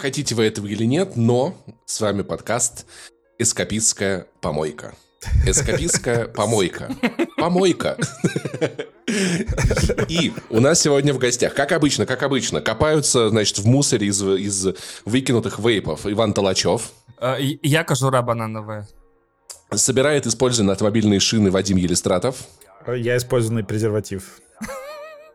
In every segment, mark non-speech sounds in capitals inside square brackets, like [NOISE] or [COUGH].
Хотите вы этого или нет, но с вами подкаст «Эскапистская помойка». Эскапистская [LAUGHS] помойка. Помойка. И у нас сегодня в гостях, как обычно, как обычно, копаются, значит, в мусоре из, из выкинутых вейпов Иван Толачев. Э, Я кожура банановая. Собирает использованные автомобильные шины Вадим Елистратов. Я использованный презерватив.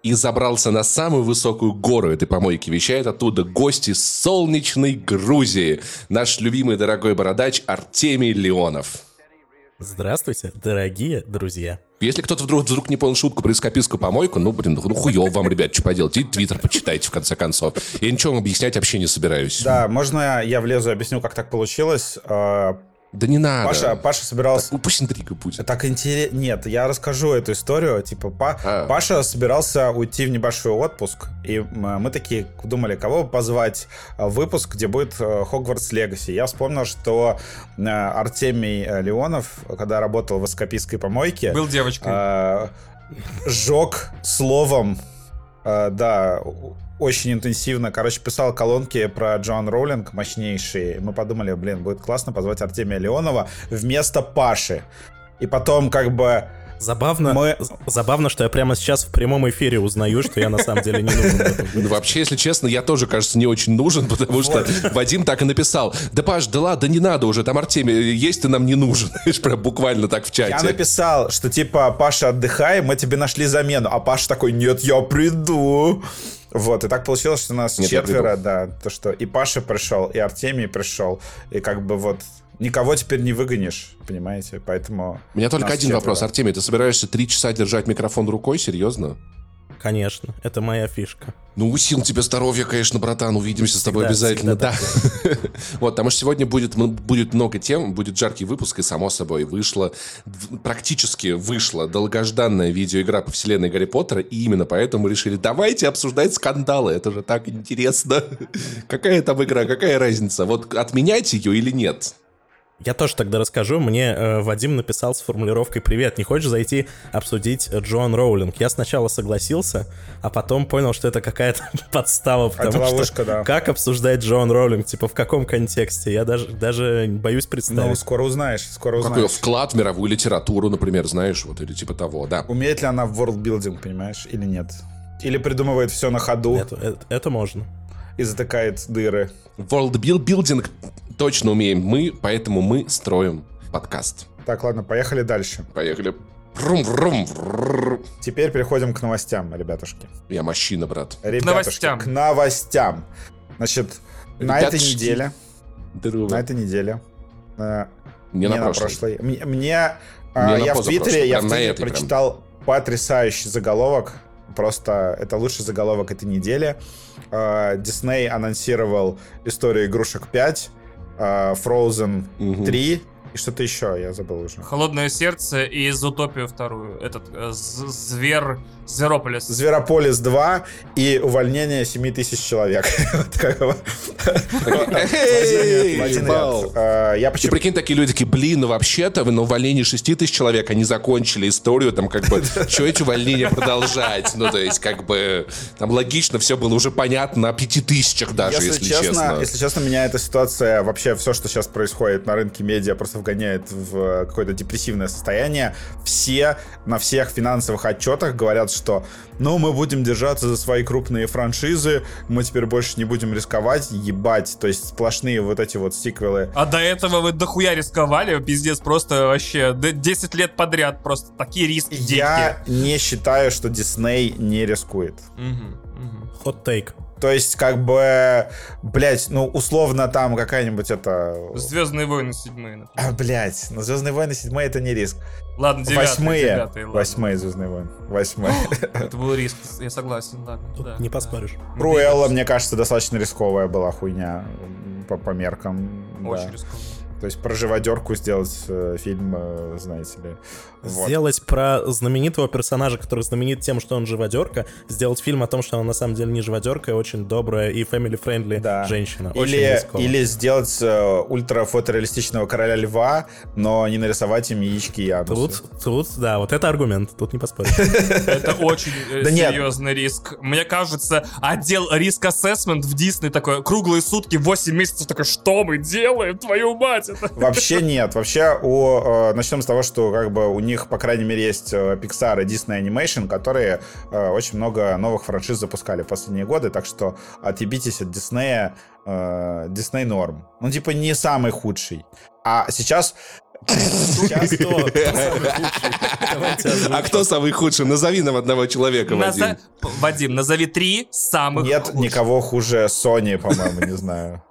И забрался на самую высокую гору этой помойки. Вещает оттуда гости солнечной Грузии. Наш любимый дорогой бородач Артемий Леонов. Здравствуйте, дорогие друзья. Если кто-то вдруг, вдруг не понял шутку про эскапистскую помойку, ну, блин, ну хуёв вам, ребят, что поделать. И твиттер почитайте, в конце концов. Я ничего вам объяснять вообще не собираюсь. Да, можно я влезу и объясню, как так получилось? Да не надо. Паша, Паша собирался... Ну, Пусть интрига будет. Так интересно. Нет, я расскажу эту историю. Типа, Па- А. Паша собирался уйти в небольшой отпуск, и мы такие думали, кого позвать в выпуск, где будет э, Хогвартс Легаси. Я вспомнил, что э, Артемий э, Леонов, когда работал в эскапистской помойке, Был девочкой. э, жег словом, э, да, очень интенсивно, короче, писал колонки про Джон Роулинг мощнейшие. Мы подумали, блин, будет классно позвать Артемия Леонова вместо Паши. И потом как бы Забавно, Мы- забавно, что я прямо сейчас в прямом эфире узнаю, что я на самом деле не нужен. Ну, вообще, если честно, я тоже, кажется, не очень нужен, потому что Вадим так и написал. Да, Паш, да ладно, не надо уже, там Артемий, есть ты нам не нужен. [LAUGHS] Прям буквально так в я чате. написал, что типа Паша отдыхай, мы тебе нашли замену. А Паша такой, нет, я приду. Вот, и так получилось, что нас Нет, четверо, да, то что и Паша пришел, и Артемий пришел, и как бы вот никого теперь не выгонишь, понимаете, поэтому... У меня только один четверо. вопрос. Артемий, ты собираешься три часа держать микрофон рукой? Серьезно? Конечно, это моя фишка. Ну, сил тебе здоровья, конечно, братан. Увидимся с тобой Всегда, обязательно. Да. [LAUGHS] Вот, потому что сегодня будет, будет много тем, будет жаркий выпуск, и само собой вышло, практически вышла долгожданная видеоигра по вселенной Гарри Поттера, и именно поэтому мы решили, давайте обсуждать скандалы, это же так интересно. [LAUGHS] Какая там игра, какая разница? Вот отменять ее или нет? Я тоже тогда расскажу. Мне э, Вадим написал с формулировкой «Привет, не хочешь зайти обсудить Джоан Роулинг?» Я сначала согласился, а потом понял, что это какая-то [LAUGHS] подстава, потому Это что ловушка, да. как обсуждать Джоан Роулинг? Типа в каком контексте? Я даже, даже боюсь Ну, представить. скоро узнаешь, скоро Какой узнаешь. вклад в мировую литературу, например, знаешь, вот, или типа того, да. Умеет ли она в ворлдбилдинг, понимаешь, или нет? Или придумывает все на ходу это, это- это можно. И затыкает дыры. World build- building точно умеем мы, поэтому мы строим подкаст. Так, ладно, поехали дальше. Поехали. Врум-врум, врррр. Теперь переходим к новостям, ребятушки. Я мужчина, брат. Ребятушки, новостям. К новостям. Значит, на этой Ребятушки. неделе, Здорово. на этой неделе, э, Не на прошлой. прошлой, мне, мне, а, Не на я в Твиттере, я в на Твиттере этой прям. прочитал потрясающий заголовок. Просто это лучший заголовок этой недели. Э, Дисней анонсировал историю игрушек 5, э, Frozen Мгм. 3 и что-то еще, я забыл уже. Холодное сердце и Зутопию вторую. Этот э, зверь... Зверополис. Зверополис 2 и увольнение 7 тысяч человек. [LAUGHS] Э, Я почему... прикинь, такие люди такие, блин, ну вообще-то вы на увольнении 6 тысяч человек, они закончили историю, там как бы, [LAUGHS] что эти увольнения продолжать? Ну, то есть, как бы, там логично все было уже понятно на 5 тысячах даже, если, честно. Если честно, меня эта ситуация, вообще все, что сейчас происходит на рынке медиа, просто вгоняет в какое-то депрессивное состояние. Все на всех финансовых отчетах говорят, что ну, мы будем держаться за свои крупные франшизы, мы теперь больше не будем рисковать, ебать. То есть сплошные вот эти вот сиквелы. А до этого вы дохуя рисковали, пиздец, просто вообще д- 10 лет подряд просто такие риски, деньги. Я не считаю, что Дисней не рискует. Мгм, мгм. Хот-тейк. То есть, как бы, блять, ну, условно, там какая-нибудь это... Звездные войны седьмые. например. А, блять, ну Звездные войны седьмые это не риск. Ладно, девятые, Восьмые. девятые, ладно. Восьмые Звездные войны. Восьмые. [LAUGHS] Это был риск, я согласен, ладно. Да, не да. поспоришь. Руэлла, мне кажется, достаточно рисковая была хуйня по, по меркам. да. Очень рискованно. То есть про живодерку сделать э, фильм, э, знаете ли. Вот. Сделать про знаменитого персонажа, который знаменит тем, что он живодерка, сделать фильм о том, что она на самом деле не живодерка, а очень добрая и family-friendly Да. женщина. Или, или сделать э, ультрафотореалистичного короля льва, но не нарисовать им яички и анусы. Тут, тут, да, вот это аргумент, тут не поспоришь. [LAUGHS] Это очень э, серьезный риск. Мне кажется, отдел риск ассессмент в Дисней такой, круглые сутки, 8 месяцев, такой, что мы делаем, твою мать? Вообще нет. Вообще, у, э, начнем с того, что как бы у них, по крайней мере, есть э, Pixar и Disney Animation, которые э, очень много новых франшиз запускали в последние годы, так что отъебитесь от Disney, э, Disney норм. Ну, типа, не самый худший. А сейчас... Кто? [LAUGHS] А кто самый худший? Назови нам одного человека, Вадим. Вадим, назови три самых Нет никого хуже Sony, по-моему, не знаю.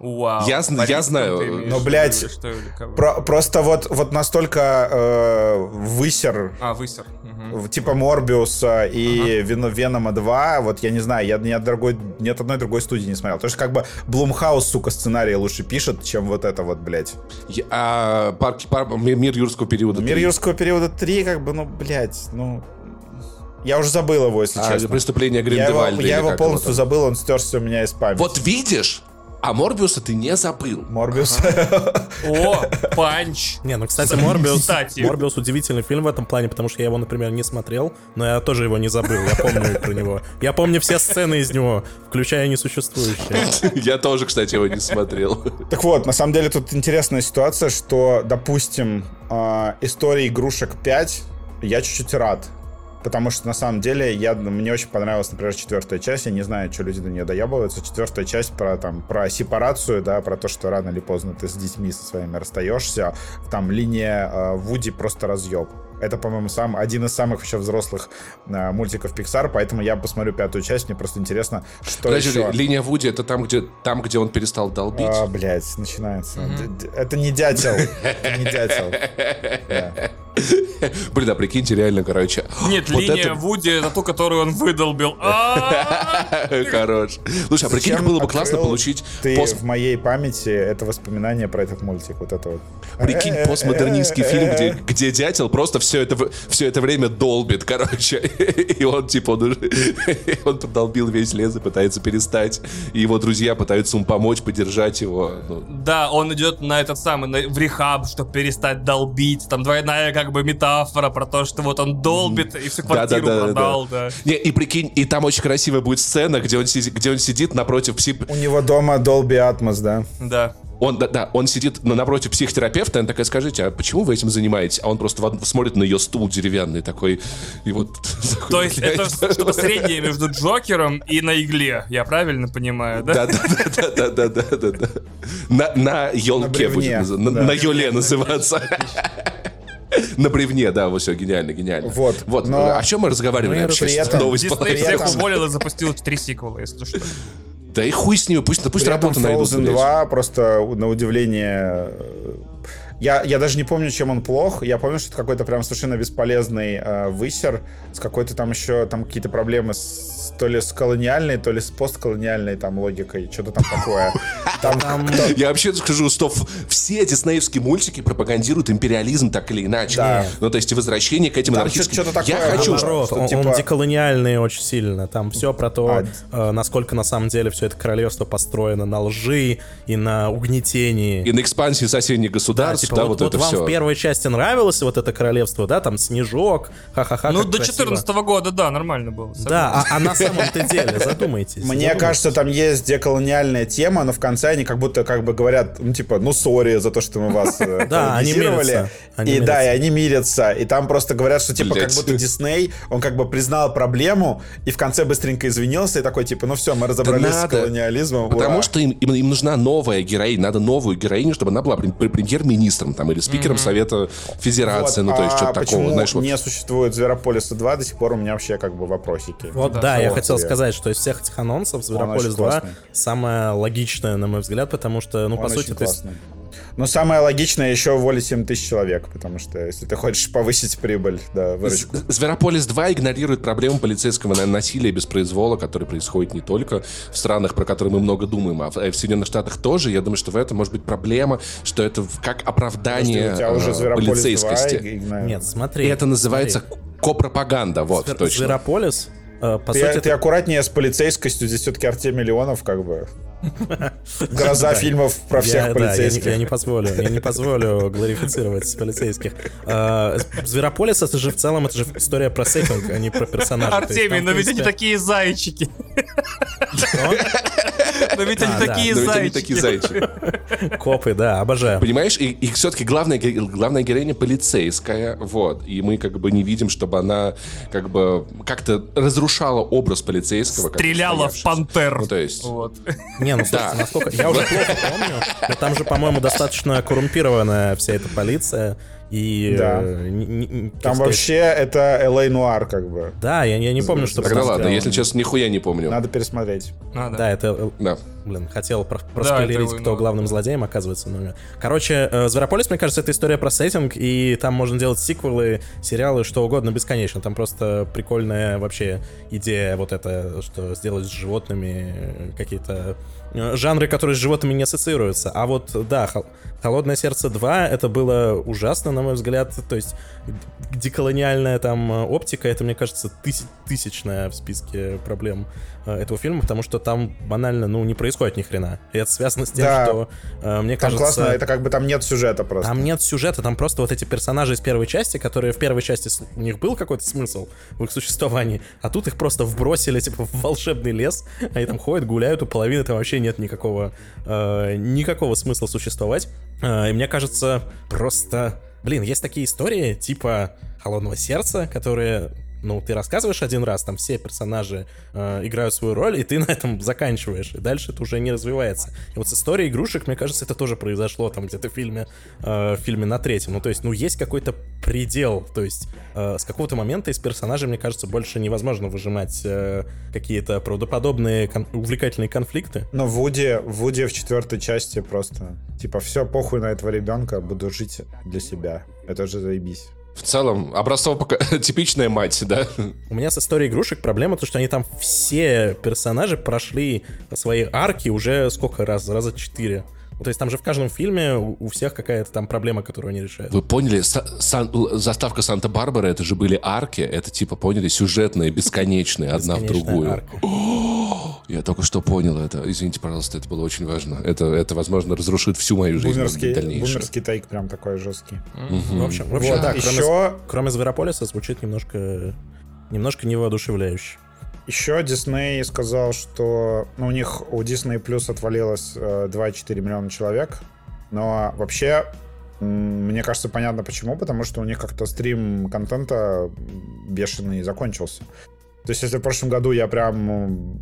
Вау. Я Борис, я знаю. ты имеешь Ну, блядь, что или кого? Про- просто вот, вот настолько э, высер А, высер. В- типа Морбиуса и Вен- Венома 2, вот я не знаю, я ни, от другой, ни от одной другой студии не смотрел. Потому что как бы Блумхаус, сука, сценарии лучше пишет, чем вот это вот, блядь. Я- а, парк- пар- ми- мир юрского периода. Мир три. юрского периода 3, как бы, ну, блядь, ну... Я уже забыл его, если А, честно. преступление Я его, Гриндевальда. я его полностью забыл, он стерся у меня из памяти. Вот видишь? А Морбиуса ты не забыл. Морбиус. [LAUGHS] О, панч. Не, ну, кстати, Морбиус. Морбиус удивительный фильм в этом плане, потому что я его, например, не смотрел, но я тоже его не забыл, я помню про него. Я помню все сцены из него, включая несуществующие. [LAUGHS] Я тоже, кстати, его не смотрел. [LAUGHS] Так вот, на самом деле тут интересная ситуация, что, допустим, э, история игрушек 5 я чуть-чуть рад. Потому что, на самом деле, я, мне очень понравилась, например, четвертая часть. Я не знаю, что люди до нее доебываются. Четвертая часть про, там, про сепарацию, да, про то, что рано или поздно ты с детьми со своими расстаешься. Там линия э, Вуди просто разъеб. Это, по-моему, сам, один из самых еще взрослых э, мультиков Pixar, поэтому я посмотрю пятую часть. Мне просто интересно, что Подожди, еще... линия Вуди это там, где, там, где он перестал долбить. А, блядь, начинается. Д- Это не дятел. Это не дятел. Да. [LAUGHS] Блин, а прикиньте, реально, короче. Нет, вот линия это- Вуди, это ту, которую он выдолбил. А, [LAUGHS] Хорош. Слушай, а прикинь, было бы классно получить Ты пост- в моей памяти это воспоминание про этот мультик. Вот это вот. Прикинь, Э, постмодернистский фильм, где, где дятел просто все это, в- все это время долбит, короче. [LAUGHS] И он, типа, он, уже- [LAUGHS] он продолбил весь лес и пытается перестать. И его друзья пытаются ему помочь, поддержать его. Ну, Да, он идет на этот самый, на- в рехаб, чтобы перестать долбить. Там двойная как бы метафора про то, что вот он долбит и всю квартиру Да-да-да-да-да. продал, да. Не, и прикинь, и там очень красивая будет сцена, где он, сидит, где он сидит напротив пси... У него дома Dolby Atmos, да? Да. Он, да, да, он сидит на- напротив психотерапевта, и она такая, скажите, а почему вы этим занимаетесь? А он просто в смотрит на ее стул деревянный такой, и вот... такой, [LAUGHS] То есть это что-то среднее между Джокером и на игле, я правильно понимаю, да? Да, да, да, да, да, да, да, да. На, на елке будет на, да. на еле называться. На бревне, да, вот все, гениально, гениально. Вот, Вот, но- о чем мы разговаривали Ну вообще? при этом- Новость Дисней всех уволил и запустил три сиквела, если что. Да и хуй с ними, пусть, пусть При этом работу найдут. Frozen блядь. 2 просто на удивление... Я, я даже не помню, чем он плох. Я помню, что это какой-то прям совершенно бесполезный э, высер с какой-то там еще там какие-то проблемы с то ли с колониальной, то ли с постколониальной там логикой, что-то там такое. [LAUGHS] Там кто- Я вообще скажу, что все диснеевские мультики пропагандируют империализм так или иначе. Да. Ну, то есть возвращение к этим анархистским... что-то такое Я хочу... Наоборот, что он, типа- он деколониальный очень сильно. Там все про то, А, э, насколько на самом деле все это королевство построено на лжи и на угнетении. И на экспансии соседних Да, государств, типа, да, вот, вот, вот вам все. в первой части нравилось вот это королевство, да, там Снежок, ха-ха-ха. Ну, до красиво. 14 года, да, нормально было. Да, а, а на самом-то деле, задумайтесь. Мне кажется, там есть деколониальная тема, но в конце они как будто как бы говорят, ну типа, ну сори за то, что мы вас э, [LAUGHS] Да, они мирятся. И да, и они мирятся. И там просто говорят, что типа как будто Дисней, он как бы признал проблему и в конце быстренько извинился и такой типа, ну все, мы разобрались с надо. колониализмом. Потому ура». что им, нужна новая героиня, надо новую героиню, чтобы она была прем- премьер-министром там, или спикером Совета Федерации, Вот, ну то есть а что-то почему такого, знаешь, вот. не существует Зверополиса 2, до сих пор у меня вообще как бы вопросики. Вот да, Да, я хотел я. сказать, что из всех этих анонсов Зверополис очень 2 классный. самое логичное, на мой взгляд, потому что, ну, Он по сути, очень то Но самое логичное еще уволить 7 тысяч человек, потому что если ты хочешь повысить прибыль, да, выручку. Зверополис 2 игнорирует проблему полицейского насилия без произвола, который происходит не только в странах, про которые мы много думаем, а в, в Соединенных Штатах тоже. Я думаю, что в этом может быть проблема, что это как оправдание Подожди, у тебя уже э, Зверополис 2 полицейскости. игнорирует. Нет, смотри. И это называется смотри. копропаганда, вот, Звер- точно. Зверополис, э, по Ты, сути, ты это- аккуратнее с полицейскостью, здесь все-таки Артемий Леонов, как бы. Гроза фильмов про всех полицейских. Я не позволю, я не позволю глорифицировать полицейских. А, Зверополис, это же в целом, это же история про сеттинг, а не про персонажа. Артемий, там, но в ведь они такие зайчики. Но ведь они А, такие Но зайчики. Копы, да, обожаю. Понимаешь, и, все-таки главная, ге- главная героиня полицейская, вот, и мы как бы не видим, чтобы она как бы как-то разрушала образ полицейского. Стреляла в пантер. Ну, то есть... Не, ну слушайте, Да. насколько... Я уже плохо помню, но там же, по-моему, достаточно коррумпированная вся эта полиция. И... Да. э, не- не- как Там сказать, вообще это Л.А. Нуар, как бы. Да, я, я не помню, что... Тогда ладно, если честно, нихуя не помню. Надо пересмотреть. А, да. Это Да. Блин, хотел про- проспойлерить, вы, кто ну, главным злодеем оказывается. Но... Короче, э, Зверополис, мне кажется, это история про сеттинг, и там можно делать сиквелы, сериалы, что угодно бесконечно. Там просто прикольная вообще идея вот это, что сделать с животными э, какие-то э, жанры, которые с животными не ассоциируются. А вот, да, «Хол- «Холодное сердце 2» это было ужасно, на мой взгляд. То есть деколониальная там оптика, это, мне кажется, тысяч- тысячная в списке проблем этого фильма, потому что там банально, ну, не происходит ни хрена. И это связано с тем, Да. что, э, мне Там кажется... классно, это как бы там нет сюжета просто. Там нет сюжета, там просто вот эти персонажи из первой части, которые в первой части у них был какой-то смысл в их существовании, а тут их просто вбросили [LAUGHS] типа в волшебный лес, они там ходят, гуляют, у половины там вообще нет никакого э, никакого смысла существовать. Э, и мне кажется, просто, блин, есть такие истории типа холодного сердца, которые ну, ты рассказываешь один раз, там все персонажи э, играют свою роль, и ты на этом заканчиваешь, и дальше это уже не развивается. И вот с историей игрушек, мне кажется, это тоже произошло там где-то в фильме, э, в фильме на третьем. Ну, то есть, ну, есть какой-то предел, то есть э, с какого-то момента из персонажей, мне кажется, больше невозможно выжимать э, какие-то правдоподобные, кон- увлекательные конфликты. Но Вуди, Вуди в четвертой части просто, типа, все, похуй на этого ребенка, буду жить для себя. Это же заебись. В целом, образцово [LAUGHS] типичная мать, да? У меня с историей игрушек проблема, то, что они там все персонажи прошли свои арки уже сколько раз? Раза четыре. То есть там же в каждом фильме у всех какая-то там проблема, которую они решают. Вы поняли, Са- Сан- заставка Санта-Барбара, это же были арки, это типа, поняли, сюжетные, бесконечные, одна в другую. арка. [GASPS] [GASPS] Я только что понял это. Извините, пожалуйста, это было очень важно. Это, это возможно, разрушит всю мою жизнь Бумерский, дальнейшую. бумерский тейк прям такой жесткий. В общем, в общем Вот, да, еще- кроме, кроме Зверополиса звучит немножко, немножко невоодушевляюще. Еще Дисней сказал, что ну, у них у Disney Plus отвалилось э, 2,4 миллиона человек. Но вообще, м, мне кажется, понятно почему. Потому что у них как-то стрим контента бешеный закончился. То есть, если в прошлом году я прям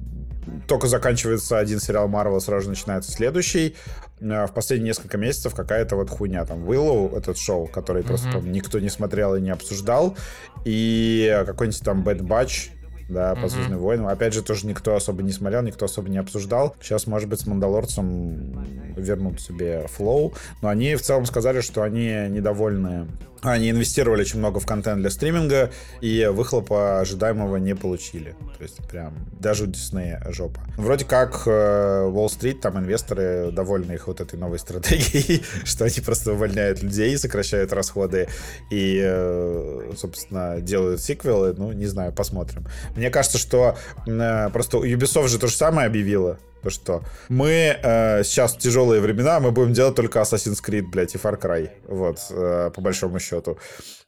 только заканчивается один сериал Марвел, сразу же начинается следующий. э, В последние несколько месяцев какая-то вот хуйня. Там Willow, этот шоу, который просто там никто не смотрел и не обсуждал. И какой-нибудь там Bad Batch, да, по Звездным войнам. Опять же, тоже никто особо не смотрел, никто особо не обсуждал. Сейчас, может быть, с Мандалорцем вернут себе флоу. Но они в целом сказали, что они недовольны. Они инвестировали очень много в контент для стриминга, и выхлопа ожидаемого не получили. То есть, прям, даже у Диснея жопа. Вроде как Уолл-стрит, там инвесторы довольны их вот этой новой стратегией, [LAUGHS] что они просто увольняют людей, сокращают расходы и, э, собственно, делают сиквелы. Ну, не знаю, посмотрим. Мне кажется, что э, просто Ubisoft же то же самое объявила. То, что мы э, сейчас в тяжелые времена, мы будем делать только Assassin's Creed, блядь, и Far Cry. Вот, э, по большому счету.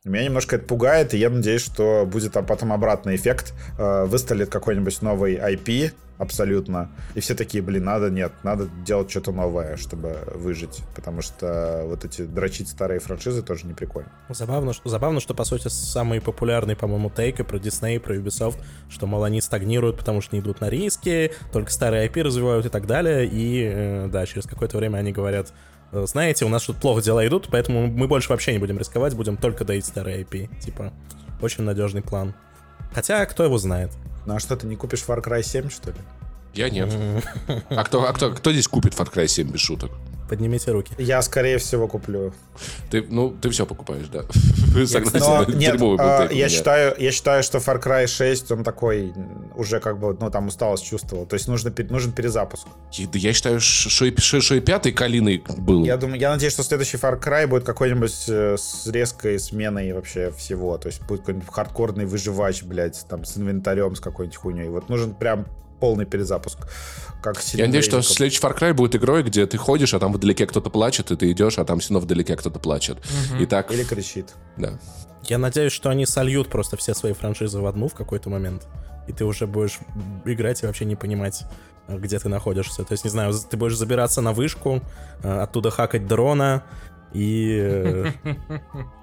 Меня немножко это пугает, и я надеюсь, что будет а потом обратный эффект. Э, выстрелит какой-нибудь новый IP, абсолютно. И все такие, блин, надо, нет, надо делать что-то новое, чтобы выжить. Потому что вот эти дрочить старые франшизы тоже не прикольно. Забавно, что, забавно, что, по сути, самый популярный, по-моему, тейк и про Disney, про Ubisoft, что, мол, они стагнируют, потому что не идут на риски, только старые IP развивают и так далее, и, э, да, через какое-то время они говорят, «Э, знаете, у нас тут плохо дела идут, поэтому мы больше вообще не будем рисковать, будем только доить старые IP. Типа, очень надежный план. Хотя, кто его знает. Ну а что, ты не купишь Far Cry 7, что ли? Я нет. [LAUGHS] А кто, а кто, кто здесь купит Far Cry 7 без шуток? Поднимите руки. Я, скорее всего, куплю. Ты, ну, ты все покупаешь, да. [LAUGHS] Согласен, нет, а, я считаю, я считаю, что Far Cry 6, он такой, уже как бы, ну, там усталость чувствовал. То есть нужно, нужен перезапуск. Да я считаю, что и, ш- что и пятый Калиной был. Я думаю, я надеюсь, что следующий Far Cry будет какой-нибудь э, с резкой сменой вообще всего. То есть будет какой-нибудь хардкорный выживач, блядь, там с инвентарем, с какой-нибудь хуйней. Вот нужен прям полный перезапуск. Как Я надеюсь, что следующий Far Cry будет игрой, где ты ходишь, а там вдалеке кто-то плачет, и ты идешь, а там все равно вдалеке кто-то плачет. И так, Или кричит. да. Я надеюсь, что они сольют просто все свои франшизы в одну в какой-то момент, и ты уже будешь играть и вообще не понимать, где ты находишься. То есть, не знаю, ты будешь забираться на вышку, э, оттуда хакать дрона, и... э, [LAUGHS]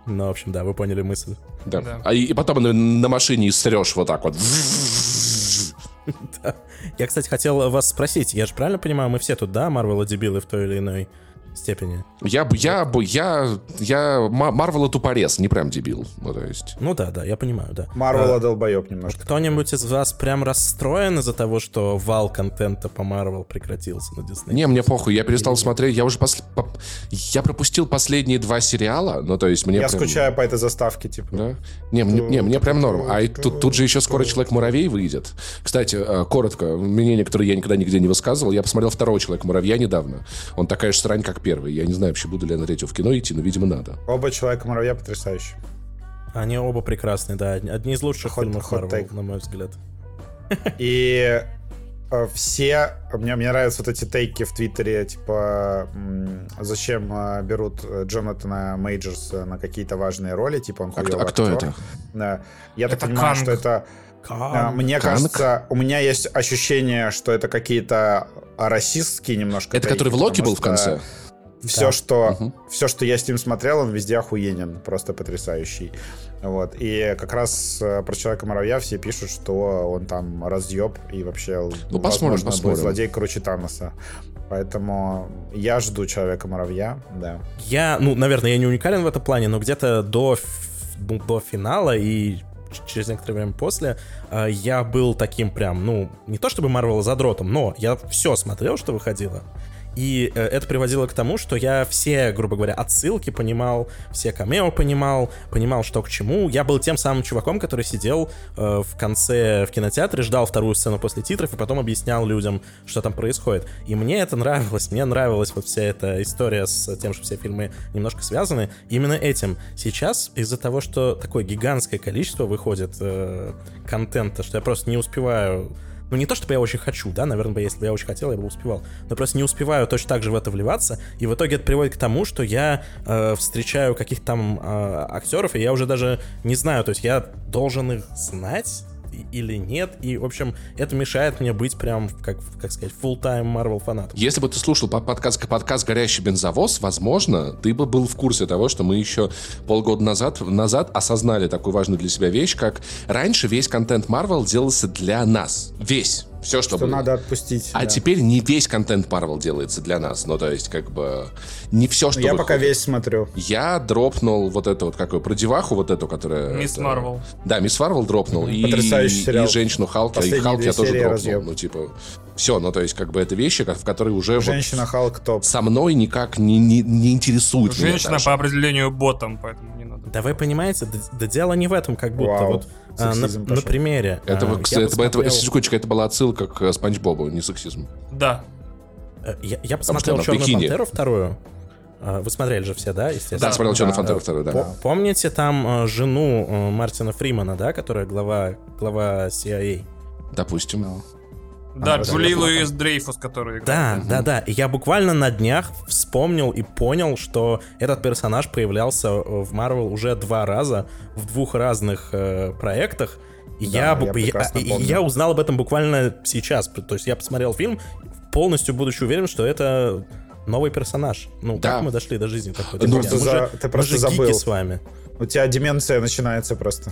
Ну, в общем, да, вы поняли мысль. да. Да. А и, и потом на, на машине срешь вот так вот. [LAUGHS] [LAUGHS] Я, кстати, хотел вас спросить, я же правильно понимаю, мы все тут, да, Марвела дебилы в той или иной степени? Я, бы- я, бы- я, я, Ма- Марвела тупорез, не прям дебил. Ну, то есть... Ну да, да, я понимаю, да. Марвела долбоеб немножко. Кто-нибудь из вас прям расстроен из-за того, что вал контента по Марвел прекратился на Дисней? Не, мне похуй, я перестал смотреть, я уже пос- по- я пропустил последние два сериала, ну, то есть мне Я прям- скучаю по этой заставке, типа. Да? Не, мне, не, мне прям норм. А и тут, тут же еще скоро Человек-муравей выйдет. Кстати, э, коротко, мнение, которое я никогда нигде не высказывал, я посмотрел второго Человека-муравья недавно. Он такая же срань, как первый. Я не знаю вообще, буду ли я на третьего в кино идти, но, видимо, надо. Оба Человека-муравья потрясающие. Они оба прекрасные, да. Одни из лучших Hot- фильмов Марвел, take. на мой взгляд. [LAUGHS] И э, все... Мне, мне нравятся вот эти тейки в Твиттере, типа, зачем э, берут э, Джонатана Мейджерса на какие-то важные роли, типа он А кто, а кто актер. это? Да. Я так Это понимаю, Канг. что это... а, Мне Канг? кажется, у меня есть ощущение, что это какие-то расистские немножко Это тейки, который в Локи был в конце? Все, Да. что, Мгм. все, что я с ним смотрел, он везде охуенен, просто потрясающий. Вот. И как раз э, про Человека-муравья все пишут, что он там разъеб и вообще, Ну, посмотрим, возможно, посмотрим. будет злодей круче Таноса. Поэтому я жду Человека-муравья, да. Я, ну, наверное, я не уникален в этом плане, но где-то до, ну, до финала и через некоторое время после э, я был таким прям, ну, не то чтобы Марвел задротом, но я все смотрел, что выходило. И э, это приводило к тому, что я все, грубо говоря, отсылки понимал, все камео понимал, понимал, что к чему. Я был тем самым чуваком, который сидел э, в конце в кинотеатре, ждал вторую сцену после титров и потом объяснял людям, что там происходит. И мне это нравилось, мне нравилась вот вся эта история с тем, что все фильмы немножко связаны именно этим. Сейчас из-за того, что такое гигантское количество выходит э, контента, что я просто не успеваю ну, не то, чтобы я очень хочу, да, наверное, бы, если бы я очень хотел, я бы успевал. Но просто не успеваю точно так же в это вливаться. И в итоге это приводит к тому, что я э, встречаю каких-то там э, актеров, и я уже даже не знаю, то есть я должен их знать или нет. И, в общем, это мешает мне быть прям, как, как сказать, full-time Marvel фанатом. Если бы ты слушал по- подкаст, подкаст «Горящий бензовоз», возможно, ты бы был в курсе того, что мы еще полгода назад, назад осознали такую важную для себя вещь, как раньше весь контент Marvel делался для нас. Весь. Все, что, Что было. надо отпустить. А да. теперь не весь контент Marvel делается для нас. Ну, то есть, как бы, не все, что Я выходит. пока весь смотрю. Я дропнул вот эту вот, какую, про деваху вот эту, которая... Мисс это- Марвел. Да, Мисс Марвел дропнул. И, Потрясающий сериал. и женщину Халка. И Последние Халк две я тоже дропнул. разъем. Ну, типа, все, ну, то есть, как бы, это вещи, как- в которые уже вот Женщина Халк топ. со мной никак не, не, не интересуют меня Женщина по определению ботом, поэтому. Да вы понимаете, да, да дело не в этом, как будто Вау, вот а, на, на примере. Это, а, вот, кстати, это, это, посмотрел- секундочку, это была отсылка к Спанч Бобу, не сексизм. Да. э, Я, я посмотрел Черную бикини. пантеру вторую. А, Вы смотрели же все, да, естественно? Да, смотрел Черный да, Фантер да. второй, да. По- Помните там э, жену э, Мартина Фримана, да, которая глава, глава CIA? Допустим. Да, Джули. Луис Дрейфус, который. Да, да, да. И я буквально на днях вспомнил и понял, что этот персонаж появлялся э, в Марвел уже два раза в двух разных э, проектах. И Да, я, я я- я узнал об этом буквально сейчас. То есть я посмотрел фильм, полностью будучи уверен, что это новый персонаж. Ну, Да. как мы дошли до жизни такой? Ну, Друзья, просто мы за- же- ты мы просто же гики забыл. с вами. У тебя деменция начинается просто.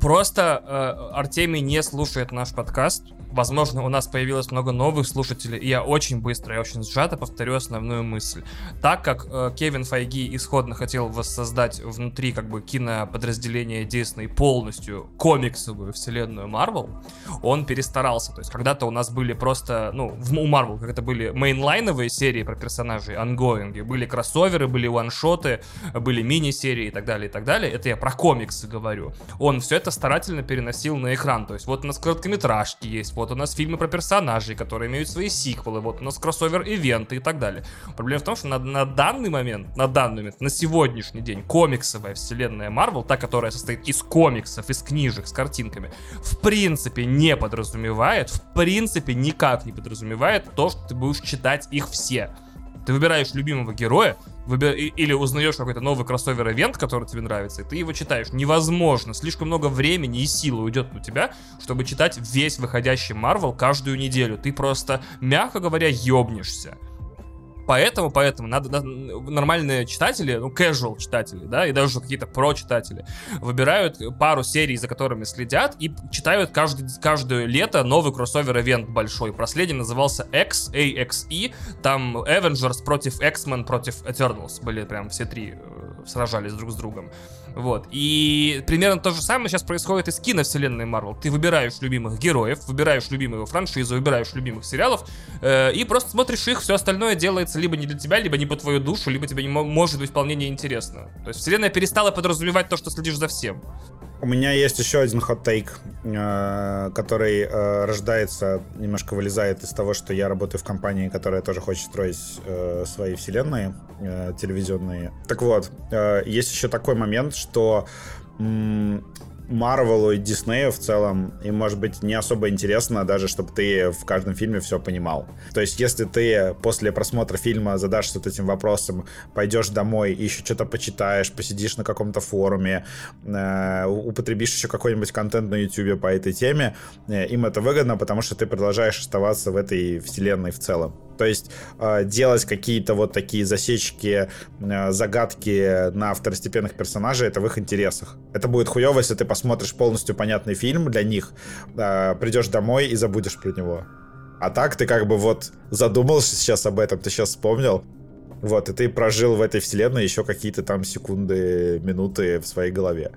Просто э, Артемий не слушает наш подкаст. Возможно, у нас появилось много новых слушателей, и я очень быстро и очень сжато повторю основную мысль. Так как э, Кевин Файги исходно хотел воссоздать внутри как бы киноподразделения Disney полностью комиксовую вселенную Marvel, он перестарался. То есть когда-то у нас были просто, ну, в, у Marvel как это были мейнлайновые серии про персонажей, ангоинги, были кроссоверы, были ваншоты, были мини-серии и так далее, и так далее. Это я про комиксы говорю. Он все это старательно переносил на экран. То есть вот у нас короткометражки есть, вот у нас фильмы про персонажей, которые имеют свои сиквелы, вот у нас кроссовер-ивенты и так далее. Проблема в том, что на, на данный момент, на данный момент, на сегодняшний день комиксовая вселенная Marvel, та, которая состоит из комиксов, из книжек с картинками, в принципе не подразумевает, в принципе никак не подразумевает то, что ты будешь читать их все. Ты выбираешь любимого героя, выбир... или узнаешь какой-то новый кроссовер-эвент, который тебе нравится, и ты его читаешь. Невозможно. Слишком много времени и силы уйдет у тебя, чтобы читать весь выходящий Марвел каждую неделю. Ты просто, мягко говоря, ёбнешься. Поэтому, поэтому надо, надо нормальные читатели, ну, casual читатели, да, и даже какие-то про-читатели, выбирают пару серий, за которыми следят, и читают каждый, каждое лето новый кроссовер-эвент большой. Последний назывался X, AXE, там Avengers против X-Men против Eternals были прям все три э, сражались друг с другом. Вот. И примерно то же самое сейчас происходит и с киновселенной Марвел. Ты выбираешь любимых героев, выбираешь любимую франшизу, выбираешь любимых сериалов, э, и просто смотришь их, все остальное делается либо не для тебя, либо не по твою душу, либо тебе не может быть вполне неинтересно. То есть вселенная перестала подразумевать то, что следишь за всем. У меня есть еще один хот-тейк, э, который э, рождается, немножко вылезает из того, что я работаю в компании, которая тоже хочет строить э, свои вселенные телевизионные. Так вот, есть еще такой момент, что Марвелу и Диснею в целом, им может быть не особо интересно даже, чтобы ты в каждом фильме все понимал. То есть, если ты после просмотра фильма задашься вот этим вопросом, пойдешь домой и еще что-то почитаешь, посидишь на каком-то форуме, э, употребишь еще какой-нибудь контент на YouTube по этой теме, э, им это выгодно, потому что ты продолжаешь оставаться в этой вселенной в целом. То есть э, делать какие-то вот такие засечки, э, загадки на второстепенных персонажей, это в их интересах. Это будет хуево, если ты посмотришь полностью понятный фильм для них, э, придешь домой и забудешь про него. А так ты как бы вот задумался сейчас об этом, ты сейчас вспомнил, вот, и ты прожил в этой вселенной еще какие-то там секунды, минуты в своей голове.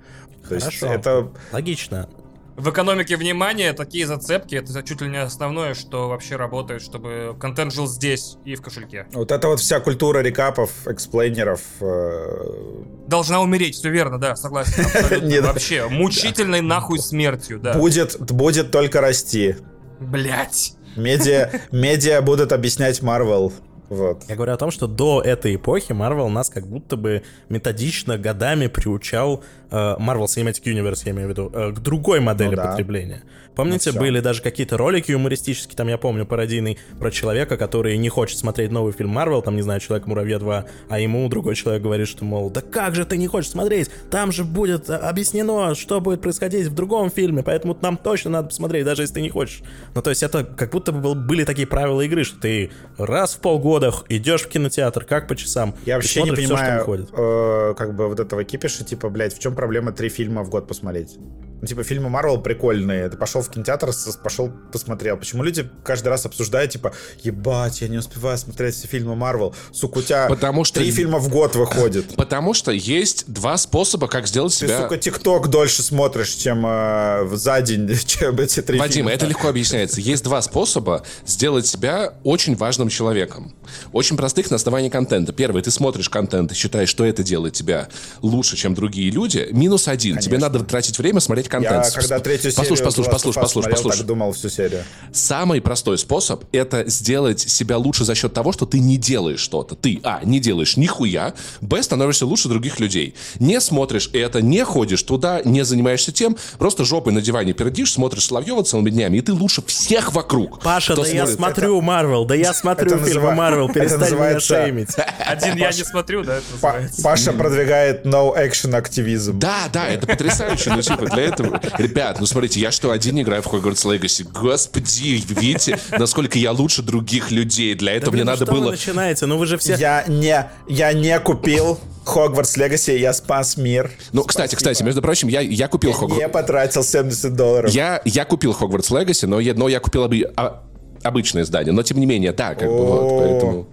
То Хорошо. есть это... Логично в экономике внимания такие зацепки это чуть ли не основное, что вообще работает, чтобы контент жил здесь и в кошельке. Вот это вот вся культура рекапов, эксплейнеров. Э... Должна умереть, все верно, да, согласен. [LAUGHS] Нет, вообще, мучительной нахуй смертью, да. Будет, будет только расти. Блять. Медиа, медиа будут объяснять Марвел вот. Я говорю о том, что до этой эпохи Marvel нас как будто бы методично годами приучал э, Marvel Cinematic Universe, я имею в виду, э, к другой модели ну, да. потребления. Помните, ну, были даже какие-то ролики юмористические, там я помню, пародийный, про человека, который не хочет смотреть новый фильм Marvel, там, не знаю, Человек-муравья 2, а ему другой человек говорит, что, мол, да как же ты не хочешь смотреть? Там же будет объяснено, что будет происходить в другом фильме, поэтому нам точно надо посмотреть, даже если ты не хочешь. Ну, то есть это как будто бы были такие правила игры, что ты раз в полгода идешь в кинотеатр, как по часам. Я вообще не понимаю, все, э, как бы вот этого кипиша, типа, блядь, в чем проблема три фильма в год посмотреть? Ну, типа, фильмы Марвел прикольные. Ты пошел в кинотеатр, пошел посмотрел. Почему люди каждый раз обсуждают, типа, ебать, я не успеваю смотреть все фильмы Марвел. Сука, у тебя Потому что... три фильма в год выходит. [LAUGHS] Потому что есть два способа, как сделать Ты, себя... Ты, сука, ТикТок дольше смотришь, чем э, за день, [LAUGHS] чем эти три Вадим, фильма. это легко объясняется. Есть два способа сделать себя очень важным человеком. Очень простых на основании контента. Первый, ты смотришь контент и считаешь, что это делает тебя лучше, чем другие люди. Минус один. Конечно. Тебе надо тратить время смотреть контент. Я когда третью послушай, серию послушай, послушай, послушай, послушай. так думал всю серию. Самый простой способ — это сделать себя лучше за счет того, что ты не делаешь что-то. Ты, а, не делаешь нихуя, б, становишься лучше других людей. Не смотришь это, не ходишь туда, не занимаешься тем, просто жопой на диване пердишь, смотришь Соловьева целыми днями, и ты лучше всех вокруг. Паша, да смотрит. я смотрю Марвел, да я смотрю фильмы Марвел, перестань меня шеймить. [LAUGHS] Один я не смотрю, да, это Паша продвигает no action активизм. Да, да, это потрясающе, ну типа для этого Ребят, ну смотрите, я что, один играю в Hogwarts Legacy? Господи, видите, насколько я лучше других людей. Для этого да, мне блин, надо что было... вы начинаете? Ну вы же все... Я не, я не купил Хогвартс Легаси, я спас мир. Ну, кстати, кстати, между прочим, я, я купил Я Хогвартс. потратил 70 долларов. Я, я купил Хогвартс Легаси, но я, но я купил оби- а- обычное издание. Но тем не менее, да, как бы вот, поэтому.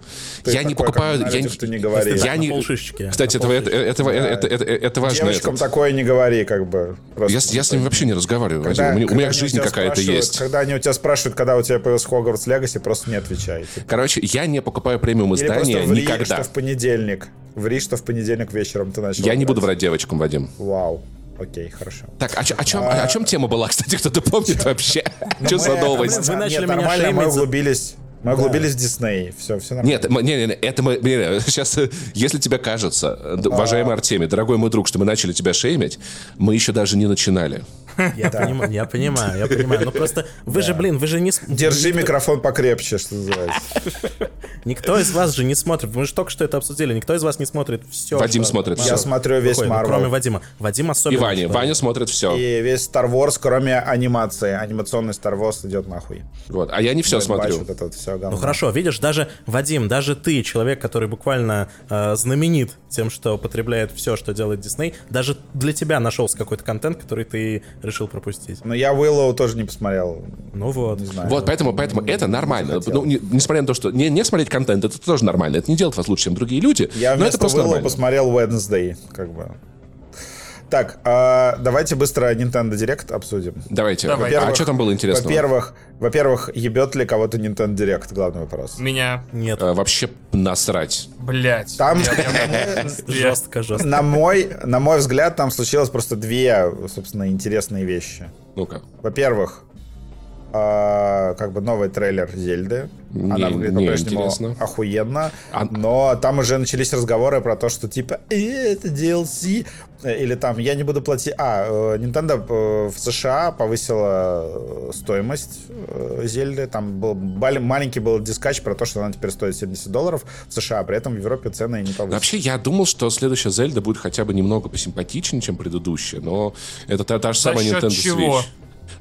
Я не покупаю. Я, не говори. я не. полшишечки. Кстати, это, важно. Девочкам такое не говори, как бы. Я, с- ними вообще не разговариваю, У меня, жизнь какая-то есть. Когда они у тебя спрашивают, когда у тебя появился Хогвартс Легаси, просто не отвечай. Типа. Короче, я не покупаю премиум издания никогда. что в понедельник. Ври, что в понедельник вечером ты начал. Я не буду врать девочкам, Вадим. Вау. Окей, хорошо. Так, а, о, чем, о чем тема была, кстати, кто-то помнит вообще? Что за Мы- новость? Вы Нет, начали меня нормально, мы шеймить за- углубились. Мы углубились в Дисней. Все, все нормально. Нет, мы- не, не, не, это мы, не, не, [LAUGHS] сейчас, э, если тебе кажется, д- уважаемый Артемий, дорогой мой друг, что мы начали тебя шеймить, мы еще даже не начинали. [LAUGHS] Я понимаю, я понимаю, я понимаю. Ну просто вы же, блин, вы же не... Держи микрофон покрепче, что называется. [LAUGHS] Никто из вас же не смотрит. Мы же только что это обсудили. Никто из вас не смотрит все. Вадим смотрит Я всё. смотрю весь Кроме Марвел. Вадима. Вадим И особенно. Ваня. что- Ваня смотрит все. И весь Star Wars, кроме анимации. Анимационный Star Wars идет нахуй. Вот. А я не все смотрю. Вот это вот все Ну хорошо, видишь, даже Вадим, даже ты, человек, который буквально э, знаменит тем, что потребляет все, что делает Дисней, даже для тебя нашелся какой-то контент, который ты решил пропустить. Но я Уиллоу тоже не посмотрел. Ну вот. Не знаю. Вот, поэтому, поэтому это нормально. Ну, не- несмотря на то, что не, не смотреть контент, это тоже нормально. Это не делает вас лучше, чем другие люди. Я но это просто Уиллоу нормально. посмотрел Wednesday, как бы. Так, а, давайте быстро Nintendo Direct обсудим. Давайте. Давай. А что там было интересного? Во-первых, во-первых, ебет ли кого-то Nintendo Direct? Главный вопрос. Меня, Нет, А, вообще насрать. блядь. Там, [LAUGHS] жестко, жестко. на мой, на мой взгляд, там случилось просто две, собственно, интересные вещи. Ну-ка. Во-первых, а, как бы новый трейлер Зельды. Она Не- выглядит не по-прежнему интересно. охуенно. А- Но там уже начались разговоры про то, что типа «Э, это DLC. Э, Или там я не буду платить. А, э, Nintendo э, в США повысила стоимость Зельды. Там был маленький был дискач про то, что она теперь стоит 70 долларов в США, при этом в Европе цены не повысили. Вообще, я думал, что следующая Зельда будет хотя бы немного посимпатичнее, чем предыдущая, но это та, та же самая Nintendo чего? Switch.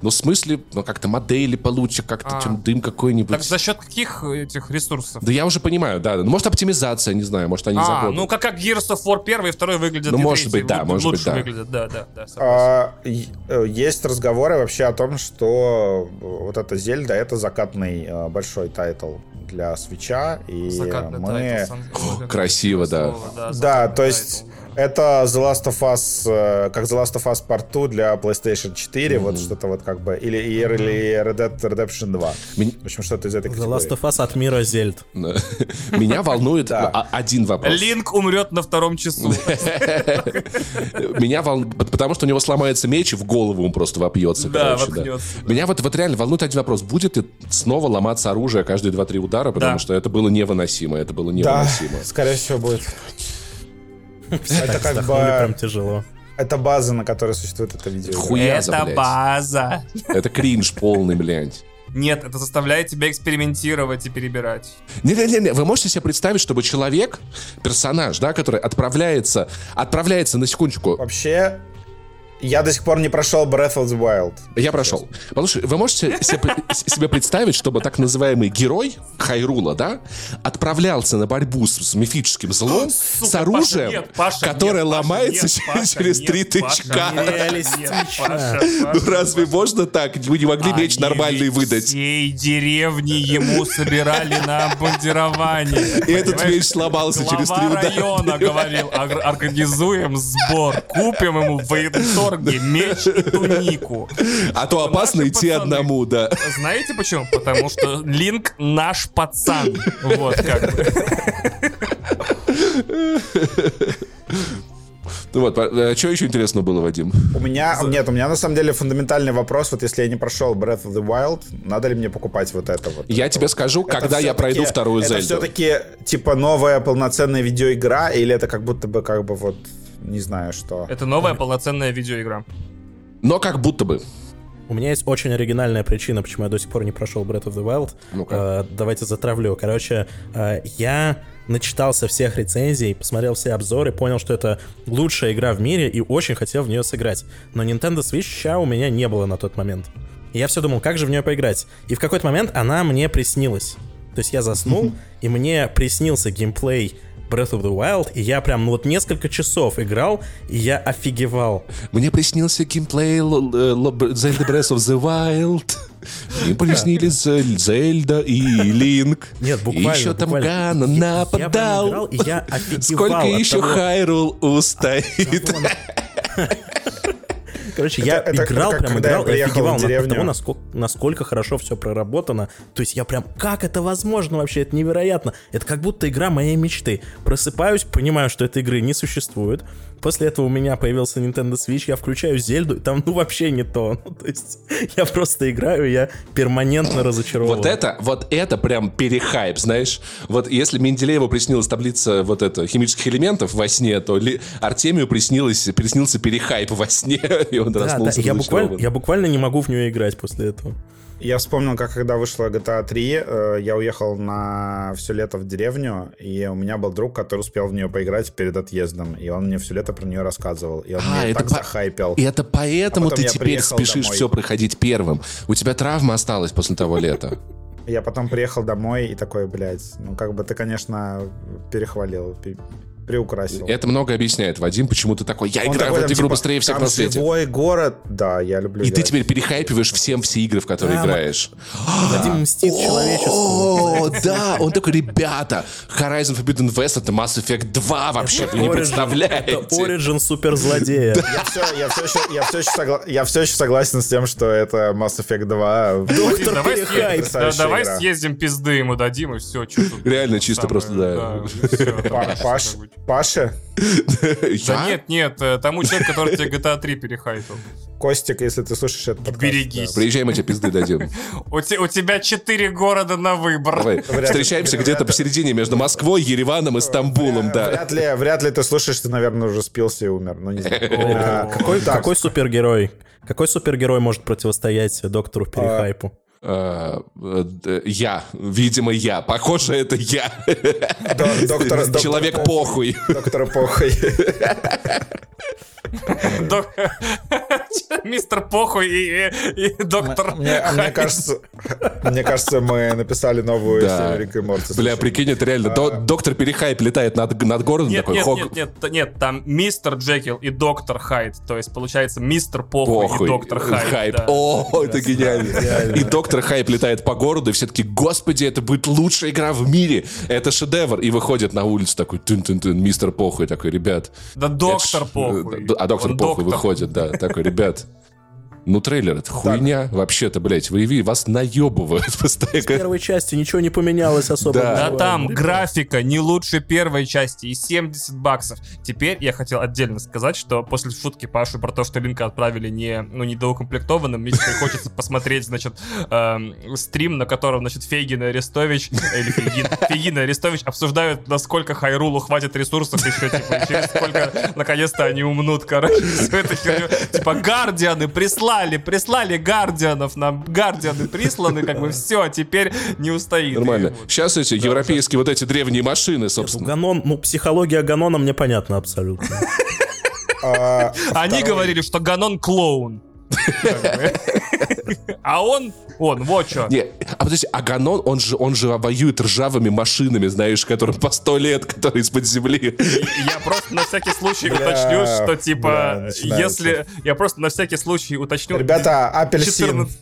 Ну, в смысле, ну, как-то модели получше, как-то А. чем Doom какой-нибудь. Так за счет каких этих ресурсов? Да я уже понимаю, да. Ну, Может, оптимизация, не знаю, может, они А, заходят. ну как, как Gears of War 1 и 2 выглядят, Ну, и может быть, да, может быть, да. выглядят, да, да, да. А, э, Есть разговоры вообще о том, что вот эта Зельда это закатный э, большой title для свитча, и Закатный мы... title, красиво, да. Слово, Да, то есть title. Это The Last of Us, э, как The Last of Us Part 2 для PlayStation 4, вот что-то вот как бы, или, или Red Dead Redemption 2. Меня- В общем, что-то из этой The категории. Last of Us от мира Зельд. [LAUGHS] Меня волнует один вопрос. Линк умрет на втором часу. [LAUGHS] Меня волнует, потому что у него сломается меч, и в голову он просто вопьется. Да. Меня вот, вот реально волнует один вопрос. Будет ли снова ломаться оружие каждые 2-3 удара? Потому что это было невыносимо. Это было Да, невыносимо. скорее всего будет. Это как Вздохнули прям бы, тяжело. это база, на которой существует это видео. Хуяза, Это блядь. база. Это кринж полный, блядь. Нет, это заставляет тебя экспериментировать и перебирать. Не-не-не, вы можете себе представить, чтобы человек, персонаж, да, который отправляется, отправляется на секундочку, Вообще, я до сих пор не прошел Breath of the Wild. я прошел. Послушай, вы можете себе, представить, чтобы так называемый герой Хайрула, да, отправлялся на борьбу с, мифическим злом с оружием, которое ломается через, три тычка. Ну разве можно так? Вы не могли меч нормальный выдать. всей деревни ему собирали на обмундирование. И этот меч сломался через три Глава удара. района говорил, «Ор- организуем сбор, купим ему в военторге меч и тунику. А то опасно идти одному, да. Знаете почему? Потому что Линк наш пацан. Вот как бы. Ну вот, что еще интересного было, Вадим? У меня, нет, у меня на самом деле фундаментальный вопрос, вот если я не прошел Breath of the Wild, надо ли мне покупать вот это вот? Я Это тебе вот. скажу, Это когда я пройду вторую это Зельду. все-таки типа новая полноценная видеоигра, или это как будто бы как бы вот не знаю что. Это новая полноценная видеоигра. Но как будто бы. У меня есть очень оригинальная причина, почему я до сих пор не прошел Breath of the Wild. Ну-ка. Э, давайте затравлю. Короче, э, я начитался всех рецензий, посмотрел все обзоры, понял, что это лучшая игра в мире и очень хотел в нее сыграть. Но Nintendo Switch у меня не было на тот момент. И я все думал, как же в нее поиграть. И в какой-то момент она мне приснилась. То есть я заснул, [LAUGHS] и мне приснился геймплей Breath of the Wild, и я прям, ну вот несколько часов играл, и я офигевал. Мне приснился геймплей Zelda Breath of the Wild. Мне приснились Зель- Зельда и Линк. Нет, буквально, И еще там буквально. Гана Я- играл, нападал. и я офигевал Сколько еще Хайрул устоит? Короче, я Это- это играл, как прям я играл в офигевал от того, насколько, насколько хорошо все проработано. То есть я прям, как это возможно вообще? Это невероятно. Это как будто игра моей мечты. Просыпаюсь, понимаю, что этой игры не существует. После этого у меня появился Nintendo Switch, я включаю Зельду, и там ну вообще не то. [LAUGHS] Ну, то есть я просто играю, я перманентно разочарован. Вот это, вот это прям перехайп, знаешь. Вот если Менделееву приснилась таблица вот это химических элементов во сне, то ли Артемию приснилось, приснился перехайп во сне, [LAUGHS] и он Да, да, я, буквально, я буквально не могу в нее играть после этого. Я вспомнил, как когда вышла GTA 3, э, я уехал на все лето в деревню, и у меня был друг, который успел в нее поиграть перед отъездом, и он мне все лето про нее рассказывал, и он А, мне это так по- захайпил. И это поэтому А ты теперь спешишь домой. все проходить первым. У тебя травма осталась после того лета. Я потом приехал домой и такой, блядь, ну как бы ты, конечно, перехвалил, приукрасил. Это много объясняет, Вадим, почему ты такой, я Он играю такой, в там, эту игру типа, быстрее всех там на свете. живой город, да, я люблю И ты играть. теперь перехайпиваешь всем все игры, в которые Да, играешь. Вадим мстит человечеству. О, да, он такой, ребята, Horizon Forbidden West это Mass Effect 2 вообще, вы не представляете. Это Origin суперзлодея. Я все, я, все еще, согласен с тем, что это Mass Effect 2. Доктор давай, Перехайп. давай съездим пизды ему дадим и все. Реально чисто просто, да. Па- Паш, Паша, [LAUGHS] Да нет, нет, э, тому человек, который тебе GTA 3 перехайпил. Костик, если ты слушаешь этот подкаст. Берегись. да. Приезжай, мы тебе пизды дадим. У, те- у тебя четыре города на выбор. Давай, встречаемся где-то посередине между Москвой, Ереваном и Стамбулом, да. Вряд ли, вряд ли ты слушаешь, ты, наверное, уже спился и умер. Ну, не знаю. [LAUGHS] А, Какой, супергерой? Какой супергерой может противостоять доктору Перехайпу? А, э, д- Я, видимо, я. Похоже, это я. до- доктор, доктор Человек Пох- похуй. Доктор Похуй. Мистер Похуй и, доктор Мне, а кажется, мне кажется, мы написали новую Да. Рика и Морти. Бля, прикинь, это реально. До- Доктор Перехайп летает над, над городом Нет, такой, нет, нет, нет, там мистер Джекил и доктор Хайд. То есть, получается, мистер Похуй, похуй. и доктор Хайд. Хайп. да. О, это гениально. И доктор Хайп летает по городу, и все таки господи, это будет лучшая игра в мире. Это шедевр. И выходит на улицу такой, тын-тын-тын, мистер Похуй, такой, ребят. Да это доктор ж- Похуй. А доктор Он Похуй доктор. выходит, да, такой, ребят. Ну, трейлер, это хуйня. Вообще-то, блядь, вы вас наебывают [LAUGHS] В постоянно. первой части ничего не поменялось особо. Да. Да там графика не лучше первой части и 70 баксов. Теперь я хотел отдельно сказать, что после шутки Паши про то, что Линка отправили не, ну, недоукомплектованным, мне теперь хочется посмотреть, значит, эм, стрим, на котором, значит, Фейгин и Арестович, или Фейгин, Фейгин и Арестович обсуждают, насколько Хайрулу хватит ресурсов еще, типа, и через сколько, наконец-то, они умнут, короче, всю эту херню. Типа, гардианы прислали, прислали гардианов, нам гардианы присланы, как бы все, теперь не устоит. Нормально. Сейчас эти европейские вот эти древние машины, Ну, собственно. Ганон, ну, психология Ганона мне понятна абсолютно. А, Они говорили, что Ганон клоун. [LAUGHS] [LAUGHS] А он, он, вот что. Не, а подожди, а Ганон, он же, он же воюет ржавыми машинами, знаешь, которым по сто лет, которые из-под земли. Я просто на всякий случай уточню, что типа, если... Я просто на всякий случай уточню... Ребята, апельсин. 14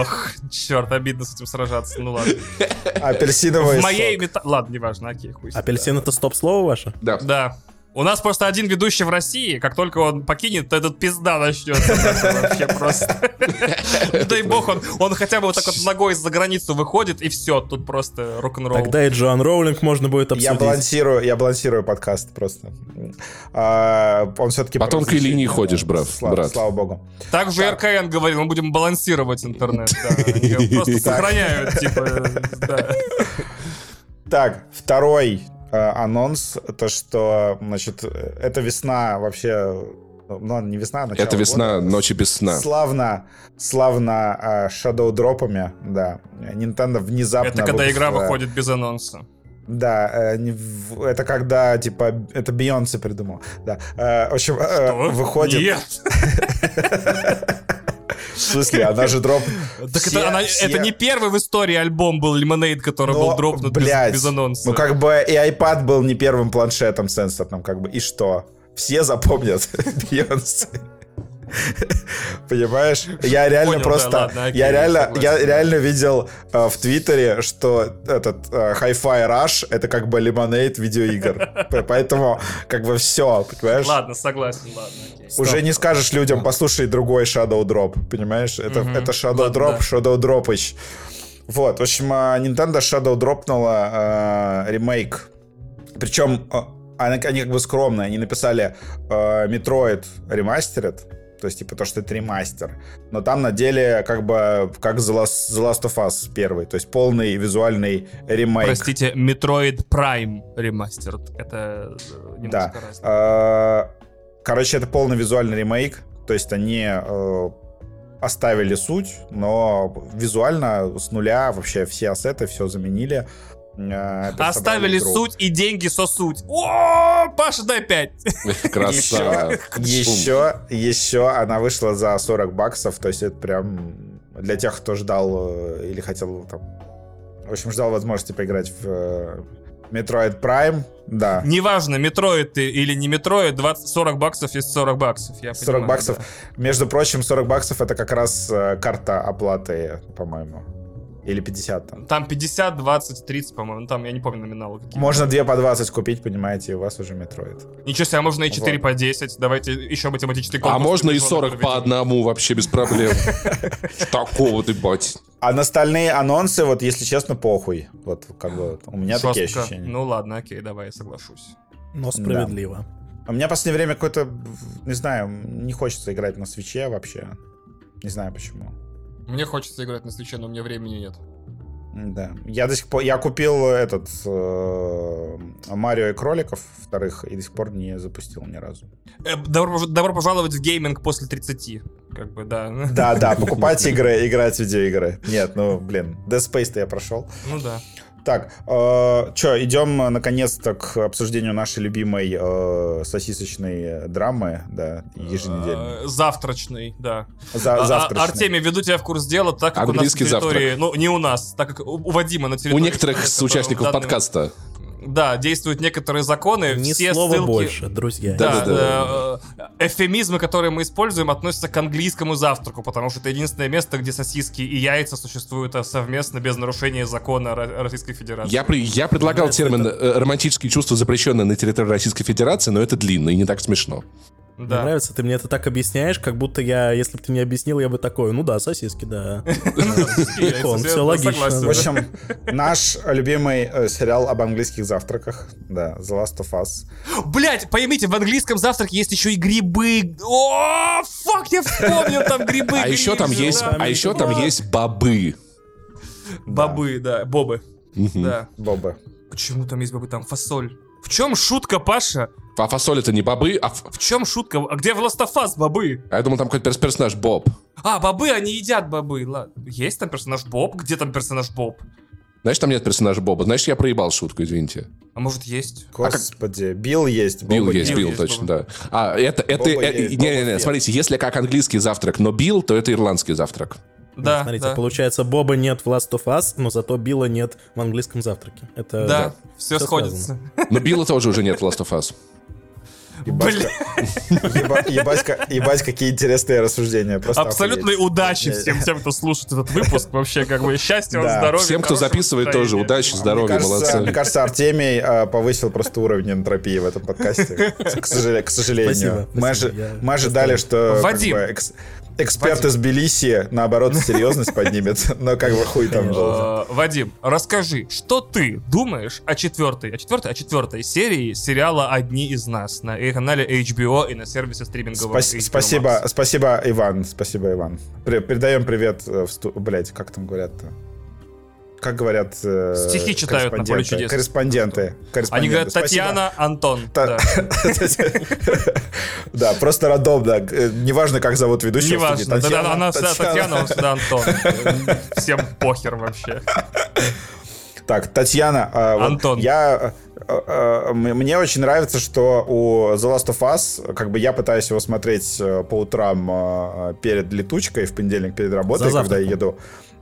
Ох, черт, обидно с этим сражаться. Ну ладно. Апельсиновый В моей мета... Ладно, неважно, окей, хуй. Апельсин это стоп-слово ваше? Да. Да. У нас просто один ведущий в России, как только он покинет, то этот пизда начнется. [LAUGHS] Вообще просто. Не дай бог, он, он хотя бы вот так вот ногой за границу выходит, и все, тут просто рок-н-ролл. Тогда и Джоан Роулинг можно будет Я обсудить. балансирую, я балансирую подкаст просто. А, он все-таки По тонкой линии ходишь, брат, Слава, богу. Также РКН говорил, мы будем балансировать интернет. [LAUGHS] Просто сохраняют, типа. Так, второй анонс, то что, значит, э, это весна вообще, ну, не весна, а начало Это весна, года. ночи без сна. Славно, славно э, shadow дропами, да. Nintendo внезапно... Это когда игра выпустила- выходит без анонса. Да, э, не в- это когда, типа, это Бейонсе придумал. Да. Э, в общем, э, Что? выходит... Нет. [LAUGHS] В смысле, она же дроп... Так это, она- это не первый в истории альбом был Lemonade, который был дропнут без- без, анонса. Ну, как бы и iPad был не первым планшетом сенсорным, как бы, и что? Все запомнят [LAUGHS] Бейонсе. Понимаешь? Я реально просто... я реально, я реально видел э, в Твиттере, что этот э, Hi-Fi Rush это как бы лимонейд видеоигр. Поэтому как бы все, понимаешь? Ладно, согласен, ладно. Уже не скажешь людям, послушай другой Shadow Drop, понимаешь? Это, Shadow Drop. Shadow Dropыч. Вот, в общем, а, Nintendo Shadow дропнула э, ремейк. Причем э, они, они как бы скромные, они написали э, Metroid Remastered, то есть типа то, что это ремастер. Но там на деле как бы как The Last, The Last of Us первый, то есть полный визуальный ремейк. Простите, Metroid Prime ремастер. Это э, немножко Да. разное. А, Короче, это полный визуальный ремейк. То есть они э, оставили суть, но визуально с нуля вообще все ассеты, все заменили. Э, пересобрали Оставили суть и деньги со суть. О, Паша, дай 5. Красава. Еще, еще, она вышла за 40 баксов, то есть это прям для тех, кто ждал э, или хотел там... В общем, ждал возможности поиграть в э, Metroid Prime, да. Неважно, Metroid ты или не Metroid, 20, 40 баксов есть 40 баксов. Я 40 понимаю, баксов. да. Между прочим, 40 баксов это как раз э, карта оплаты, по-моему. Или 50 там. Там 50, 20, 30, по-моему. Ну, Там я не помню номиналы какие. Можно две по 20 купить, понимаете, и у вас уже Metroid. Ничего себе, а можно и 4 Вот. по 10. Давайте еще математический А конкурс. можно и телефона 40 по одному вообще без проблем. [LAUGHS] Такого ты, бать. А на остальные анонсы, вот, если честно, похуй. Вот, как бы, у меня такие ощущения. Ну ладно, окей, давай, я соглашусь. Но справедливо. У меня в последнее время какой-то, не знаю, не хочется играть на свече вообще. Не знаю почему. Мне хочется играть на свече, но у меня времени нет. Да. Я до сих пор... Я купил этот... э, Марио и кроликов вторых и до сих пор не запустил ни разу. Э, Добро, добро пожаловать в гейминг после 30. Как бы, да. Да, да, покупать [LAUGHS] игры, играть в видеоигры. Нет, ну, блин, Dead Space-то я прошел. Ну да. Так, э, что, идем э, наконец-то к обсуждению нашей любимой э, сосисочной драмы, да, еженедельной. Э, Завтрачный, да. За, А- а- завтрашней. Артемий, веду тебя в курс дела, так как Английский у нас на территории, ну не у нас, так как у, у Вадима на территории. У некоторых с участников данный- подкаста. Да, действуют некоторые законы, Ни все слова ссылки... больше, друзья. Да, Да-да-да. э, эвфемизмы, которые мы используем, относятся к английскому завтраку, потому что это единственное место, где сосиски и яйца существуют э, совместно без нарушения закона Ро- Российской Федерации. Я, я предлагал термин э, «романтические чувства, запрещенные на территории Российской Федерации», но это длинно и не так смешно. Мне Да. нравится, ты мне это так объясняешь, как будто я, если бы ты мне объяснил, я бы такой, ну да, сосиски, да. [LAUGHS] Все логично. В общем, наш любимый э, сериал об английских завтраках, да, The Last of Us. Блять, поймите, в английском завтраке есть еще и грибы. О, фак, я вспомнил там грибы. А еще там есть, а еще там есть бобы. Бобы, да, бобы. Да. Боба. Почему там есть бобы? Там фасоль. В чем шутка, Паша? А фасоль это не бобы, а, ф- В чем шутка? А где в Us бобы? а я думал, там какой-то перс- персонаж Боб. А, бобы, они едят бобы. Ладно. Есть там персонаж Боб? Где там персонаж Боб? Значит, там нет персонажа Боба. Значит, я проебал шутку, извините. А может есть? Господи, Билл есть. Билл Боба есть, нет. Билл, есть, точно, Боба. да. А, это, это, Боба э, есть, не, не, Боба не, смотрите, если как английский завтрак, но Билл, то это ирландский завтрак. Да, Смотрите, да. получается, Боба нет в Last of Us, но зато Билла нет в английском завтраке. Это Да, все Всё сходится. Но Билла тоже уже нет в Last of Us. Ебать, какие интересные рассуждения. Просто абсолютной охуеть. удачи всем тем, кто слушает этот выпуск. Вообще, как бы счастья вам, Да. здоровья. Всем, кто записывает, тоже удачи, здоровья, молодцы. мне кажется, Артемий э, повысил просто уровень энтропии в этом подкасте. К сожалению. Спасибо, Мы спасибо, ожи- мы ожидали, что как Вадим. бы, экс- эксперт Вадим. из Тбилиси, наоборот, серьезность [LAUGHS] поднимет, но как бы хуй там должен. Э, Вадим, расскажи, что ты думаешь о четвертой, о четвертой, о четвертой серии сериала «Одни из нас» на канале HBO и на сервисе стримингового Спас- Спасибо, спасибо, Иван, спасибо, Иван. Передаем привет в сту... Блять, как там говорят-то? Как говорят э, Стихи читают на поле чудес. Корреспонденты. Они говорят Спасибо. Татьяна, Антон. Та- Да. [LAUGHS] Просто рандомно. Э, Неважно, как зовут ведущего. Неважно, да, она всегда Татьяна. Татьяна, он всегда Антон. [LAUGHS] Всем похер вообще. Так, Татьяна. а, Антон. Я, Э, э, мне очень нравится, что у The Last of Us, как бы я пытаюсь его смотреть э, по утрам перед летучкой в понедельник перед работой, когда я еду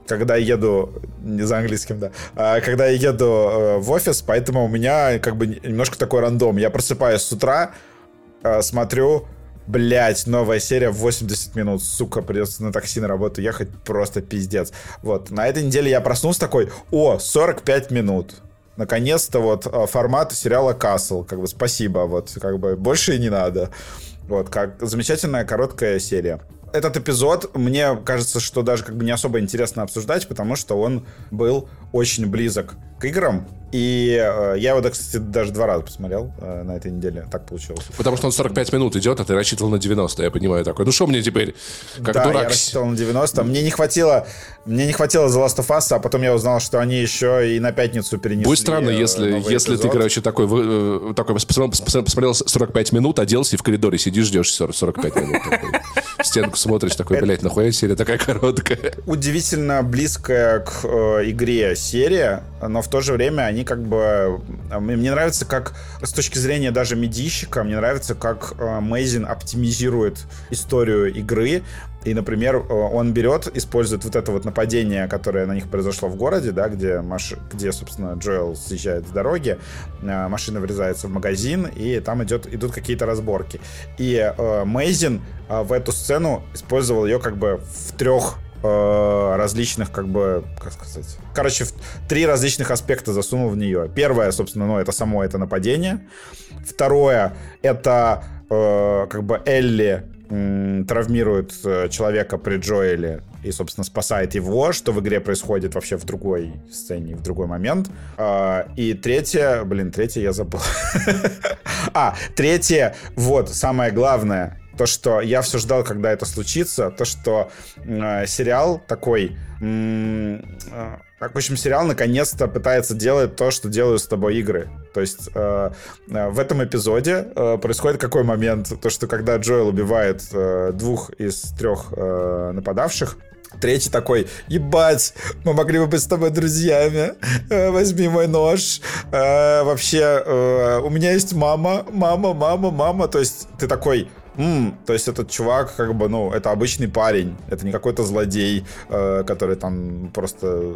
когда еду, не за английским, да, а когда я еду в офис, поэтому у меня как бы немножко такой рандом. Я просыпаюсь с утра, смотрю, Блять, новая серия в 80 минут. Сука, придется на такси на работу ехать. Просто пиздец. Вот, на этой неделе я проснулся такой, о, 45 минут наконец-то вот э, формат сериала Касл. Как бы спасибо, вот как бы больше и не надо. Вот, как замечательная короткая серия. Этот эпизод, мне кажется, что даже как бы не особо интересно обсуждать, потому что он был очень близок к играм, и э, я его, да, кстати, даже два раза посмотрел э, на этой неделе. Так получилось. Потому что он 45 минут идет, а ты рассчитывал на 90, я понимаю такой. Ну что мне теперь? Как да, дурак. я рассчитывал на 90. Мне не хватило, мне не хватило The Last of Us, а потом я узнал, что они еще и на пятницу перенесли. Будет странно, э, если, если ты, короче, такой, э, такой посмотрел, посмотрел 45 минут, оделся и в коридоре сидишь, ждешь 45 минут. В стенку смотришь, такой, блядь, нахуя серия такая короткая? Удивительно близкая к э, игре серия, но в то же время они как бы а мне нравится, как с точки зрения даже медийщика, мне нравится, как Мейзин оптимизирует историю игры. И, например, э, он берет, использует вот это вот нападение, которое на них произошло в городе, да, где, маш... где собственно, Джоэл съезжает с дороги, машина врезается в магазин, и там идет, идут какие-то разборки. И э, Мейзин в эту сцену использовал ее как бы в трех Различных, как бы, как сказать, короче, три различных аспекта засунул в нее. Первое, собственно, ну, это само это нападение. Второе, это э, как бы Элли травмирует э, человека при Джоэле и, собственно, спасает его, что в игре происходит вообще в другой сцене, в другой момент. Э, и третье, блин, третье я забыл. [LAUGHS] А, третье, вот, самое главное, то, что я все ждал, когда это случится, то, что э, сериал такой, э, в общем, сериал наконец-то пытается делать то, что делают с тобой игры. То есть э, э, в этом эпизоде э, происходит какой момент? То, что когда Джоэл убивает э, двух из трех э, нападавших, Третий такой, ебать, мы могли бы быть с тобой друзьями. Э, возьми мой нож. Э, вообще, э, у меня есть мама, мама, мама, мама. То есть ты такой, м то есть этот чувак, как бы, ну, это обычный парень, это не какой-то злодей, э, который там просто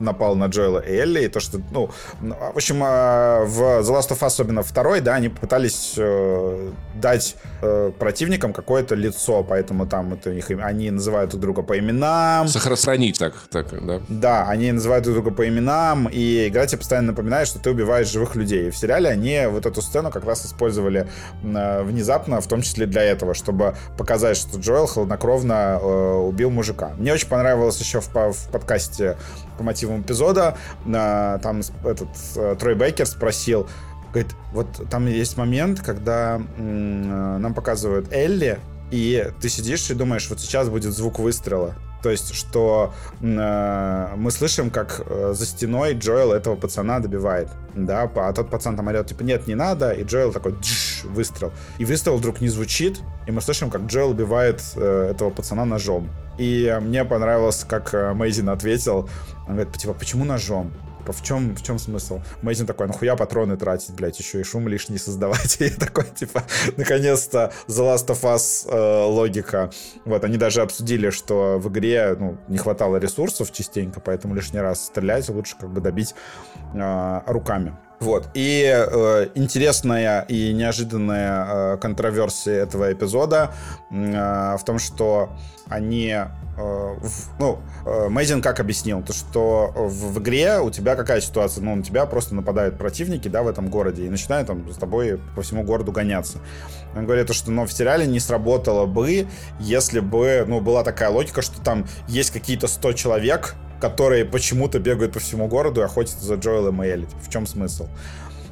напал на Джоэла и Элли, и то, что, ну, в общем, э, в The Last of Us, особенно второй, да, они пытались э, дать э, противникам какое-то лицо, поэтому там это у них, они называют друг друга по именам. Сохранить так, так, да. Да, они называют друг друга по именам, и игра тебе постоянно напоминает, что ты убиваешь живых людей. И в сериале они вот эту сцену как раз использовали э, внезапно, в том числе для этого, чтобы показать, что Джоэл хладнокровно э, убил мужика. Мне очень понравилось еще в, в подкасте по мотивам эпизода, э, там этот э, Трой Бейкер спросил, говорит, вот там есть момент, когда э, нам показывают Элли, и ты сидишь и думаешь, вот сейчас будет звук выстрела. То есть, что э, мы слышим, как э, за стеной Джоэл этого пацана добивает, да, а тот пацан там орет, типа, нет, не надо, и Джоэл такой, дж, выстрел. И выстрел вдруг не звучит, и мы слышим, как Джоэл убивает э, этого пацана ножом. И мне понравилось, как э, Мейзин ответил, он говорит, типа, почему ножом? В чем, в чем смысл? Мейзин такой, нахуя патроны тратить, блядь, еще и шум лишний создавать. [LAUGHS] И я такой, типа, наконец-то The Last of Us э, логика. Вот, они даже обсудили, что в игре, ну, не хватало ресурсов частенько, поэтому лишний раз стрелять лучше как бы добить э, руками. Вот. И э, интересная и неожиданная э, контроверсия этого эпизода э, в том, что они Э, ну, э, Мэйзин как объяснил, то что в, в игре у тебя какая ситуация, ну, на тебя просто нападают противники, да, в этом городе, и начинают там с тобой по всему городу гоняться. Он говорит, то, что, ну, в сериале не сработало бы, если бы, ну, была такая логика, что там есть какие-то 100 человек, которые почему-то бегают по всему городу и охотятся за Джоэлом и Элли. В чем смысл?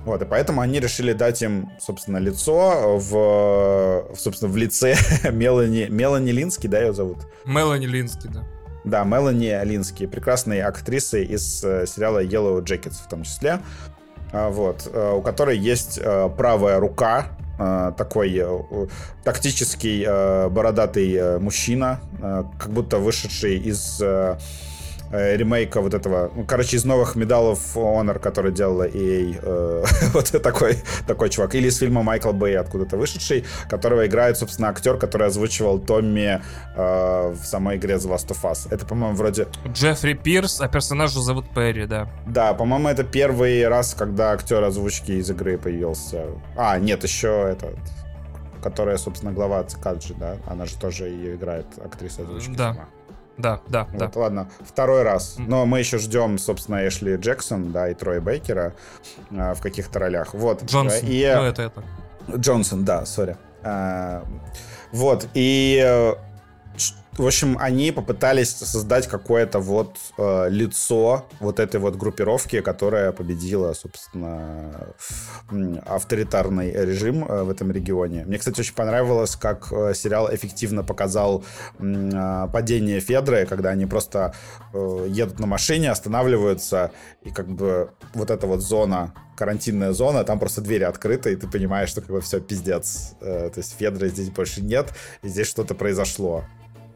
Вот, и поэтому они решили дать им, собственно, лицо в, собственно, в лице [LAUGHS] Мелани, Мелани Лински, да, ее зовут? Мелани Лински, да. Да, Мелани Лински, прекрасной актрисы из э, сериала Yellow Jackets в том числе, а, вот, э, у которой есть э, правая рука, такой тактический бородатый мужчина, как будто вышедший из э, ремейка вот этого, ну, короче, из новых медалов Honor, который делала EA, э, [LAUGHS] вот такой, такой чувак. Или из фильма Майкла Бэй, откуда-то вышедший, которого играет, собственно, актер, который озвучивал Томми э, в самой игре The Last of Us. Это, по-моему, вроде... Джеффри Пирс, а персонажа зовут Перри, да. Да, по-моему, это первый раз, когда актер озвучки из игры появился. А, нет, еще этот которая, собственно, глава Цикаджи, да? Она же тоже ее играет, актриса озвучки Да. сама. Да, да, Вот, да. ладно, второй раз. Но мы еще ждем, собственно, Эшли Джексон, да, и Троя Бейкера а, в каких-то ролях. Вот. Джонсон. И, Ну, это это. Джонсон, да, сори. А, вот, и... В общем, они попытались создать какое-то вот э, лицо вот этой вот группировки, которая победила, собственно, авторитарный режим э, в этом регионе. Мне, кстати, очень понравилось, как э, сериал эффективно показал э, падение Федры, когда они просто э, едут на машине, останавливаются, и как бы вот эта вот зона карантинная зона, там просто двери открыты, и ты понимаешь, что как бы все пиздец. Э, то есть Федры здесь больше нет, и здесь что-то произошло.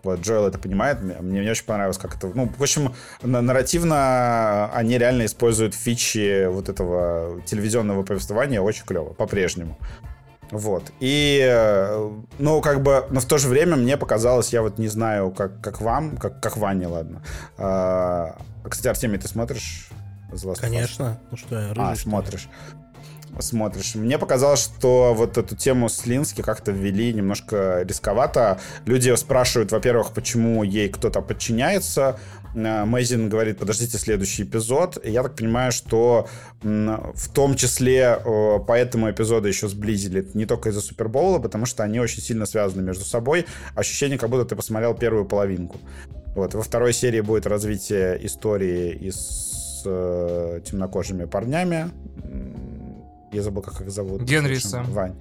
Вот, Джоэл это понимает. Мне, мне не очень понравилось, как это... Ну, в общем, на- нарративно они реально используют фичи вот этого телевизионного повествования очень клево, по-прежнему. Вот. И, э, ну, как бы, но в то же время мне показалось, я вот не знаю, как, как вам, как, как Ване, ладно. А, кстати, Артемий, ты смотришь The Last? Конечно. Ну что, я рыжий, А, что ли? Смотришь. Смотришь. Мне показалось, что вот эту тему с Лински как-то ввели немножко рисковато. Люди спрашивают, во-первых, почему ей кто-то подчиняется. Э, Мэйзин говорит, подождите следующий эпизод. Я так понимаю, что в том числе э, по этому эпизоду еще сблизили не только из-за Супербоула, потому что они очень сильно связаны между собой. Ощущение, как будто ты посмотрел первую половинку. Вот. Во второй серии будет развитие истории из э, темнокожими парнями. Я забыл, как их зовут. Генри и Совершенно. Сэм. Вань.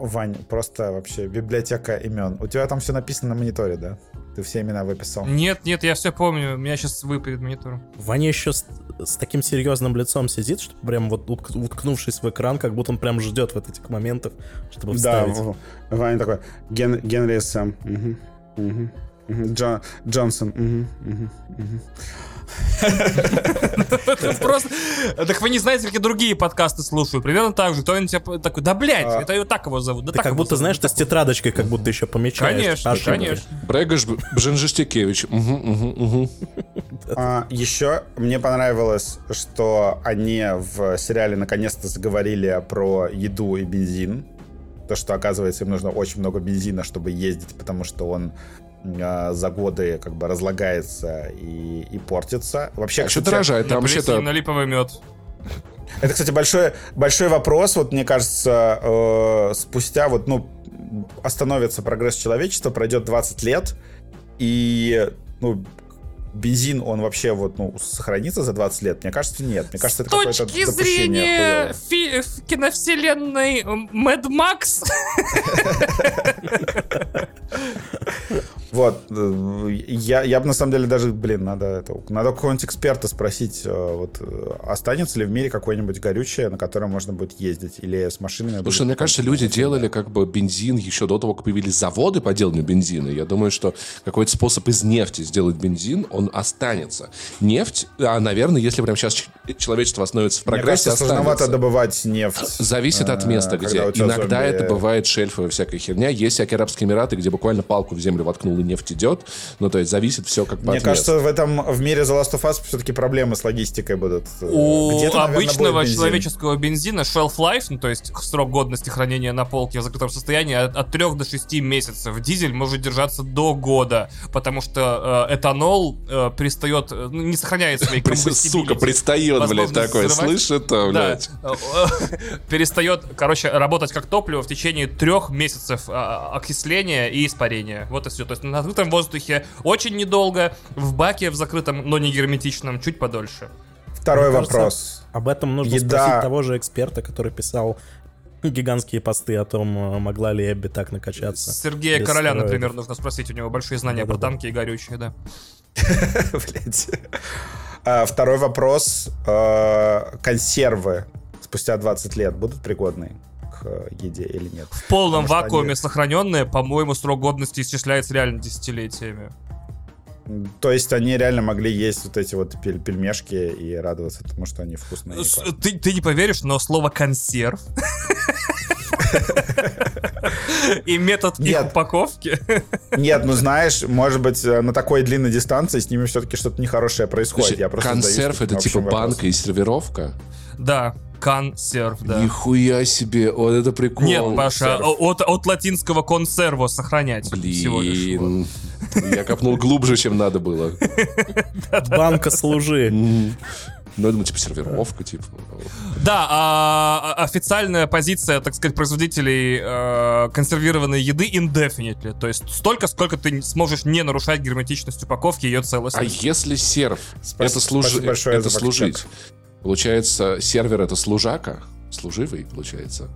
Вань, просто вообще библиотека имен. У тебя там все написано на мониторе, да? Ты все имена выписал. Нет, нет, я все помню. Меня сейчас вы перед монитором. Ваня еще с, с таким серьезным лицом сидит, что прям вот утк- уткнувшись в экран, как будто он прям ждет вот этих моментов, чтобы Да, вставить. в- Ваня такой. Ген- Генри Сэм. Мгм, мгм, мгм. Джон- Джонсон. мгм, мгм, мгм. [LAUGHS] Просто... Так вы не знаете, какие другие подкасты слушаю. Примерно так же. Кто-нибудь тебе такой, да блядь, А. это ее так его зовут. Да Ты так как будто, знаешь, ты с тетрадочкой как будто еще помечаешь. Конечно, конечно. Брегаш Б- Бженжиштекевич. Мгм, мгм, мгм. А, еще мне понравилось, что они в сериале наконец-то заговорили про еду и бензин. То, что, оказывается, им нужно очень много бензина, чтобы ездить, потому что он а, за годы как бы разлагается и, и портится. Вообще, А что кстати, дорожает? Там вообще-то... на липовый мед. Это, кстати, большой, большой вопрос. Вот мне кажется, э, спустя вот, ну, остановится прогресс человечества, пройдет 20 лет, и, ну, бензин, он вообще вот, ну, сохранится за 20 лет? Мне кажется, нет. Мне кажется, С это какое-то точки зрения фи- киновселенной Мэд Макс, [LAUGHS] [LAUGHS] Вот. э, Я, я бы, на самом деле, даже, блин, надо это... Надо какого-нибудь эксперта спросить, э, вот, э, останется ли в мире какое-нибудь горючее, на котором можно будет ездить, или с машинами... Слушай, мне кажется, люди делали как бы бензин еще до того, как появились заводы по деланию бензина. Я думаю, что какой-то способ из нефти сделать бензин, он останется. Нефть, а, наверное, если прям сейчас человечество остановится в Мне прогрессе, кажется, сложновато останется. добывать нефть. Зависит от места, где. Иногда зомби- это бывает шельфовая всякая херня. Есть всякие Арабские Эмираты, где буквально палку в землю воткнул, и нефть идет. Ну, то есть зависит все как бы Мне от кажется, в этом в мире The Last of Us все-таки проблемы с логистикой будут. у Где-то, наверное, обычного бензин. человеческого бензина shelf life, ну то есть срок годности хранения на полке в закрытом состоянии от, от 3 до 6 месяцев. Дизель может держаться до года, потому что э, этанол э, перестает, э, ну, не сохраняет свои [LAUGHS] Сука, пристает, блядь, такой. взрывать. Слышит то, Да, блядь? э, [LAUGHS] э, перестает, короче, работать как топливо в течение трех месяцев а, окисления и испарения. Вот и все. То есть на открытом воздухе очень недолго, в баке в закрытом, но не герметичном, чуть подольше. Второй Мне кажется, вопрос. Об этом нужно Еда. спросить того же эксперта, который писал гигантские посты о том, э, могла ли Эбби так накачаться. Сергея Короля, стероидов. например, нужно спросить, у него большие знания про Да-да-да. танки и горючие, да. [LAUGHS] Второй вопрос. А, Консервы спустя 20 лет будут пригодны к э, еде или нет? В полном Потому вакууме они- сохраненные, по-моему, срок годности исчисляется реально десятилетиями. То есть они реально могли есть вот эти вот пель- пельмешки и радоваться тому, что они вкусные. С-. Ты, ты не поверишь, но слово консерв и метод их упаковки. Нет, ну знаешь, может быть, э, на такой длинной дистанции с ними все-таки что-то нехорошее происходит. Слушай, Я просто задаюсь консерв это типа банка и сервировка? Да, консерв, да. Нихуя себе, вот это прикол. Нет, Паша, от, от латинского консерво сохранять. всего лишь. Блин, [LAUGHS] я копнул глубже, чем надо было. [LAUGHS] Банка служи. Ну, я думаю, типа сервировка, типа. Да, а, а, официальная позиция, так сказать, производителей э, консервированной еды indefinitely. То есть столько, сколько ты сможешь не нарушать герметичность упаковки и ее А целостность. если серв Спасибо- это, служи- спасибо большое это за служить. Получается, сервер это служака? Служивый, получается.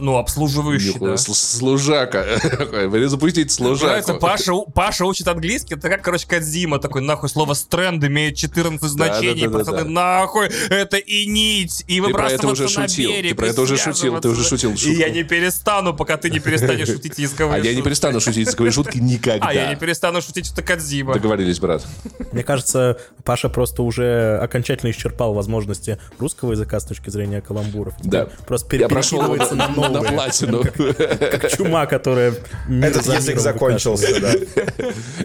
Ну, обслуживающий, Нихуя, да. сл- Служака. [LAUGHS] Запустить служаку. Паша, Паша учит английский, это как, короче, Кадзима такой, нахуй, слово стренд имеет 14 значений, да-да-да-да. пацаны, нахуй, это и нить, и Ты про это выбрасываться уже на шутил. берег, Ты про это уже шутил. Ты уже шутил И я шутку. не перестану, пока ты не перестанешь [LAUGHS] шутить языковые А я не шутки. перестану шутить языковые шутки никогда. А я не перестану шутить, что Кадзима. Договорились, брат. Мне кажется, Паша просто уже окончательно исчерпал возможности русского языка с точки зрения каламбуров. Да. Просто Я прошел его перекидывается на на платину. Как чума, которая Этот язык закончился, да.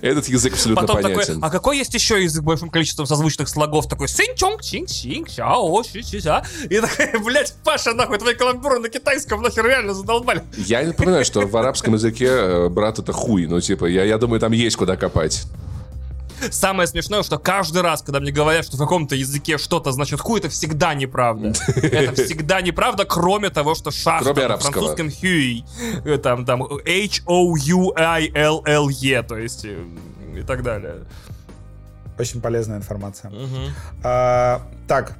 Этот язык абсолютно Потом такой, понятен. а какой есть еще язык большим количеством созвучных слогов? Такой синь чонг синь синь сяо ши ся И такой, блядь, Паша, нахуй, твои каламбуры на китайском нахер реально задолбали. Я напоминаю, что в арабском языке э, брат это хуй. Ну, типа, я, я думаю, там есть куда копать. Самое смешное, что каждый раз, когда мне говорят, что в каком-то языке что-то значит хуй, это всегда неправда. [LAUGHS] Это всегда неправда, кроме того, что шахта Кроме на французском хюй, э, там, там, H-O-U-I-L-L-E, то есть, э, и так далее. Очень полезная информация. А, так,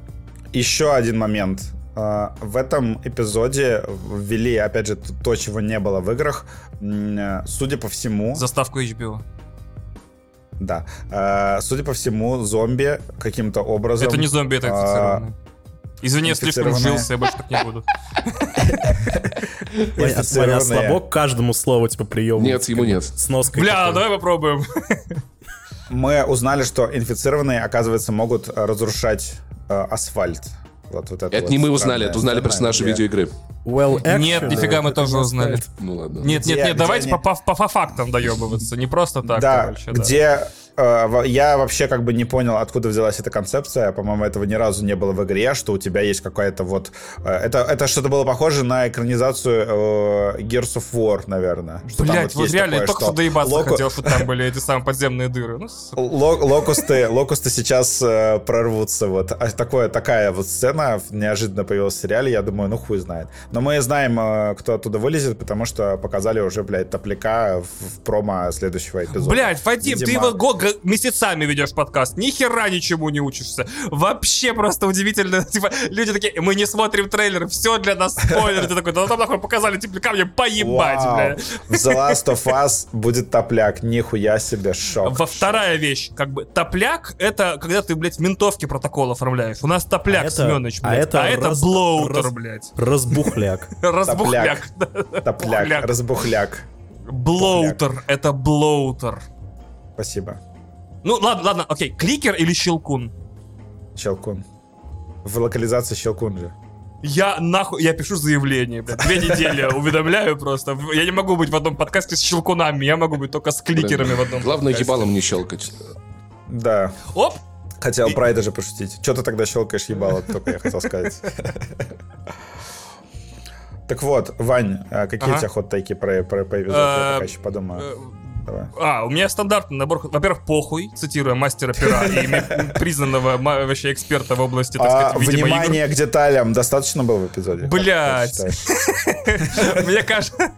еще один момент. А, в этом эпизоде ввели, опять же, то, чего не было в играх. Э, Судя по всему, Заставку HBO. Да, а, судя по всему, зомби каким-то образом. Это не зомби, это а, инфицированный. Извини, я слишком инфицированные. вжился, я больше так не буду. Инфицированные. слабо к каждому слову, типа, прием. Нет, ему нет. С ноской. Бля, давай попробуем. Мы узнали, что инфицированные, оказывается, могут э, разрушать э, асфальт. Вот, вот Это не мы узнали, это узнали персонажи где- видеоигры. Well, Нет, нифига мы это тоже узнали. Ну ладно. Нет, нет, Где- нет, давайте где по, по, по, по фактам доебываться, не просто так, да, короче, да. где во- я вообще как бы не понял, откуда взялась эта концепция. По-моему, этого ни разу не было в игре, что у тебя есть какая-то вот... э, это, это что-то было похоже на экранизацию э, Gears of War, наверное. Что Блять, вот есть реально, я такое, только что что доебаться локу- хотел, что там были эти самые [LAUGHS] подземные дыры. Ну, локусты, локусты сейчас э, прорвутся. Вот А такое, такая вот сцена неожиданно появилась в сериале. Я думаю, ну хуй знает. Но мы знаем, э, кто оттуда вылезет, потому что показали уже, блядь, топляка в, в промо следующего эпизода. Блять, Вадим, ты Видимо- вот го- г- месяцами ведешь подкаст, ни хера ничему не учишься. Вообще просто удивительно. [LAUGHS] Типа, люди такие, мы не смотрим трейлеры, все для нас спойлеры. Ты такой, да там нахуй показали тепляка, мне поебать, бля. В The Last of Us будет топляк. Нихуя себе, шок. Во вторая вещь, как бы, топляк, это когда ты, блядь, в ментовке протокол оформляешь. У нас топляк, А Семенович, а блядь. это А это раз- блоутер, раз- блядь. Разбухляк. [LAUGHS] Разбухляк. Топляк, Бухляк. разбухляк. Блоутер, это блоутер. Спасибо, Ну, ладно, ладно, окей, кликер или щелкун? Щелкун. В локализации Щелкун же. Я нахуй, я пишу заявление, блядь, две недели [LAUGHS] уведомляю просто. Я не могу быть в одном подкасте с щелкунами, я могу быть только с кликерами в одном Главное, подкасте. ебалом не щелкать. Да. Оп, Хотел про это же пошутить. Че ты тогда щелкаешь ебало, только я хотел сказать. [LAUGHS] Так вот, Вань, а какие у тебя хот-тейки про, эпизод? Я Э, пока еще подумаю. Давай. А, у меня стандартный набор. Во-первых, похуй, цитируя мастера пера и [LAUGHS] признанного вообще эксперта в области, так А сказать, игр. внимание к деталям достаточно было в эпизоде? Считаешь? [LAUGHS] Мне кажется,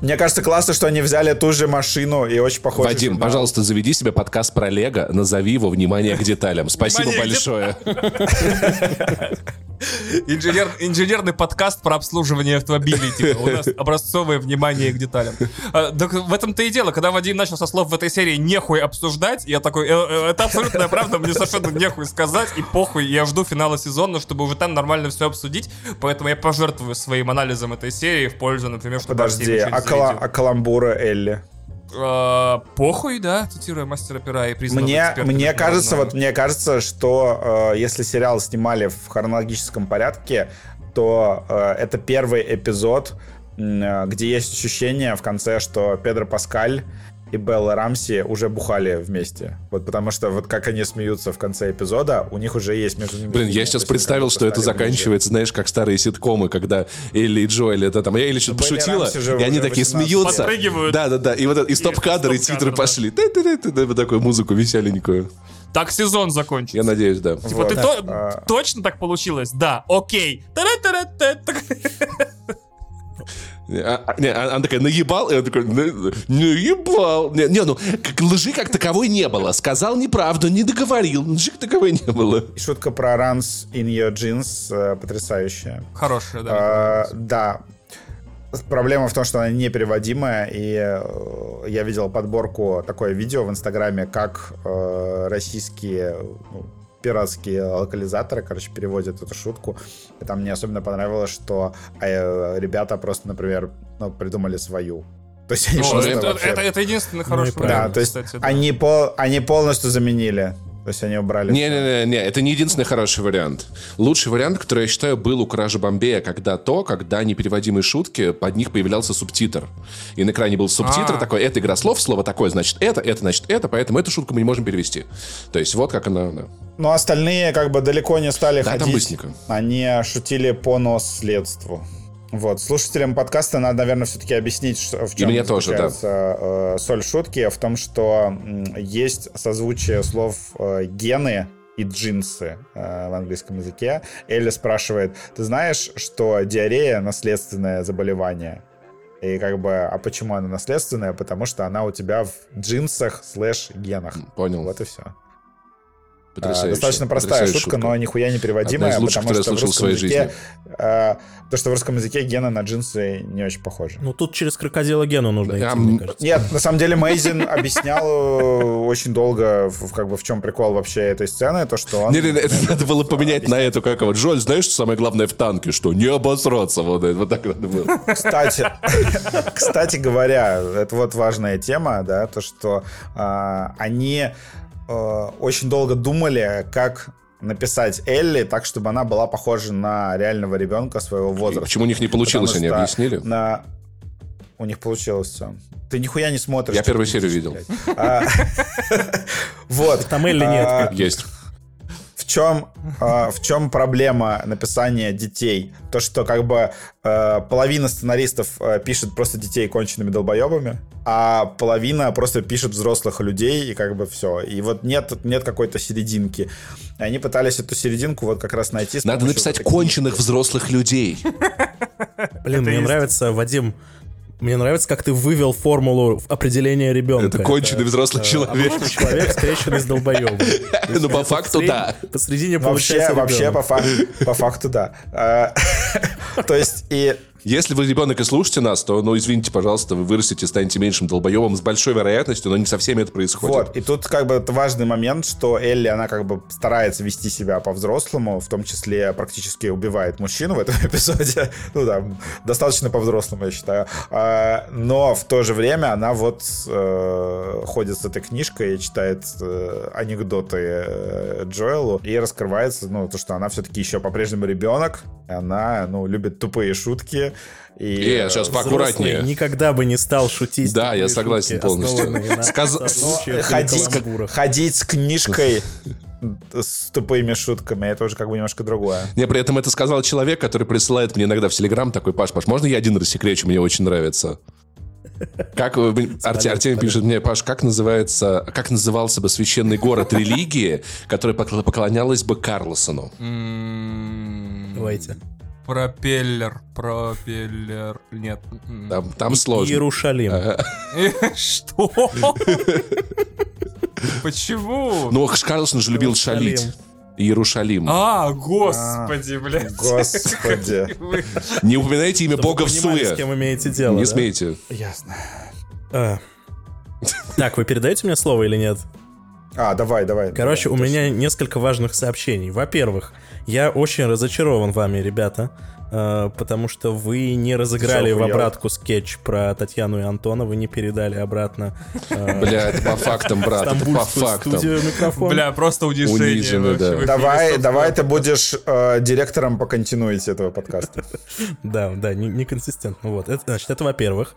Мне кажется, классно, что они взяли ту же машину и очень похоже. Вадим, пожалуйста, заведи себе подкаст про Лего, назови его «Внимание к деталям». Спасибо большое. инженер, инженерный подкаст про обслуживание автомобилей. Типа, у нас образцовое внимание к деталям. А, так в этом-то и дело. Когда Вадим начал со слов в этой серии нехуй обсуждать, я такой, «Э, э, это абсолютная правда, мне совершенно нехуй сказать, и похуй, я жду финала сезона, чтобы уже там нормально все обсудить, поэтому я пожертвую своим анализом этой серии в пользу, например, чтобы Подожди, а, кала- а каламбура Элли? э, похуй, да, цитируя мастера пера и признанного Мне, мне кажется, вот мне кажется, что э, если сериал снимали в хронологическом порядке, то э, это первый эпизод, э, где есть ощущение в конце, что Педро Паскаль и Белла Рамси уже бухали вместе. Вот потому что вот как они смеются в конце эпизода, у них уже есть между ними... Блин, я сейчас представил, что это заканчивается, знаешь, как старые ситкомы, когда Элли и Джоэль это там, я Элли что-то пошутила, и они такие 18. смеются. Подпрыгивают. Да, да, да. И вот и стоп-кадр, и титры пошли. Вот такую музыку веселенькую. Так сезон закончится. Я надеюсь, да. Типа, Вот. ты то- А. точно так получилось? Да, окей. А, не, а- она такая, наебал? И он такой, «На- наебал. Не, не, ну, как, лжи как таковой не было. Сказал неправду, не договорил. Лжи как таковой не было. Шутка про runs in your jeans э, потрясающая. Хорошая, да. А, да. Проблема в том, что она непереводимая, и э, я видел подборку, такое видео в Инстаграме, как э, российские ну, пиратские локализаторы, короче, переводят эту шутку. И там мне особенно понравилось, что э, ребята просто, например, ну, придумали свою. То есть они О, просто это, вообще- это- это единственный хороший правильно. Да, вариант, то есть кстати, да. они, пол, они полностью заменили. То есть они убрали... Не-не-не, это не единственный хороший вариант. Лучший вариант, который я считаю, был у Кражи Бомбея, когда то, когда непереводимые шутки, под них появлялся субтитр. И на экране был субтитр А. такой, это игра слов, слово такое, значит это, это, значит это, поэтому эту шутку мы не можем перевести. То есть вот как она... да. Но остальные как бы далеко не стали Да, там ходить. быстренько. Они шутили по наследству. Вот, слушателям подкаста надо, наверное, все-таки объяснить, что, в чем тоже, да. э, соль шутки, в том, что есть созвучие слов э, гены и джинсы э, в английском языке. Элли спрашивает, ты знаешь, что диарея наследственное заболевание? И как бы, а почему она наследственная? Потому что она у тебя в джинсах слэш генах. Понял. Вот и все. Потрясающая, Достаточно простая потрясающая шутка, но нихуя не переводимая, Одна из лучших, потому что я в слышал в русском своей языке, э, то, что в русском языке гены на джинсы не очень похожи. Ну, тут через крокодила Гену нужно идти, м, мне кажется. Нет, на самом деле Мейзин объяснял э, очень долго, как бы в чем прикол вообще этой сцены, то что он... Не-не-не, это надо было поменять на эту, как его, Джоль, знаешь, что самое главное в танке? Что? Не обосраться. Вот, это, вот так надо было. Кстати, [LAUGHS] кстати говоря, это вот важная тема, да, то, что а, они э, очень долго думали, как написать Элли так, чтобы она была похожа на реального ребенка своего возраста. Почему у них не получилось, Потому они объяснили? На... У них получилось все. Ты нихуя не смотришь. Я первую серию видел. А, [LAUGHS] Вот. Там Элли нет. А, Есть. В чем, а, в чем проблема написания детей? То, что как бы э, половина сценаристов э, пишет просто детей конченными долбоебами, а половина просто пишет взрослых людей, и как бы все. И вот нет, нет какой-то серединки. И они пытались эту серединку вот как раз найти. Надо написать вот таких- конченых взрослых людей. Блин, мне нравится, Вадим, мне нравится, как ты вывел формулу определения ребенка. Это конченый взрослый человек. Обычный человек, скрещенный с долбоебом. [LAUGHS] Ну, по факту, да. Посредине Вообще, получается вообще по, факту, да. [LAUGHS] То есть, и Если вы ребенок и слушаете нас, то, ну, извините, пожалуйста, вы вырастете, станете меньшим долбоебом с большой вероятностью, но не со всеми это происходит. Вот, и тут как бы это важный момент, что Элли, она как бы старается вести себя по-взрослому, в том числе практически убивает мужчину в этом [LAUGHS] эпизоде. Ну да, достаточно по-взрослому, я считаю. А, но в то же время она вот э, ходит с этой книжкой и читает э, анекдоты э, Джоэлу, и раскрывается, ну, то, что она все-таки еще по-прежнему ребенок, она, ну, любит тупые шутки. И, Э, сейчас поаккуратнее. Никогда бы не стал шутить. Да, я согласен шутки, полностью. Сказ- ходить, ходить с книжкой с тупыми шутками, это уже как бы немножко другое. Не, при этом это сказал человек, который присылает мне иногда в Телеграм такой, Паш, Паш, можно я один рассекречу, мне очень нравится. Как Арте- Артемий пишет мне, Паш, как называется, как назывался бы священный город религии, которая покла- поклонялась бы Карлосону? Давайте. Пропеллер, пропеллер. Нет. м. Там, там сложно. Иерушалим. [LAUGHS] Что? Почему? Ну, Карлсон же любил Иерусалим. шалить. Иерушалим. А, господи, блядь. Господи. [LAUGHS] Не упоминайте имя бога в суе. с кем имеете дело. Не смейте. Ясно. А. Так, вы передаете мне слово или нет? А, давай, давай. Короче, давай, у меня несколько важных сообщений. Во-первых, я очень разочарован вами, ребята, э, потому что вы не разыграли в обратку скетч про Татьяну и Антона, вы не передали обратно э, [LAUGHS] Бля, это по фактам, брат, это по фактам. Бля, просто унижение. Давай, давай ты будешь э, директором по континуити этого подкаста. [LAUGHS] Да, да, не- неконсистентно. Вот, значит, это во-первых.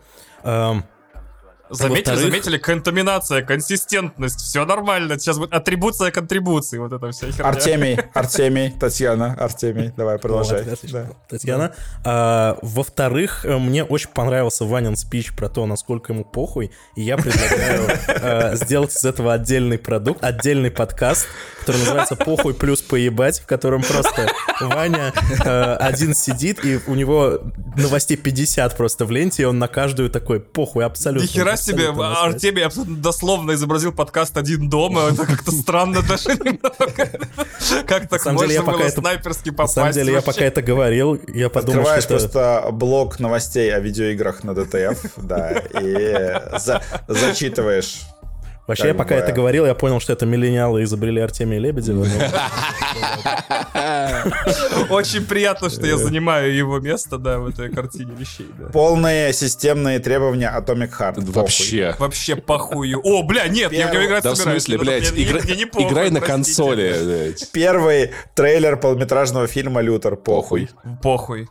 Заметили, заметили, контаминация, консистентность, все нормально. Сейчас будет атрибуция контрибуции, вот это вся херня. Артемий, [LAUGHS] Артемий, Татьяна, Артемий, давай продолжай. Вот, отлично. Да. Татьяна. А, во-вторых, э, мне очень понравился Ванин спич про то, насколько ему похуй, и я предлагаю э, сделать из этого отдельный продукт, отдельный подкаст, который называется «Похуй плюс поебать», в котором просто Ваня э, один сидит, и у него новостей 50 просто в ленте, и он на каждую такой «похуй, абсолютно». Нихера себе, абсолютно насрать». Артемий абсолютно дословно изобразил подкаст «Один дома». Это как-то странно даже. Как так самом деле, я можно пока было это- снайперски На попасть? самом деле, я пока это говорил, я подумал, Открываешь что это... просто блок новостей о видеоиграх на ДТФ, да, и за- зачитываешь. Вообще, я как пока бы- это говорил, я понял, что это миллениалы изобрели Артемия Лебедева. [LAUGHS] Очень приятно, что я занимаю его место, да, в этой картине вещей. Полные системные требования Atomic Heart. Вообще. Вообще похую. О, бля, нет, я в него играть Да в смысле, блядь, играй на консоли. Первый трейлер полнометражного фильма «Лютер». Похуй. Похуй.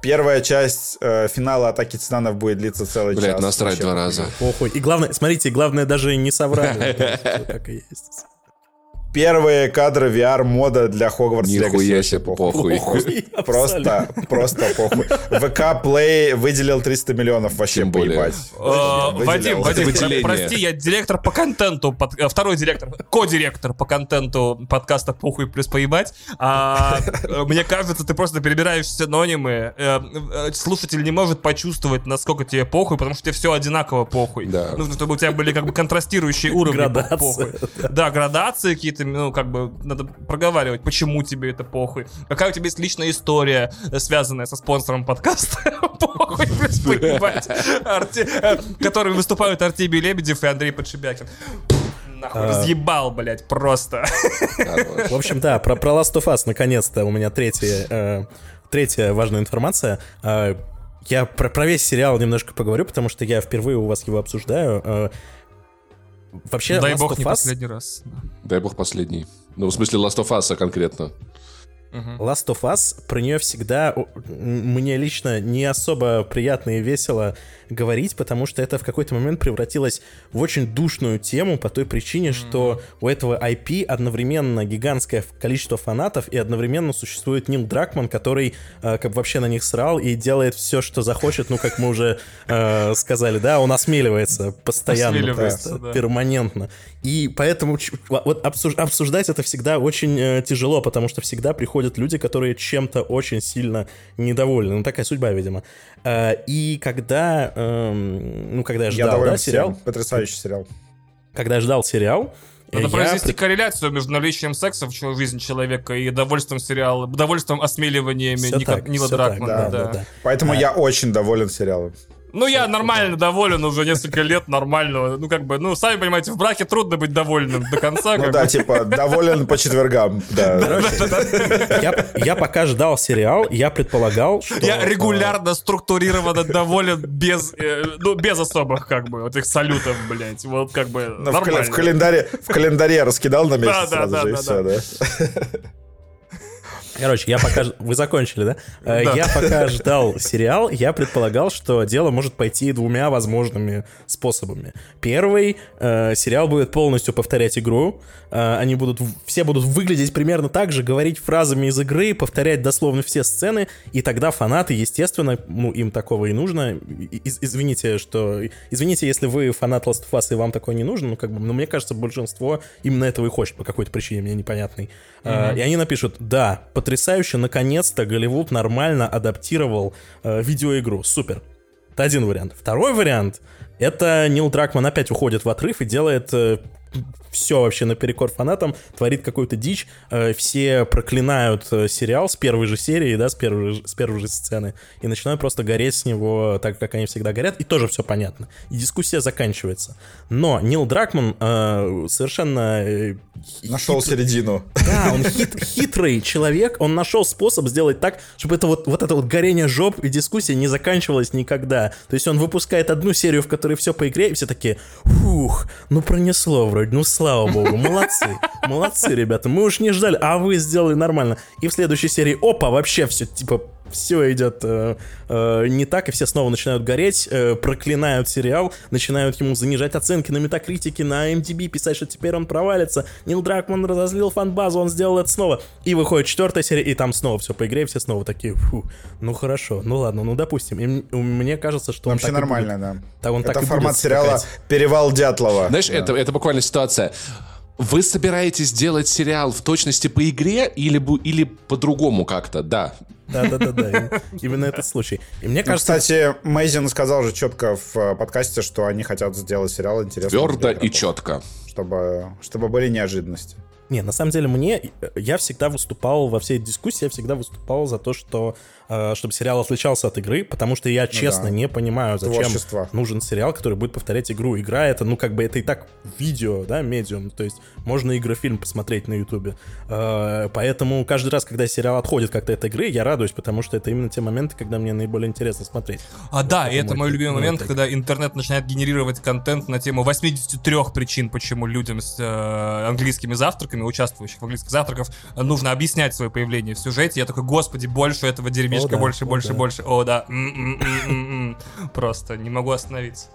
Первая часть э, финала «Атаки титанов» будет длиться целый час. Блядь, насрать два раза. Похуй. И главное, смотрите, главное даже не соврали. [LAUGHS] Так и есть. Первые кадры VR-мода для Легаси. Нихуя Вообще себе, похуй. [LAUGHS] Просто, просто похуй. ВК Play выделил 300 миллионов вообще поебать. Выделил. Вадим, Вадим, прости, я директор по контенту, э, второй директор, ко-директор по контенту подкаста «Похуй плюс поебать». А, э, Мне кажется, ты просто перебираешь синонимы. Э, Слушатель не может почувствовать, насколько тебе похуй, потому что тебе все одинаково похуй. Нужно, чтобы у тебя были как бы контрастирующие уровни похуй. Да, градации какие-то, ну, как бы, надо проговаривать, почему тебе это похуй. Какая у тебя есть личная история, э, связанная со спонсором подкаста. [LAUGHS] Похуй, поебать. Э, Которые выступают Артемий Лебедев и Андрей Подшибякин. Нахуй, разъебал, блядь, просто. В общем, да, про, про Last of Us, наконец-то, у меня третья, э, третья важная информация. Э, я про, про весь сериал немножко поговорю, потому что я впервые у вас его обсуждаю. Э, вообще, Дай Last бог of не Us- последний раз. Дай бог последний. Ну, в смысле, Last of Us конкретно. Last of Us, про нее всегда мне лично не особо приятно и весело говорить, потому что это в какой-то момент превратилось в очень душную тему по той причине, что у этого IP одновременно гигантское количество фанатов и одновременно существует Нил Дракман, который э, как бы вообще на них срал и делает все, что захочет, ну, как мы уже э, сказали, да, он осмеливается постоянно, Осмеливается, просто, да. перманентно. И поэтому вот обсуж- обсуждать это всегда очень э, тяжело, потому что всегда приходят люди, которые чем-то очень сильно недовольны. Ну, такая судьба, видимо. Э, и когда, эм, ну, когда я Я ждал, доволен да, сериал, всем. Потрясающий сериал. когда я ждал сериал, Надо я произвести корреляцию между наличием секса в жизни человека и довольством сериала, довольством осмеливаниями Всё Ника- так, Нила так, Дракмана. да, да. да, да. Поэтому я очень доволен сериалом. Ну, я нормально доволен уже несколько лет нормального. Ну, как бы, ну, сами понимаете, в браке трудно быть довольным до конца. Ну как да, типа, доволен по четвергам. [LAUGHS] Да. я, я пока ждал сериал, я предполагал, что... Я э, регулярно, структурированно доволен без, э, ну, без особых, как бы, вот этих салютов, блядь. Вот как бы Ну, в, нормально. в календаре, в календаре раскидал на месяц Да, да, сразу да, же, и все, да. Короче, я пока... [LAUGHS] Вы закончили, да? Э, Да. Я пока ждал сериал, я предполагал, что дело может пойти двумя возможными способами. Первый, э, сериал будет полностью повторять игру. Э, они будут... Все будут выглядеть примерно так же, говорить фразами из игры, повторять дословно все сцены, и тогда фанаты, естественно, ну, им такого и нужно. Извините, что... Извините, если вы фанат Last of Us, и вам такое не нужно, ну, как бы, но мне кажется, большинство именно этого и хочет по какой-то причине, мне непонятной. И они напишут, да, потрясающе, наконец-то Голливуд нормально адаптировал э, видеоигру, супер. Это один вариант. Второй вариант, это Нил Дракман опять уходит в отрыв и делает э, все вообще наперекор фанатам, творит какую-то дичь, э, все проклинают э, сериал с первой же серии, да, с первой, с первой же сцены, и начинают просто гореть с него так, как они всегда горят, и тоже все понятно. И дискуссия заканчивается. Но Нил Дракман э, совершенно... э, Нашел хит- середину. да, он хит- хитрый человек, он нашел способ сделать так, чтобы это вот, вот это вот горение жоп и дискуссия не заканчивалась никогда. То есть он выпускает одну серию, в которой все по игре, и все такие, фух, ну пронесло вроде, ну слава богу, молодцы, молодцы, ребята, мы уж не ждали, а вы сделали нормально. И в следующей серии, опа, вообще все, типа, все идет э, э, не так, и все снова начинают гореть, э, проклинают сериал, начинают ему занижать оценки на метакритике, на MDB, писать, что теперь он провалится. Нил Дракман разозлил фан-базу, он сделал это снова. И выходит четвертая серия, и там снова все по игре, и все снова такие, фу, ну хорошо, ну ладно, ну допустим. И мне кажется, что он Вообще так и нормально, будет. да. Так он так Это и формат сериала. «Перевал Дятлова». Знаешь, Да. это, это буквально ситуация. Вы собираетесь делать сериал в точности по игре или, или по-другому как-то? Да. Да-да-да, [LAUGHS] именно этот случай. И мне Ну, кажется, Кстати, Мейзин сказал же четко в э, подкасте, что они хотят сделать сериал интересным. Твердо и четко. Чтобы, чтобы были неожиданности. Не, на самом деле мне, я всегда выступал во всей дискуссии, я всегда выступал за то, что э, чтобы сериал отличался от игры, потому что я честно да. не понимаю, зачем Творчество. нужен сериал, который будет повторять игру. Игра это, ну как бы это и так видео, да, медиум, то есть можно игрофильм посмотреть на ютубе. Э, поэтому каждый раз, когда сериал отходит как-то от игры, я радуюсь, потому что это именно те моменты, когда мне наиболее интересно смотреть. А да, и это мой- любимый момент, тейк. когда интернет начинает генерировать контент на тему 83 причин, почему людям с э, английскими завтраками, участвующих в английских завтраках, э, нужно объяснять свое появление в сюжете. Я такой, господи, больше этого дерьмишка, Да, больше, о, больше, да. больше. О, да. Просто не могу остановиться.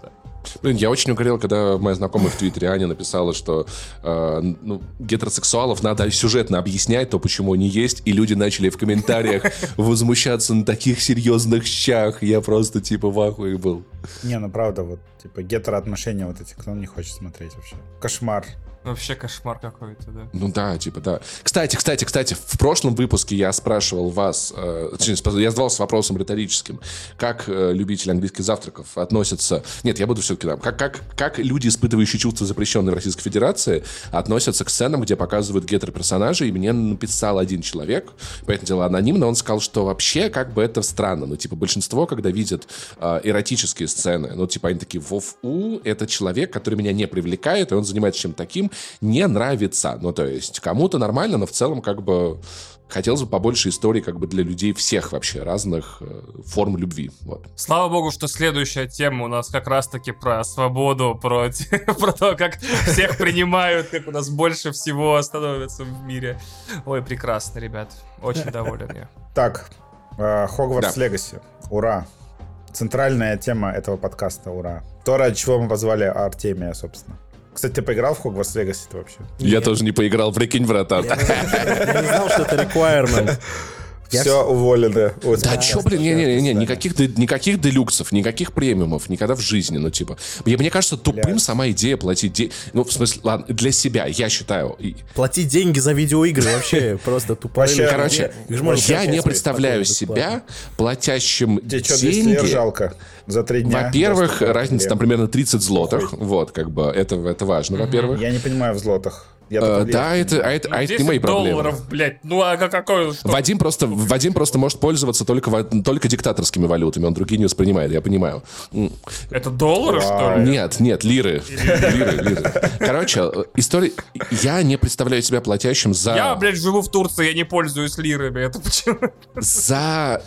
Блин, я очень угорел, когда моя знакомая в Твиттере Аня написала, что э, ну, гетеросексуалов надо сюжетно объяснять то, почему они есть, и люди начали в комментариях [LAUGHS] возмущаться на таких серьезных щах. Я просто типа в ахуе был. Не, ну правда, вот, типа, гетероотношения вот эти, кто не хочет смотреть вообще. Кошмар. Вообще кошмар какой-то, да. Ну да, типа да. Кстати, кстати, кстати, в прошлом выпуске я спрашивал вас, э, я задавался вопросом риторическим, как э, любители английских завтраков относятся... Нет, я буду все-таки там. Как, как, как люди, испытывающие чувства, запрещенные в Российской Федерации, относятся к сценам, где показывают гетероперсонажей, и мне написал один человек, поэтому дело анонимно, он сказал, что вообще как бы это странно. Ну, типа, большинство, когда видят э, эротические сцены, ну, типа, они такие, вов, у, это человек, который меня не привлекает, и он занимается чем-то таким, не нравится. Ну, то есть, кому-то нормально, но в целом, как бы, хотелось бы побольше историй, как бы, для людей всех вообще разных э, форм любви. Вот. Слава богу, что следующая тема у нас как раз-таки про свободу, про, [LAUGHS] про то, как всех принимают, как у нас больше всего становится в мире. Ой, прекрасно, ребят. Очень доволен я. Так, э, Хогвартс. Легаси. Ура. Центральная тема этого подкаста. Ура. То, ради чего мы позвали Артемия, собственно. Кстати, ты поиграл в Хогвартс Легаси-то вообще? Я тоже не поиграл, прикинь, братан. Я не знал, что это requirement. [LAUGHS] Я Все уволены. Ой, Да спасибо. чё, блин, не-не-не, никаких, никаких делюксов, никаких премиумов, никогда в жизни, ну, типа. Мне, мне кажется, тупым Блядь. сама идея платить деньги. Ну, в смысле, ладно, для себя, я считаю. И- Платить деньги за видеоигры вообще [LAUGHS] просто тупо. Короче, я не представляю себя платящим Тебе что, 200 лир деньги. жалко за три дня? Во-первых, разница там примерно 30 злотых. Вот, как бы, это, это важно, во-первых. Я не понимаю в злотах. Я Э, Да, это, а это, а это не 10 мои проблемы. долларов, блядь. Ну а как- какой... что? Вадим просто, Вадим просто может пользоваться только, только диктаторскими валютами, он другие не воспринимает, я понимаю. Это доллары, что ли? Нет, нет, лиры. Лиры, лиры. Короче, история... Я не представляю себя платящим за... Я, блядь, живу в Турции, я не пользуюсь лирами. Это почему? за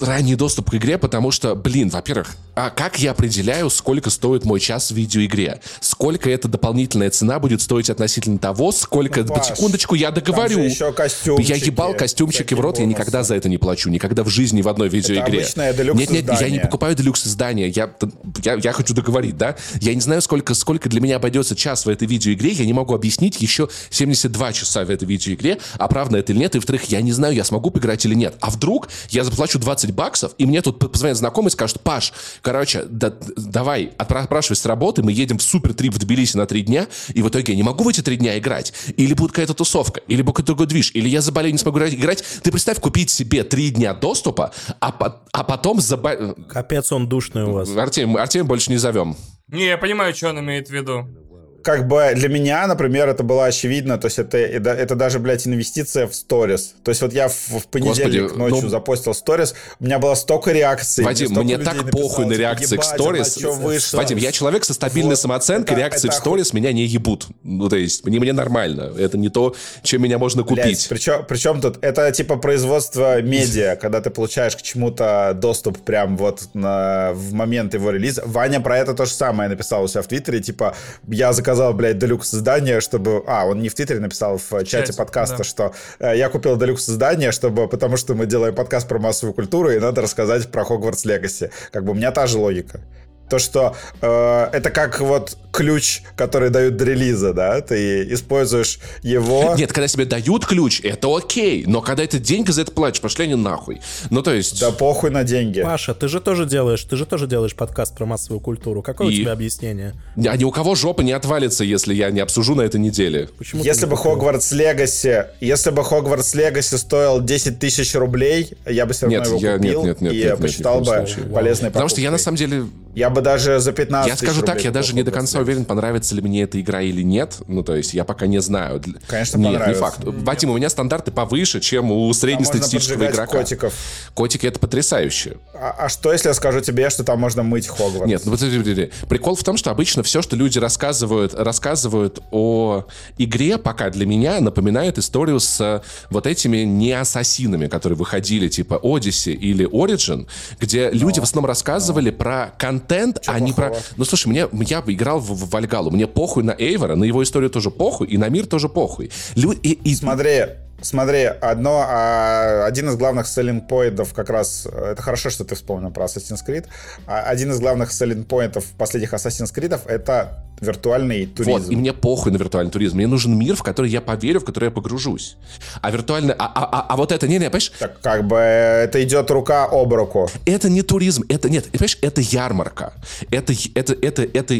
ранний доступ к игре, потому что, блин, во-первых, а как я определяю, сколько стоит мой час в видеоигре? Сколько эта дополнительная цена будет стоить относительно того, сколько... Ну, Паш, секундочку, я договорю. Еще костюмчики, Я ебал костюмчики в рот, я всякие никогда бонусы. за это не плачу, никогда в жизни в одной видеоигре. делюкс Нет, нет, я не покупаю делюкс издания, я, я, я хочу договорить, да? Я не знаю, сколько, сколько для меня обойдется час в этой видеоигре, я не могу объяснить еще 72 часа в этой видеоигре, а правда это или нет, и во-вторых, я не знаю, я смогу поиграть или нет. А вдруг я заплачу 20 баксов, и мне тут позвонит знакомый и скажет, Паш, короче, да- давай, отпрашивай с работы, мы едем в супер трип в Тбилиси на три дня, и в итоге я не могу в эти три дня играть. Или будет какая-то тусовка, или будет какой-то другой движ, или я заболею, не смогу играть- играть. Ты представь, купить себе три дня доступа, а, по- а потом заба... Капец он душный у вас. Артем, Артем больше не зовем. Не, я понимаю, что он имеет в виду. Как бы для меня, например, это было очевидно, то есть это, это, это даже, блядь, инвестиция в сторис. То есть вот я в, в понедельник Господи, ночью ну- запостил сторис, у меня было столько реакций. Вадим, мне людей так написало, похуй на типа, реакции к «Ебать, сторис. а чё вышло?» Вадим, я человек со стабильной Вот. самооценкой, Это- реакции это в сторис меня не ебут. Ну, то есть, мне, мне нормально. Это не то, чем меня можно купить. причем, причем тут это типа производство медиа, [LAUGHS] когда ты получаешь к чему-то доступ прям вот на, в момент его релиза. Ваня про это то же самое написал у себя в Твиттере, типа, я заказал, блядь, делюкс издание, чтобы... А, он не в Твиттере написал, в чате чате, подкаста, да. что э, я купил делюкс издание, чтобы, потому что мы делаем подкаст про массовую культуру, и надо рассказать про Хогвартс Легаси. Как бы у меня та же логика. То, что э, это как вот ключ, который дают до релиза, да, ты используешь его... [LAUGHS] Нет, когда тебе дают ключ, это окей. Но когда ты деньги за это платишь, пошли они нахуй. Ну, то есть... Да похуй на деньги. Паша, ты же тоже делаешь, ты же тоже делаешь подкаст про массовую культуру. Какое И? у тебя объяснение? А ни у кого жопа не отвалится, если я не обсужу на этой неделе. Почему Если бы? Хогвартс Легаси, если бы Хогвартс Легаси стоил 10 тысяч рублей, я бы все равно Нет, его я- купил нет, нет, нет, и нет, нет, посчитал коем бы случае. полезной Потому что я на покупкой. самом деле Я бы даже за 15 Я скажу так, я даже не до конца Легаси. уверен, понравится ли мне эта игра или нет. Ну, то есть я пока не знаю. Конечно, Нет, не понравится. факт. Вадим, у меня стандарты повыше, чем у среднестатистического игрока. котиков. Котики — это потрясающе. А, а что, если я скажу тебе, что там можно мыть Хогвартс? Нет, ну подожди, подожди. Прикол в том, что обычно все, что люди рассказывают, рассказывают о игре, пока для меня напоминает историю с э, вот этими не ассасинами, которые выходили, типа Odyssey или Origin, где люди в основном рассказывали про контент, а не про... плохого? Ну, слушай, мне, я играл в, в Вальгалу, мне похуй на Эйвора, на его историю тоже похуй, и на мир тоже похуй. Лю- и- и- Смотри, смотри, одно, а, один из главных селлинг-поинтов как раз, это хорошо, что ты вспомнил про Assassin's Creed, А один из главных селлинг-поинтов последних Assassin's Creed это виртуальный туризм. Вот, и мне похуй на виртуальный туризм. Мне нужен мир, в который я поверю, в который я погружусь. А виртуальный... А, а- а- а вот это... Не-не, понимаешь? Так как бы э, это идет рука об руку. Это не туризм, это нет, понимаешь, это ярмарка. Это, это, это, это,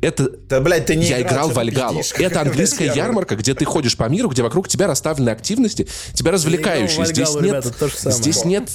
это, Да, блядь, ты не я играл в ты Альгалу. пиздишь. Это [LAUGHS] английская ярмарка? ярмарка, где ты ходишь по миру, где вокруг тебя расставлены активности, тебя развлекающие. Здесь нет, ребята, здесь нет.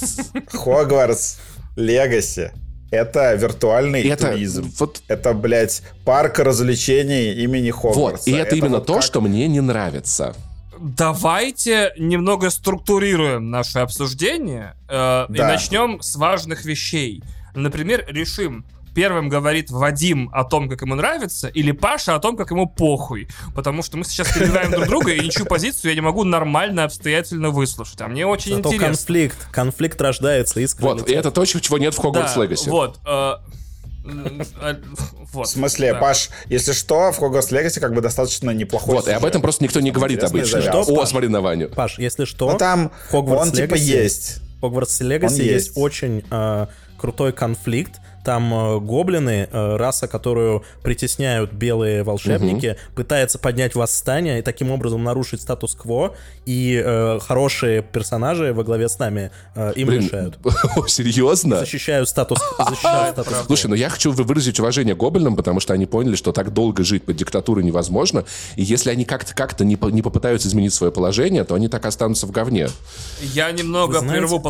Хогвартс [LAUGHS] Легаси. Это виртуальный И это туризм. вот- Это, блядь, парк развлечений имени Вот, Хогвартса. и это, именно вот то, как- что мне не нравится. Давайте немного структурируем наше обсуждение э, и Да. начнем с важных вещей. Например, решим, первым говорит Вадим о том, как ему нравится, или Паша о том, как ему похуй. Потому что мы сейчас перебиваем друг друга, и ничью позицию я не могу нормально, обстоятельно выслушать. А мне очень Зато интересно. конфликт, конфликт рождается искренне. Вот, и это то, чего нет в Хогвартс Да, Легаси. Вот. э, м, э, вот, В смысле, да. Паш, если что, в Хогвартс Легаси как бы достаточно неплохой Вот, и об сюжет. этом просто никто не говорит интересная обычно. завязка. О, смотри на Ваню. Паш, если что, Ну там Хогвартс он типа Legacy- есть. В Хогвартс Легаси Он есть. есть. очень э, крутой конфликт. Там э, гоблины, э, раса, которую притесняют белые волшебники, пытается поднять восстание и таким образом нарушить статус-кво. И э, хорошие персонажи во главе с нами э, им Блин, мешают. [LAUGHS] о, серьезно? Защищают статус, [LAUGHS] защищают статус Слушай, ну я хочу вы- выразить уважение гоблинам, потому что они поняли, что так долго жить под диктатурой невозможно. И если они как-то как-то не, по- не попытаются изменить свое положение, то они так останутся в говне. Я немного прерву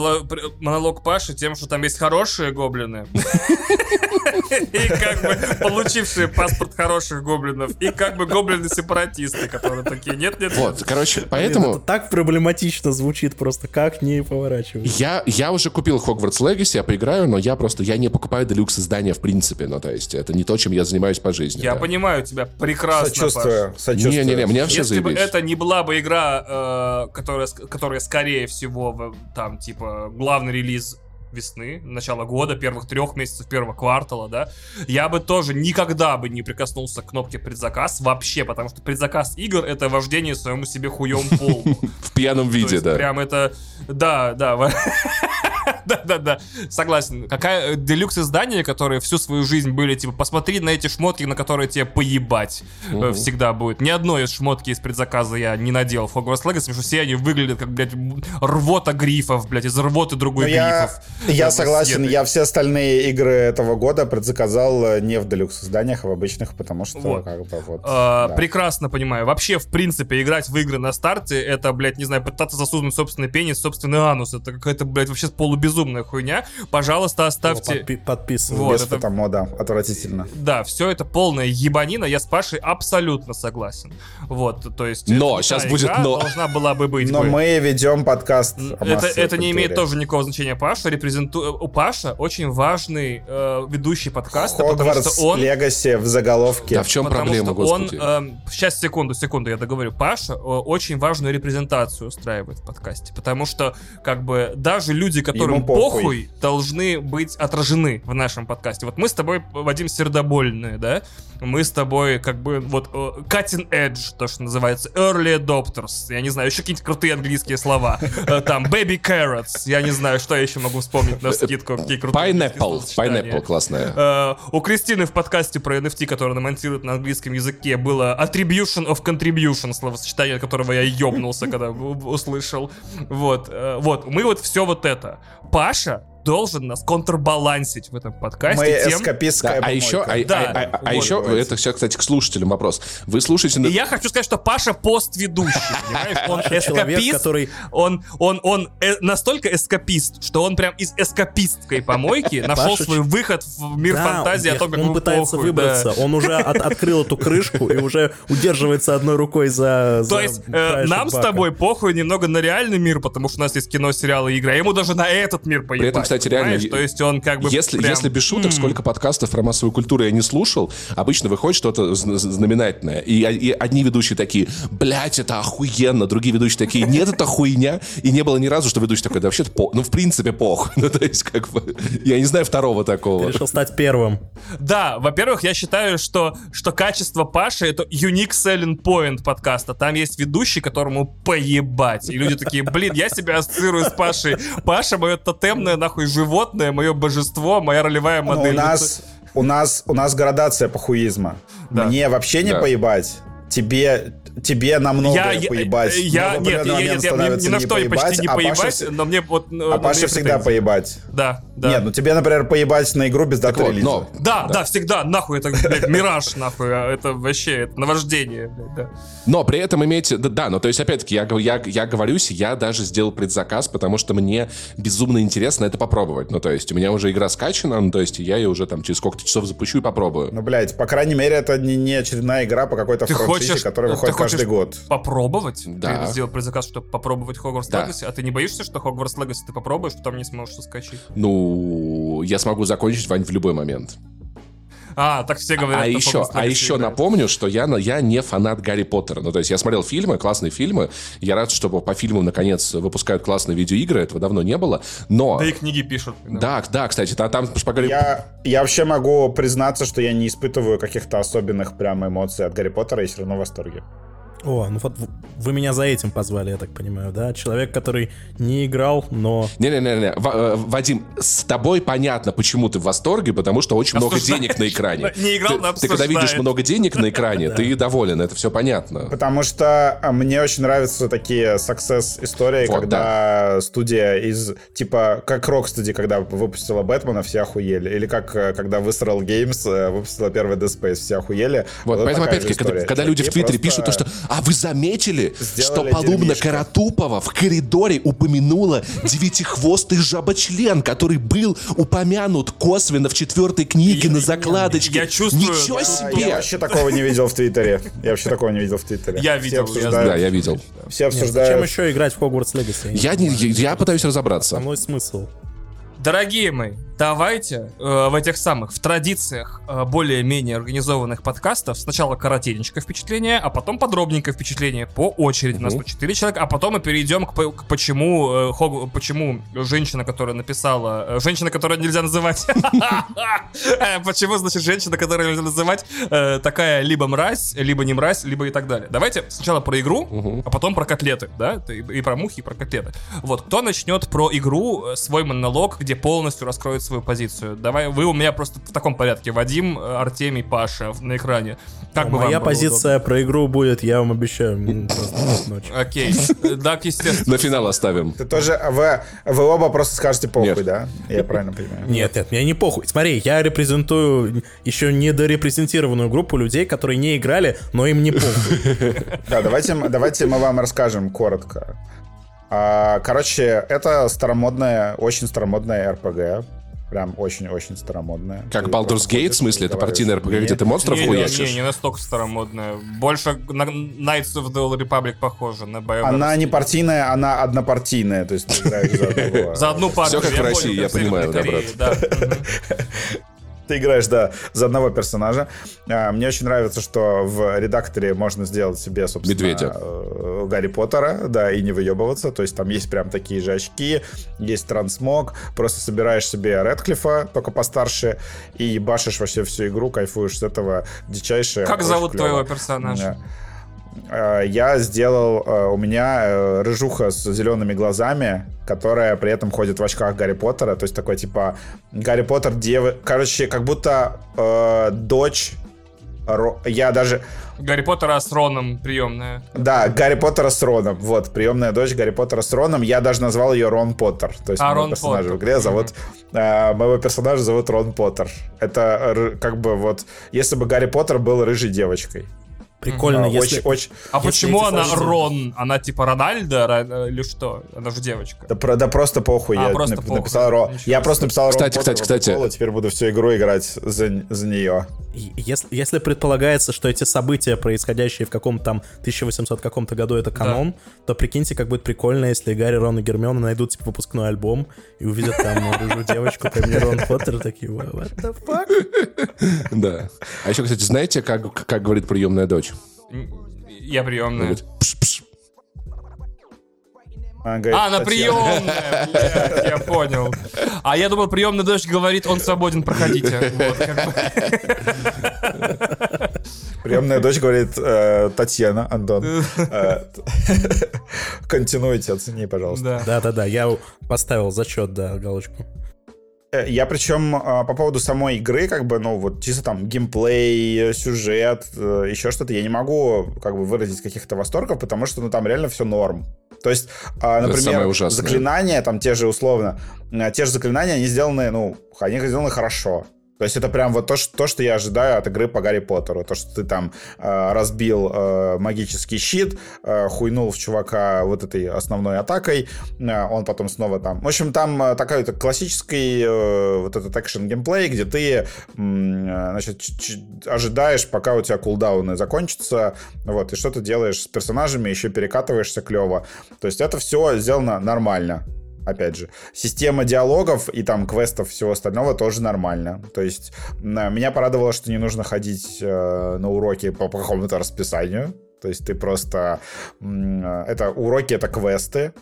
монолог Паши тем, что там есть хорошие гоблины. [LAUGHS] [LAUGHS] И как бы получившие паспорт хороших гоблинов. И как бы гоблины-сепаратисты, которые такие, нет-нет. Вот, короче, Это поэтому так проблематично звучит просто, как не поворачивать. я, я уже купил Хогвартс Легаси, я поиграю, но я просто я не покупаю делюкс издания в принципе. Ну, то есть, это не то, чем я занимаюсь по жизни. Я да. понимаю тебя прекрасно, Паш. Сочувствую, сочувствую. Не-не-не, мне вообще Если бы заебись. это не была бы игра, э, которая, которая скорее всего там типа главный релиз весны, начала года, первых трех месяцев, первого квартала, да, я бы тоже никогда бы не прикоснулся к кнопке предзаказ вообще, потому что предзаказ игр это вождение своему себе хуем пол. [LAUGHS] В пьяном виде, да. Прям это, да, да, [LAUGHS] Да-да-да, согласен. Какая э, делюкс издания, которые всю свою жизнь были, типа, посмотри на эти шмотки, на которые тебе поебать э, всегда будет. Ни одной из шмотки из предзаказа я не надел в Хогвартс Legacy, потому что все они выглядят как, блядь, рвота грифов, блядь, из рвоты Ну, другой я, грифов. я согласен, я все остальные игры этого года предзаказал э, не в делюкс изданиях, а в обычных, потому что Вот. как бы вот. А, да. Прекрасно понимаю. Вообще, в принципе, играть в игры на старте, это, блядь, не знаю, пытаться засунуть собственный пенис собственный анус. Это какое-то, блядь, вообще полубезумие безумная хуйня, пожалуйста, оставьте... Подпи- подписываю. Вот, Без это- фотомода. Отвратительно. Да, все это полная ебанина, я с Пашей абсолютно согласен. Вот, то есть... Но, та будет но. должна была бы быть Но бы. мы ведем подкаст о Это, это не имеет тоже никакого значения. Паша репрезентует... У Паша очень важный э, ведущий подкаста, потому Хогвартс что он... Легаси в заголовке. Да в чем Потому проблема, что господи? он... эм, сейчас, секунду, секунду, я договорю. Паша э, очень важную репрезентацию устраивает в подкасте. Потому что, как бы, даже люди, которым Похуй. похуй, должны быть отражены в нашем подкасте. Вот мы с тобой, Вадим, сердобольные, да? Мы с тобой, как бы, вот, э, cutting edge, то, что называется, early adopters. Я не знаю, еще какие-нибудь крутые английские слова. Э, Там, baby carrots. Я не знаю, что я еще могу вспомнить на скидку. Какие крутые Pineapple. Pineapple классная. Э, у Кристины в подкасте про NFT, который она монтирует на английском языке, было attribution of contribution, словосочетание, от которого я ёбнулся, когда услышал. Вот, вот, мы вот все вот это. Паша должен нас контрбалансить в этом подкасте тем... эскапистская Да, а еще, а. Да, а- а- а еще, это все, кстати, к слушателям вопрос. Вы слушаете... И я хочу сказать, что Паша постведущий, понимаешь? Он человек, эскапист, который- он, он, он э, настолько эскапист, что он прям из эскапистской помойки [LAUGHS] нашел свой выход в мир Да, фантазии о том, как он пытается похуй, выбраться. да. Он уже от- открыл эту крышку и уже удерживается одной рукой за. То есть э, нам с тобой похуй немного на реальный мир, потому что у нас есть кино, сериалы и игры. А ему даже на этот мир поебать. Кстати, реально, понимаешь? То есть он как бы Если, прям, если без шуток, м, сколько подкастов про массовую культуру я не слушал, обычно выходит что-то зн- знаменательное. И, и одни ведущие такие, блядь, это охуенно. Другие ведущие такие, нет, это хуйня. И не было ни разу, что ведущий такой, да вообще-то по... Ну, в принципе, похуй. [LAUGHS] Ну, то есть, как бы, я не знаю второго такого. Решил стать первым. Да, во-первых, я считаю, что, что качество Паши — это unique selling point подкаста. Там есть ведущий, которому поебать. И люди такие, блин, я себя ассоциирую с Пашей. Паша — мое тотемное, нахуй, животное, мое божество, моя ролевая Ну, модель. у нас, у нас, у нас градация похуизма. Да. Мне вообще не Да. поебать. Тебе, тебе намного я, я, поебать. я, Но нет, я, я, мне становится ни на что и почти не а поебать, вс- но мне вот... ну, А мне всегда претензии. поебать. Да, да. Нет, ну тебе, например, поебать на игру без даты вот, релиза. но- Да, да, всегда, нахуй, это, блядь, мираж, нахуй, а это вообще, это наваждение, блядь, да. Но при этом имейте... Да, да, ну то есть, опять-таки, я, я, я говорюсь, я даже сделал предзаказ, потому что мне безумно интересно это попробовать. Ну, то есть, у меня уже игра скачана, ну, то есть, я ее уже там через сколько-то часов запущу и попробую. Ну, блядь, по крайней мере, это не, не очередная игра по какой-то хочешь, которая ты хочешь каждый год. попробовать? Да. Ты сделал предзаказ, чтобы попробовать Хогвартс Да. Legacy, а ты не боишься, что Хогвартс Legacy ты попробуешь, потом не сможешь соскочить? Ну, я смогу закончить, Вань, в любой момент. А, так все говорят. А еще, Hogwarts а еще напомню, что я, на- я не фанат Гарри Поттера. Ну, то есть я смотрел фильмы, классные фильмы. Я рад, что по фильмам, наконец, выпускают классные видеоигры. Этого давно не было. Но... Да и книги пишут. Да, да, кстати, та- там по Гарри Я, я вообще могу признаться, что я не испытываю каких-то особенных прям эмоций от Гарри Поттера и все равно в восторге. О, ну вот вы меня за этим позвали, я так понимаю, да? Человек, который не играл, но... Не-не-не, э, Вадим, с тобой понятно, почему ты в восторге, потому что очень много денег на экране. [LAUGHS] Не играл, но ты когда видишь много денег на экране, [LAUGHS] ты доволен, это все понятно. Потому что а, мне очень нравятся такие success истории, Вот, когда студия из типа как Rocksteady, когда выпустила Бэтмена, все охуели, или как э, когда Visceral Games э, выпустила первый Dead Space, все охуели. Вот, поэтому, опять-таки, когда, люди в Твиттере пишут то, что «А вы заметили, что Сделали Полумна дерьмишко». Каратупова в коридоре упомянула девятихвостый жаботчлен, который был упомянут косвенно в четвертой книге на закладочке? я чувствую- Ничего себе! Я вообще такого не видел в Твиттере. Я вообще такого не видел в Твиттере. Я Все видел, я обсуждают- Да, я видел. Все Нет, зачем обсуждают. еще играть в Хогвартс Легаси? Я, не, я, я пытаюсь разобраться. Основной смысл. Дорогие мои, давайте э, в этих самых, в традициях э, более-менее организованных подкастов сначала коротенечко впечатление, а потом подробненькое впечатление по очереди. У нас по 4 человека, а потом мы перейдем к, к почему, э, Хог- почему женщина, которая написала... э, женщина, которую нельзя называть... [LAUGHS] Э, Почему, значит, женщина, которую нельзя называть, э, такая либо мразь, либо не мразь, либо и так далее. Давайте сначала про игру, а потом про котлеты, да? И, про мухи, и про котлеты. Вот, кто начнет про игру э, свой монолог, где полностью раскроет свою позицию? Давай, вы у меня просто в таком порядке. Вадим, э, Артемий, Паша на экране. Как бы вам Моя позиция про игру будет, я вам обещаю, удобно? Окей. Э, Так, естественно. На финал оставим. Ты тоже, вы, вы оба просто скажете похуй, да? Я правильно понимаю? Нет, нет, мне не похуй. Смотри, я репрезентую еще недорепрезентированную группу людей, которые не играли, но им не похуй. [LAUGHS] Да, давайте, давайте мы вам расскажем коротко. А, короче, это старомодная, очень старомодная РПГ. Прям очень-очень старомодная. Как Ты Baldur's Gate, в смысле? Это партийная РПГ, где ты монстров не, не, хуячишь? не, не настолько старомодная. Больше на Knights of the Old Republic похожа на BioWare. Она не партийная, она однопартийная. То есть ты играешь за [LAUGHS] одну партию. Всё как в России, я понимаю, да. Мгм. [LAUGHS] Ты играешь, да, за одного персонажа. А, Мне очень нравится, что в редакторе можно сделать себе, собственно, Медведя. э, Гарри Поттера, да, и не выебываться. То есть там есть прям такие же очки, есть трансмог. Просто собираешь себе Редклифа, только постарше, и башишь вообще всю игру, кайфуешь с этого дичайшее. Как зовут клёво. твоего персонажа? Э, Я сделал, э, у меня э, рыжуха с зелеными глазами, которая при этом ходит в очках Гарри Поттера, то есть такой типа Гарри Поттер девы, короче, как будто э, дочь, Ро- я даже, Гарри Поттера с Роном приемная. да, Гарри Поттера с Роном, вот, приемная дочь Гарри Поттера с Роном, я даже назвал ее Рон Поттер, то есть А, моего Рон персонажа Поттер. в игре зовут, э, моего персонажа зовут Рон Поттер, это как бы вот, если бы Гарри Поттер был рыжей девочкой, Прикольно, А, если... очень, очень, А Если почему она фразы- Рон? Она типа Рональдо или что? Она же девочка. Да, про- да просто похуй, А, я просто нап- похуй. написал Ро. Ничего Я просто написал Кстати, Рон кстати, Поттер, кстати. прикол, и теперь буду всю игру играть за, за нее. Если, если предполагается, что эти события, происходящие в каком-то там 1800 каком-то году, это канон, то прикиньте, как будет прикольно, если Гарри, Рон и Гермиона найдут типа выпускной альбом и увидят там рыжую девочку по имени Рон Поттер, такие, what the fuck? [LAUGHS] Да. А еще, кстати, знаете, как, как говорит приемная дочь? Я приемная. А, она приемная, блядь, я понял. А я думал, приемная дочь говорит, он свободен, проходите. Вот, как бы. Приемная дочь говорит, э, Татьяна, Антон. э, [LAUGHS] Континуйте, оцени, пожалуйста. Да. Да-да-да, я поставил зачет, да, галочку. Э, Я причем э, по поводу самой игры, как бы, ну, вот чисто там геймплей, э, сюжет, э, еще что-то, я не могу как бы выразить каких-то восторгов, потому что, ну, там реально все норм. То есть, а, например, заклинания, там те же условно, э, те же заклинания, они сделаны, ну, они сделаны хорошо. То есть это прям вот то, что, то, что я ожидаю от игры по Гарри Поттеру. То, что ты там э, разбил э, магический щит, э, хуйнул в чувака вот этой основной атакой, э, он потом снова там... В общем, там э, такой классический э, вот этот экшен геймплей, где ты, э, значит, ожидаешь, пока у тебя кулдауны закончатся, вот, и что ты делаешь с персонажами, еще перекатываешься клево. То есть это все сделано нормально опять же. Система диалогов и там квестов всего остального тоже нормально. То есть на- меня порадовало, что не нужно ходить э, на уроки по, какому-то расписанию. То есть ты просто... э, это уроки, это квесты.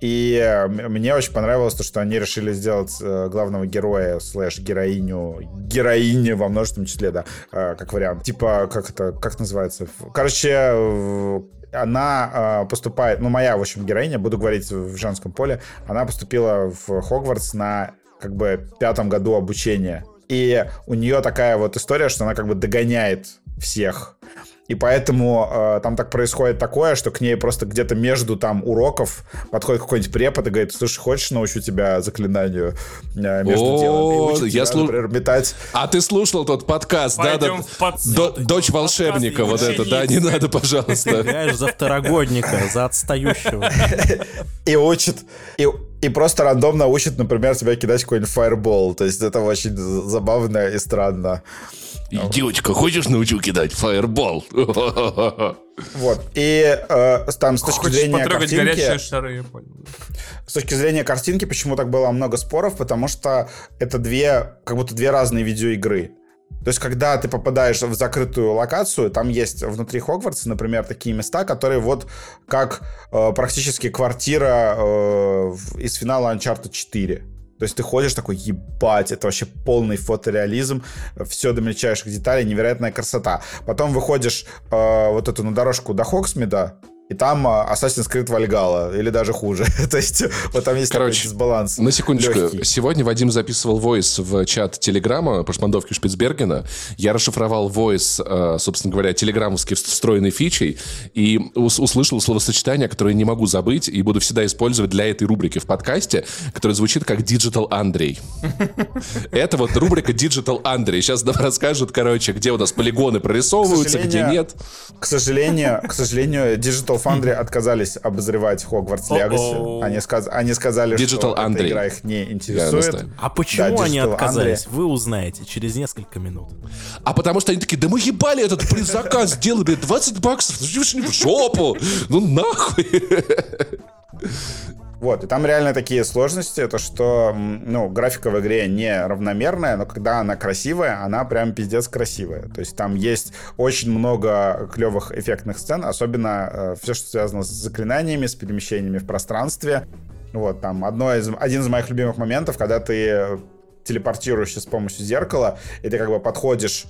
И э, мне очень понравилось то, что они решили сделать э, главного героя слэш героиню героиню во множественном числе, да, э, как вариант. Типа, как это, как называется? Короче, э, она э, поступает, ну, моя, в общем, героиня, буду говорить в женском поле, она поступила в Хогвартс на, как бы, пятом году обучения. И у нее такая вот история, что она как бы догоняет всех. И поэтому э, там так происходит такое, что к ней просто где-то между там уроков подходит какой-нибудь препод и говорит, слушай, хочешь научу тебя заклинанию э, между О, делом? И учит я тебя, слу- например, метать А ты слушал тот подкаст, да, да? Дочь волшебника, вот это, да, не надо, пожалуйста. Играешь за второгодника, за отстающего. [LAUGHS] и учит, и, и просто рандомно учит, например, тебя кидать какой-нибудь фаербол. То есть это очень забавно и странно. Девочка, хочешь научу кидать фаербол? [LAUGHS] Вот. И э, там с точки Хочешь зрения горячие картинки... шары, я понял. С точки зрения картинки, почему так было много споров? Потому что это две, как будто две разные видеоигры. То есть, когда ты попадаешь в закрытую локацию, там есть внутри Хогвартса, например, такие места, которые вот как э, практически квартира э, из финала Uncharted 4. То есть ты ходишь такой, ебать, это вообще полный фотореализм, все до мельчайших деталей, невероятная красота. Потом выходишь э, вот эту на дорожку до Хоксмида, и там э, Assassin's Creed Valhalla, или даже хуже. [LAUGHS] То есть вот там есть Короче, дисбаланс. На секундочку. легкий. Сегодня Вадим записывал войс в чат Телеграма по шпандовке Шпицбергена. Я расшифровал войс, э, собственно говоря, телеграммовски встроенной фичей и ус- услышал словосочетание, которое не могу забыть и буду всегда использовать для этой рубрики в подкасте, которое звучит как Digital Андрей. [LAUGHS] Это вот рубрика Digital Андрей. Сейчас нам расскажут, короче, где у нас полигоны прорисовываются, где нет. К сожалению, к сожалению, Digital Digital Foundry отказались обозревать Hogwarts Legacy. Они, сказ... они сказали, Digital что Andrei. эта игра их не интересует. А почему Да, они отказались? Вы узнаете через несколько минут. А потому что они такие, да мы ебали этот предзаказ, [LAUGHS] сделали 20 баксов, в жопу, ну нахуй. Вот, и там реально такие сложности, то что, ну, графика в игре не равномерная, но когда она красивая, она прям пиздец красивая. То есть там есть очень много клевых эффектных сцен, особенно все, что связано с заклинаниями, с перемещениями в пространстве. Вот, там одно из, один из моих любимых моментов, когда ты телепортируешься с помощью зеркала, и ты как бы подходишь,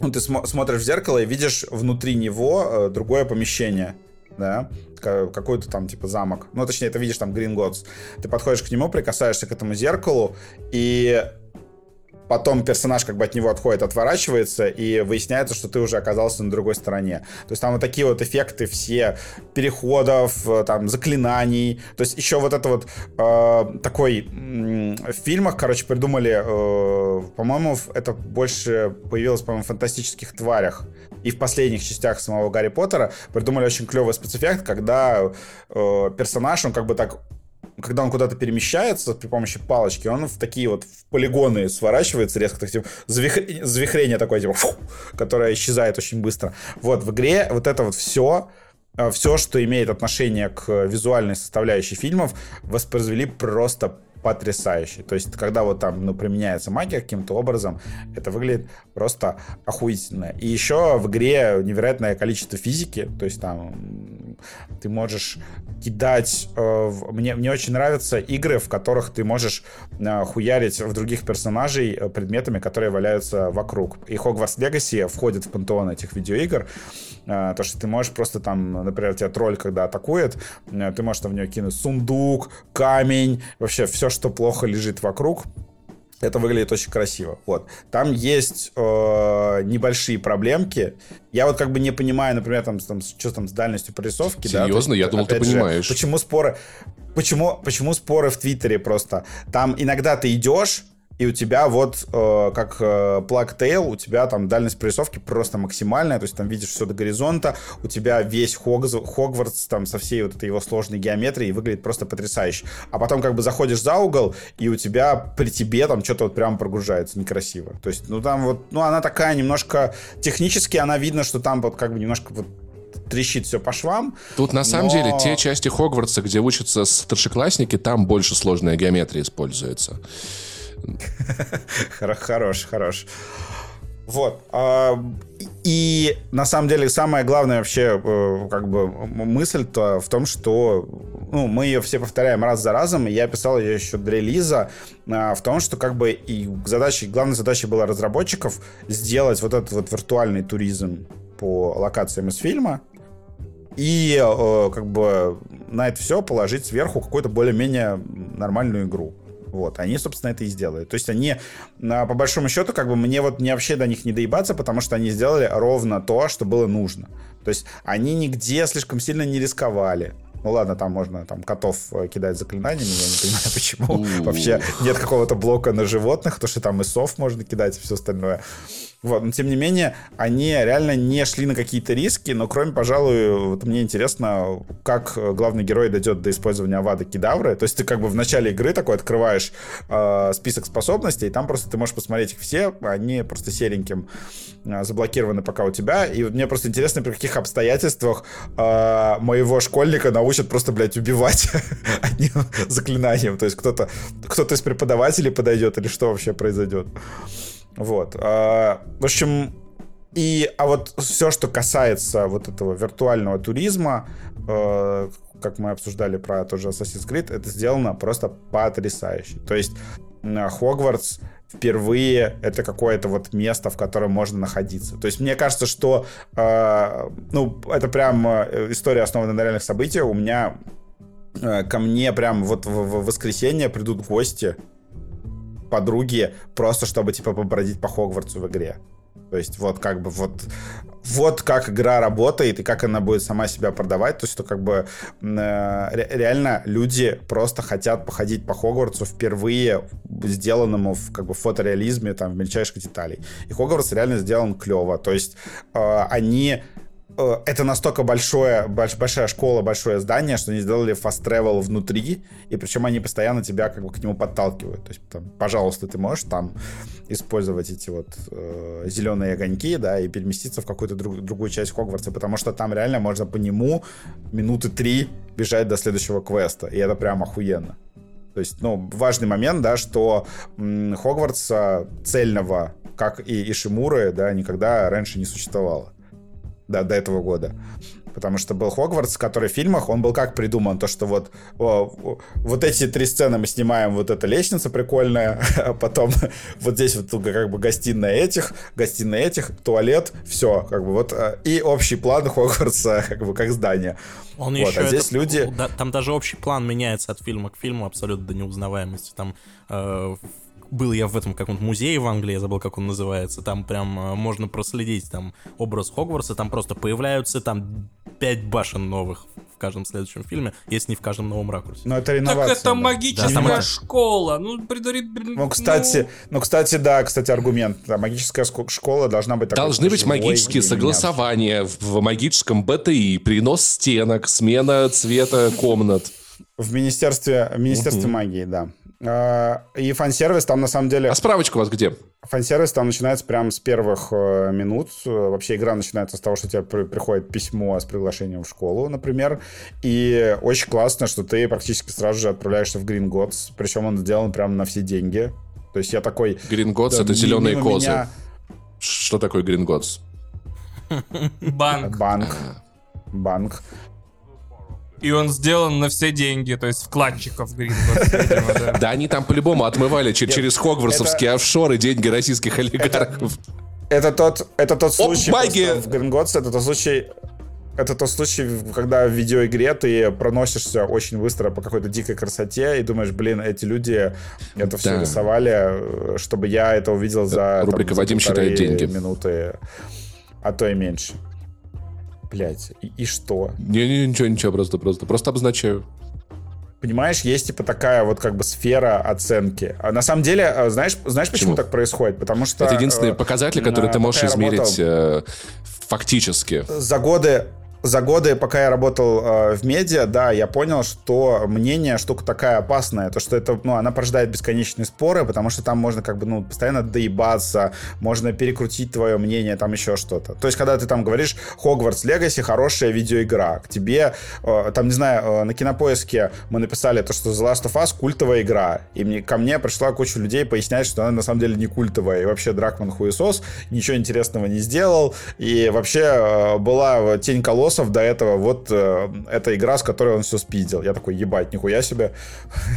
ну, ты смо- смотришь в зеркало и видишь внутри него э, другое помещение да, ка- какой-то там типа замок. Ну, точнее, ты видишь там Gods. Ты подходишь к нему, прикасаешься к этому зеркалу, и потом персонаж как бы от него отходит, отворачивается, и выясняется, что ты уже оказался на другой стороне. То есть там вот такие вот эффекты все переходов, э, там, заклинаний. То есть еще вот это вот э, такой... м, в фильмах, короче, придумали, э, по-моему, это больше появилось, по-моему, в фантастических тварях. И в последних частях самого Гарри Поттера придумали очень клевый спецэффект, когда э, персонаж, он как бы так когда он куда-то перемещается при помощи палочки, он в такие вот в полигоны сворачивается резко, так, типа, завих- завихрение такое, типа, фу, которое исчезает очень быстро. Вот, в игре вот это вот все, все, что имеет отношение к визуальной составляющей фильмов, воспроизвели просто потрясающе. То есть, когда вот там, ну, применяется магия каким-то образом, это выглядит просто охуительно. И еще в игре невероятное количество физики, то есть там ты можешь кидать... э, мне, мне очень нравятся игры, в которых ты можешь э, хуярить в других персонажей э, предметами, которые валяются вокруг. И Hogwarts Legacy входит в пантеон этих видеоигр. Э, То, что ты можешь просто там, например, тебя тролль, когда атакует, э, ты можешь там в нее кинуть сундук, камень, вообще все, что плохо лежит вокруг, это выглядит очень красиво. Вот. Там есть э, небольшие проблемки. Я вот как бы не понимаю, например, там, там, что там с дальностью прорисовки. да, Серьезно? есть, Я думал, ты опять же, понимаешь. почему споры... Почему, почему споры в Твиттере просто? Там иногда ты идешь, и у тебя вот, э, как э, Plug Tail, у тебя там дальность прорисовки просто максимальная, то есть там видишь все до горизонта, у тебя весь Хогз, Хогвартс там со всей вот этой его сложной геометрией выглядит просто потрясающе. А потом как бы заходишь за угол, и у тебя при тебе там что-то вот прям прогружается некрасиво. То есть, ну там вот, ну она такая немножко, технически она видно, что там вот как бы немножко вот трещит все по швам. Тут на самом Но- деле те части Хогвартса, где учатся старшеклассники, там больше сложная геометрия используется. [LAUGHS] Хоро- Хорош, хорош. Вот. а, И на самом деле самая главная вообще э, как бы мысль-то в том, что ну, мы ее все повторяем раз за разом, и я писал ее еще до релиза, а, в том, что как бы и задачей, главной задачей была разработчиков сделать вот этот вот виртуальный туризм по локациям из фильма, и э, как бы на это все положить сверху какую-то более-менее нормальную игру. Вот, они, собственно, это и сделали. То есть они, на- по большому счету, как бы мне вот не вообще до них не доебаться, потому что они сделали ровно то, что было нужно. То есть они нигде слишком сильно не рисковали. Ну ладно, там можно там котов э, кидать заклинаниями, я не понимаю, [LAUGHS] почему. Вообще нет какого-то блока на животных, потому что там и сов можно кидать и все остальное. Вот, но тем не менее, они реально не шли на какие-то риски, но кроме, пожалуй, вот мне интересно, как э, главный герой дойдет до использования Авада Кедавры. То есть ты как бы в начале игры такой открываешь э, список способностей, и там просто ты можешь посмотреть их все, они просто сереньким э, заблокированы пока у тебя. И мне просто интересно, при каких обстоятельствах э, моего школьника научат просто, блядь, убивать [LAUGHS] одним заклинанием. То есть кто-то кто из преподавателей подойдет или что вообще произойдет. Вот. а, В общем, и, а вот все, что касается вот этого виртуального туризма, э, как мы обсуждали про тоже Assassin's Creed, это сделано просто потрясающе. То есть Хогвартс впервые это какое-то вот место, в котором можно находиться. То есть мне кажется, что э, ну это прям э, история основана на реальных событиях. У меня э, ко мне прям вот в, в воскресенье придут гости подруги просто чтобы типа побродить по Хогвартсу в игре. То есть вот как бы вот вот как игра работает и как она будет сама себя продавать. То есть что как бы э, ре- реально люди просто хотят походить по Хогвартсу впервые сделанному в как бы фотореализме там в мельчайших деталей. И Хогвартс реально сделан клево. То есть э, они это настолько большое, больш, большая школа, большое здание, что они сделали fast travel внутри, и причем они постоянно тебя как бы к нему подталкивают. То есть, там, пожалуйста, ты можешь там использовать эти вот э, зеленые огоньки, да, и переместиться в какую-то друг, другую часть Хогвартса, потому что там реально можно по нему минуты три бежать до следующего квеста, и это прям охуенно. То есть, ну, важный момент, да, что м, Хогвартса цельного, как и Ишимуры, да, никогда раньше не существовало. Да, до этого года. Потому что был Хогвартс, который в фильмах, он был как придуман, то, что вот, о, вот эти три сцены мы снимаем, вот эта лестница прикольная, [LAUGHS] а потом [LAUGHS] вот здесь вот как бы гостиная этих, гостиная этих, туалет, все, как бы вот, э, и общий план Хогвартса, [LAUGHS] как бы как здание. Он Вот, еще а здесь это- люди- да, там даже общий план меняется от фильма к фильму абсолютно до неузнаваемости. Там э, был я в этом каком-то музее в Англии, я забыл, как он называется. Там прям э, можно проследить там образ Хогвартса, там просто появляются там пять башен новых в каждом следующем фильме, если не в каждом новом ракурсе. Но это Так реновация. это да. магическая Да, там это- школа. Ну, предварительно... Ну, кстати, ну, кстати, да, кстати, аргумент. Да, магическая школа должна быть такой Должны быть живой магические согласования в, в магическом БТИ, перенос стенок, смена цвета комнат. В министерстве, в министерстве магии, да. А, И фан-сервис там на самом деле... А справочка у вас где? Фан-сервис там начинается прямо с первых э, минут. Э, Вообще игра начинается с того, что тебе при- приходит письмо с приглашением в школу, например. И очень классно, что ты практически сразу же отправляешься в Green Gods. Причем он сделан прямо на все деньги. То есть я такой... Гринготс да, это зеленые козы. меня Что такое Гринготс? Банк. Банк. Банк. И он сделан на все деньги, то есть вкладчиков Гринготс, [LAUGHS] видимо, да. Да они там по-любому отмывали че- через хогвартсовские офшоры деньги российских олигархов. Это тот, это тот случай просто в Гринготс, это тот случай, это тот случай, когда в видеоигре ты проносишься очень быстро по какой-то дикой красоте и думаешь, блин, эти люди это все Да. рисовали, э, чтобы я это увидел за, Рубрика за «Вадим считает деньги». минуты, а то и меньше. Блять, и, и что? Не-не, ничего, ничего, просто, просто, просто обозначаю. Понимаешь, есть типа такая вот как бы сфера оценки. А на самом деле, э, знаешь, знаешь почему, Почему? так происходит? Потому что... Это единственный э, показатель, который ты можешь измерить э, фактически. за годы за годы, пока я работал э, в медиа, да, я понял, что мнение штука такая опасная, то что это, ну, она порождает бесконечные споры, потому что там можно как бы, ну, постоянно доебаться, можно перекрутить твое мнение, там еще что-то. То есть, когда ты там говоришь, Хогвартс Легаси хорошая видеоигра, к тебе, э, там, не знаю, э, на кинопоиске мы написали то, что The Last of Us культовая игра, и мне, ко мне пришла куча людей пояснять, что она на самом деле не культовая, и вообще Дракман хуесос, ничего интересного не сделал, и вообще э, была тень колоссов до этого, вот э, эта игра, с которой он все спиздил. Я такой, ебать, нихуя себе.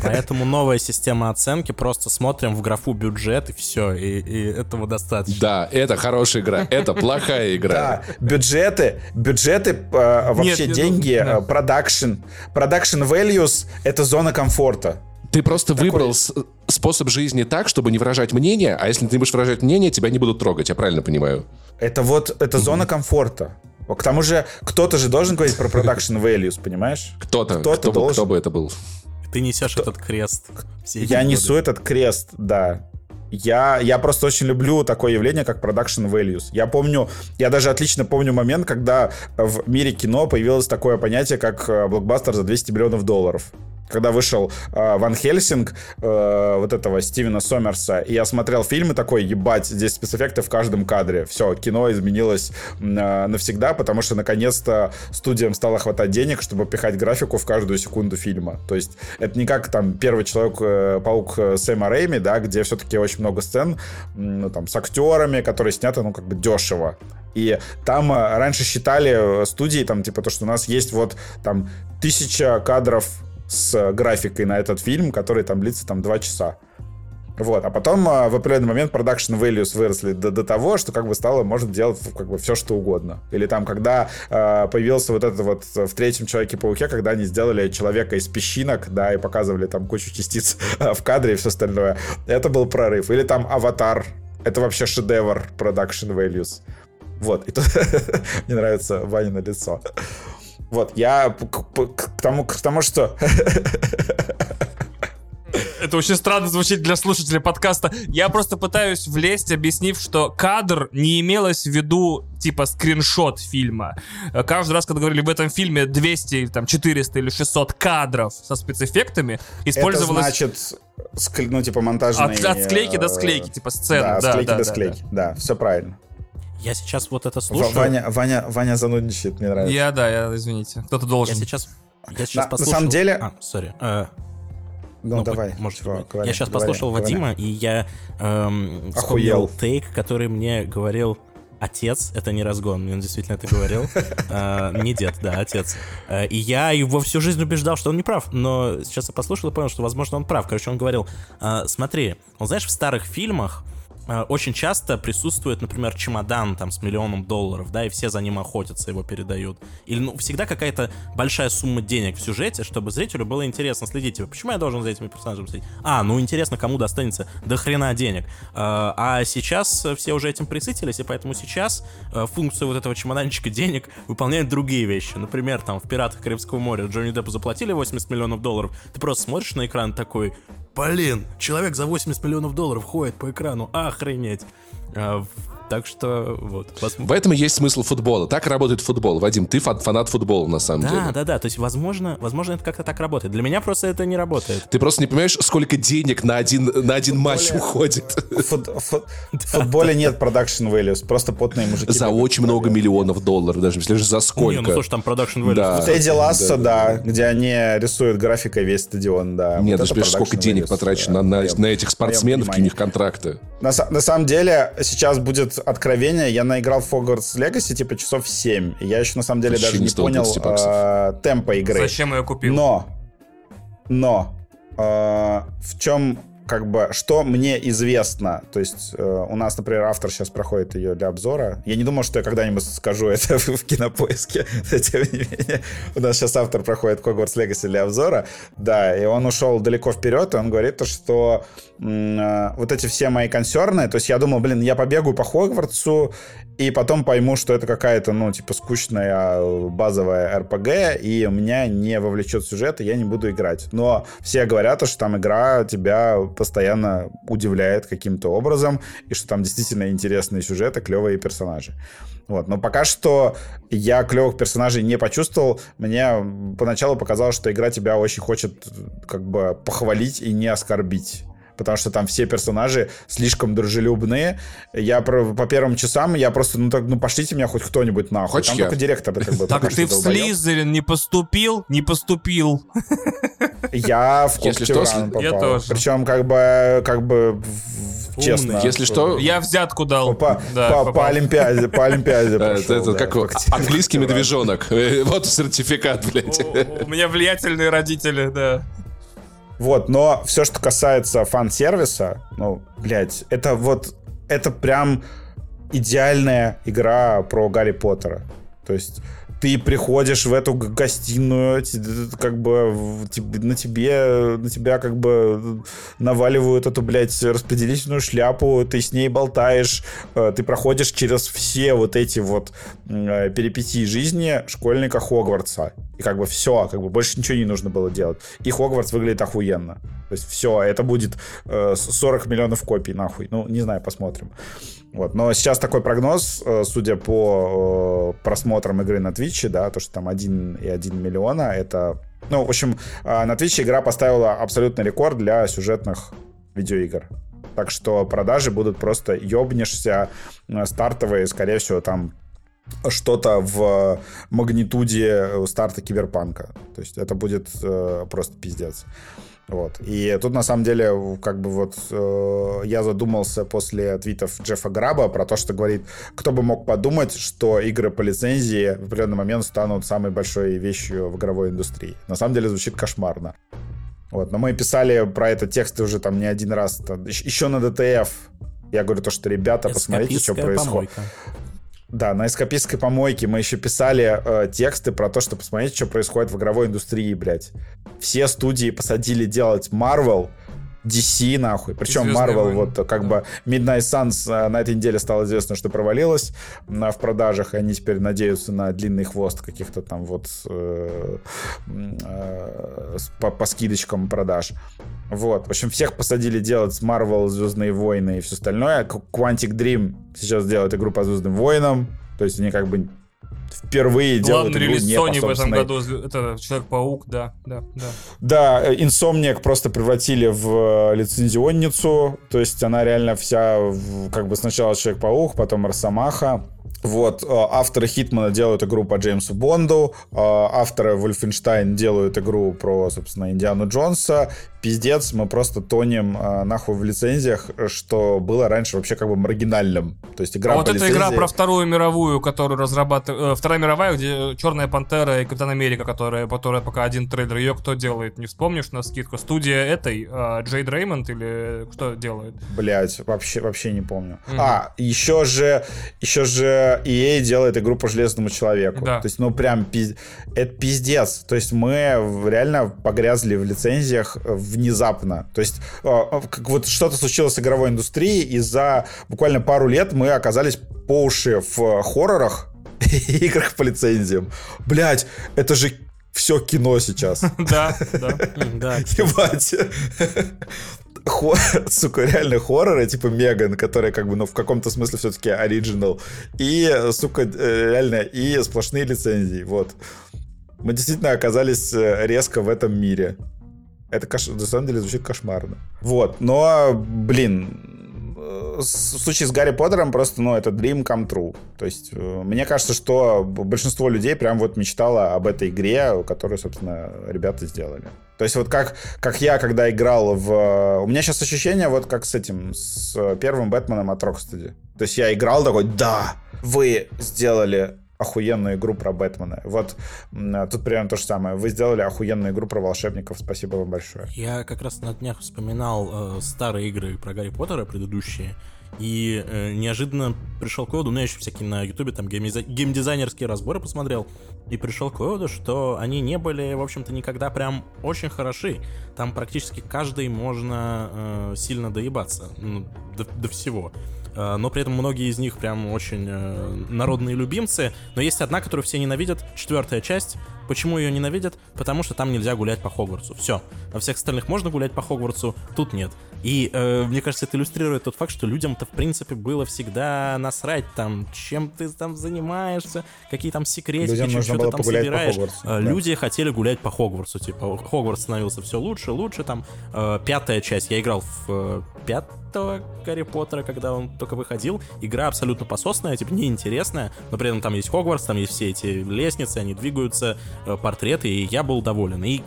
Поэтому новая система оценки, просто смотрим в графу бюджет и все, и, и этого достаточно. Да, это хорошая игра, это плохая игра. Да, бюджеты, бюджеты, э, вообще Нет, деньги, э, продакшн, продакшн values — это зона комфорта. Ты просто выбрал с- способ жизни так, чтобы не выражать мнение, а если ты не будешь выражать мнение, тебя не будут трогать, я правильно понимаю? Это вот, это зона комфорта. К тому же, кто-то же должен говорить про продакшн values, понимаешь? Кто-то, Кто-то должен. кто бы это был. Ты несешь этот крест. Я годы. несу этот крест, да. Я, я просто очень люблю такое явление, как production values. Я помню, я даже отлично помню момент, когда в мире кино появилось такое понятие, как э, блокбастер за 200 миллионов долларов. Когда вышел э, Ван Хельсинг, э, вот этого Стивена Сомерса, и я смотрел фильм и такой, ебать, здесь спецэффекты в каждом кадре. Все, кино изменилось э, навсегда, потому что наконец-то студиям стало хватать денег, чтобы пихать графику в каждую секунду фильма. То есть это не как там первый Человек-паук э, Сэма Рэйми, да, где все-таки очень много сцен, ну, там, с актерами, которые сняты, ну, как бы дешево. И там э, раньше считали э, студии, там, типа, то, что у нас есть вот там тысяча кадров с э, графикой на этот фильм, который там длится там два часа. Вот, а потом э, в определенный момент production values выросли до, до того, что как бы стало, можно делать как бы все, что угодно. Или там, когда э, появился вот это вот в третьем Человеке-пауке, когда они сделали человека из песчинок, да, и показывали там кучу частиц [LAUGHS] э, в кадре и все остальное, это был прорыв. Или там Аватар, это вообще шедевр production values. Вот, и тут [LAUGHS] мне нравится Ваня на лицо. Вот, я к, к- тому, к тому, что... [LAUGHS] Это очень странно звучит для слушателя подкаста. Я просто пытаюсь влезть, объяснив, что кадр не имелось в виду типа скриншот фильма. Каждый раз, когда говорили в этом фильме 200 или там 400 или 600 кадров со спецэффектами, использовалось... Это значит, ск- ну, типа, монтажные... От, от склейки до э, склейки, типа сцены. Да, Да, склейки да, до да, склейки. Да, все правильно. Я сейчас вот это слушаю. Ваня, Ваня, Ваня занудничает, мне нравится. Я, да, я, извините. Кто-то Я должен. сейчас... Я сейчас На- на послушал... самом деле- А, сори. Э, Ну, Ну, давай. может чего, говори, я сейчас говори, послушал говори. Вадима, и я эм, Охуел. тейк, который мне говорил отец. Это не разгон, он действительно это говорил. [LAUGHS] Э, Не дед, да, отец. Э, И я его всю жизнь убеждал, что он не прав. Но сейчас я послушал и понял, что, возможно, он прав. Короче, он говорил, «Э, смотри, вот знаешь, в старых фильмах э, очень часто присутствует, например, чемодан там с миллионом долларов, да, и все за ним охотятся, его передают. Или, ну, всегда какая-то большая сумма денег в сюжете, чтобы зрителю было интересно следить. Типа, почему я должен за этими персонажами следить? А, ну, интересно, кому достанется до хрена денег. А, а сейчас э, все уже этим присытились, и поэтому сейчас э, функцию вот этого чемоданчика денег выполняют другие вещи. Например, там, в «Пиратах Карибского моря» Джонни Деппу заплатили 80 миллионов долларов, ты просто смотришь на экран такой, блин, человек за 80 миллионов долларов ходит по экрану, охренеть. А, так что, вот. Вас- В этом и есть смысл футбола. Так работает футбол. Вадим, ты фан- фанат футбола, на самом Да, деле. да, да, то есть, возможно, возможно, это как-то так работает. Для меня просто это не работает. Ты просто не понимаешь, сколько денег на один, на один матч уходит. В фут- фут- в футболе нет production values, просто потные мужики. За очень много миллионов долларов, даже если же за Не, ну сколько. слушай, там production value. Да. Тед Лассо, Да, да, где они рисуют графикой весь стадион, да. Нет, Вот даже понимаешь, сколько денег values, потрачено да, на, этих спортсменов, какие у них контракты. На самом деле, сейчас будет откровение. Я наиграл в Hogwarts Legacy типа часов 7. И я еще на самом деле Вообще даже не понял 20 баксов. э, темпа игры. Зачем я купил? Но, но, э, в чем как бы, что мне известно, то есть э, у нас, например, автор сейчас проходит ее для обзора. Я не думал, что я когда-нибудь скажу [LAUGHS] это в, кинопоиске, но тем не менее. У нас сейчас автор проходит Hogwarts Legacy для обзора, да, и он ушел далеко вперед, и он говорит то, что э, вот эти все мои консерны, то есть я думал, блин, я побегаю по Хогвартсу, и потом пойму, что это какая-то, ну, типа, скучная э, базовая РПГ, и меня не вовлечет сюжет, и я не буду играть. Но все говорят, что там игра тебя постоянно удивляет каким-то образом, и что там действительно интересные сюжеты, клевые персонажи. Вот. Но пока что я клевых персонажей не почувствовал. Мне поначалу показалось, что игра тебя очень хочет как бы похвалить и не оскорбить потому что там все персонажи слишком дружелюбные. Я про- по первым часам, я просто, ну так, ну пошлите меня хоть кто-нибудь нахуй. Хочешь там я? только директор как бы Так ты в. Слизерин не поступил? Не поступил. Я в Если что, Я тоже. Причем как бы, как бы честно. Если что, Я взятку дал. По, Да, по- по Олимпиаде, по Олимпиаде [LAUGHS] прошел, это да, как английский [LAUGHS] медвежонок. [LAUGHS] Вот сертификат, блядь. У у меня влиятельные родители, да. Вот, но все, что касается фан-сервиса, ну, блядь, это вот, это прям идеальная игра про Гарри Поттера. То есть ты приходишь в эту гостиную, ти- как бы на тебе, на тебя как бы наваливают эту, блядь, распределительную шляпу, ты с ней болтаешь, э, ты проходишь через все вот эти вот э, перипетии жизни школьника Хогвартса. И как бы все, как бы больше ничего не нужно было делать. И Хогвартс выглядит охуенно. То есть все, это будет э, 40 миллионов копий, нахуй. Ну, не знаю, посмотрим. Вот. Но сейчас такой прогноз, э, судя по э, просмотрам игры на Твиче, да, то, что там 1,1 миллиона, это... Ну, в общем, э, на Твиче игра поставила абсолютный рекорд для сюжетных видеоигр. Так что продажи будут просто ёбнешься стартовые, скорее всего, там что-то в магнитуде старта киберпанка. То есть это будет э, просто пиздец. Вот. И тут, на самом деле, как бы вот э, я задумался после твитов Джеффа Граба про то, что говорит, кто бы мог подумать, что игры по лицензии в определенный момент станут самой большой вещью в игровой индустрии. На самом деле звучит кошмарно. Вот. Но мы писали про это тексты уже там не один раз. Еще на ДТФ. Я говорю то, что ребята, посмотрите, что происходит. помойка. Да, на эскапистской помойке мы еще писали э, тексты про то, что посмотрите, что происходит в игровой индустрии, блядь. Все студии посадили делать Marvel, DC, нахуй. Причем Marvel, войны. вот как Да. бы Midnight Suns э, на этой неделе стало известно, что провалилась на- в продажах, и они теперь надеются на длинный хвост каких-то там вот э, э, по, по скидочкам продаж. Вот. В общем, всех посадили делать Marvel, Звездные войны и все остальное. Quantic Dream сейчас делает игру по Звездным войнам. То есть они как бы впервые делают Главный релиз не Sony в этом году это Человек-паук, да, да, да. Да, э, Insomniac просто превратили в э, лицензионницу, то есть она реально вся, как бы сначала Человек-паук, потом Росомаха. Вот, э, авторы Хитмана делают игру по Джеймсу Бонду, э, авторы Вольфенштайн делают игру про, собственно, Индиану Джонса. Пиздец, мы просто тонем э, нахуй в лицензиях, что было раньше вообще как бы маргинальным. То есть игра а вот эта игра лицензии- про Вторую мировую, которую разрабатывает... Вторая мировая, где Черная Пантера и Капитан Америка, которая, которая пока один трейлер. Ее кто делает? Не вспомнишь на скидку? Студия этой, Джейд Реймонд или кто делает? Блять, вообще, вообще не помню. Мгм. А, еще же, еще же EA делает игру по Железному Человеку. Да. То есть, ну, прям, пиз- это пиздец. То есть, мы реально погрязли в лицензиях э, внезапно. То есть, э, э, как вот что-то случилось с игровой индустрией, и за буквально пару лет мы оказались по уши в хоррорах [LAUGHS] и играх по лицензиям. Блять, это же все кино сейчас. [LAUGHS] Да, Да, [LAUGHS] Ебать. Хо- [LAUGHS] сука, реально хорроры, типа Меган, которые как бы, ну, в каком-то смысле все-таки оригинал. И, сука, э, реально, и сплошные лицензии, вот. Мы действительно оказались э, резко в этом мире. Это, кош... на самом деле, звучит кошмарно. Вот, но, блин, в случае с Гарри Поттером просто, ну, это dream come true. То есть, э, мне кажется, что большинство людей прям вот мечтало об этой игре, которую, собственно, ребята сделали. То есть вот как, как я, когда играл в... У меня сейчас ощущение вот как с этим, с первым Бэтменом от Rocksteady. То есть я играл такой, да, вы сделали охуенную игру про Бэтмена. Вот тут примерно то же самое. Вы сделали охуенную игру про волшебников. Спасибо вам большое. Я как раз на днях вспоминал э, старые игры про Гарри Поттера, предыдущие, и э, неожиданно пришел к выводу, ну я еще всякие на ютубе там геймдизай- геймдизайнерские разборы посмотрел, и пришел к выводу, что они не были, в общем-то, никогда прям очень хороши. Там практически каждый можно э, сильно доебаться, ну, до, до всего. Э, Но при этом многие из них прям очень э, народные любимцы. Но есть одна, которую все ненавидят, четвертая часть. Почему ее ненавидят? Потому что там нельзя гулять по Хогвартсу. Все. Во всех остальных можно гулять по Хогвартсу, тут нет. И э, мне кажется, это иллюстрирует тот факт, что людям-то в принципе было всегда насрать там, чем ты там занимаешься, какие там секретики, Людям чё было ты там по собираешь. Хогвартсу, Э, да. Люди хотели гулять по Хогвартсу, типа Хогвартс становился все лучше, лучше. Там э, пятая часть, я играл в э, пятого Гарри Поттера, когда он только выходил. Игра абсолютно пососная, типа неинтересная, но при этом там есть Хогвартс, там есть все эти лестницы, они двигаются, портреты, и я был доволен. И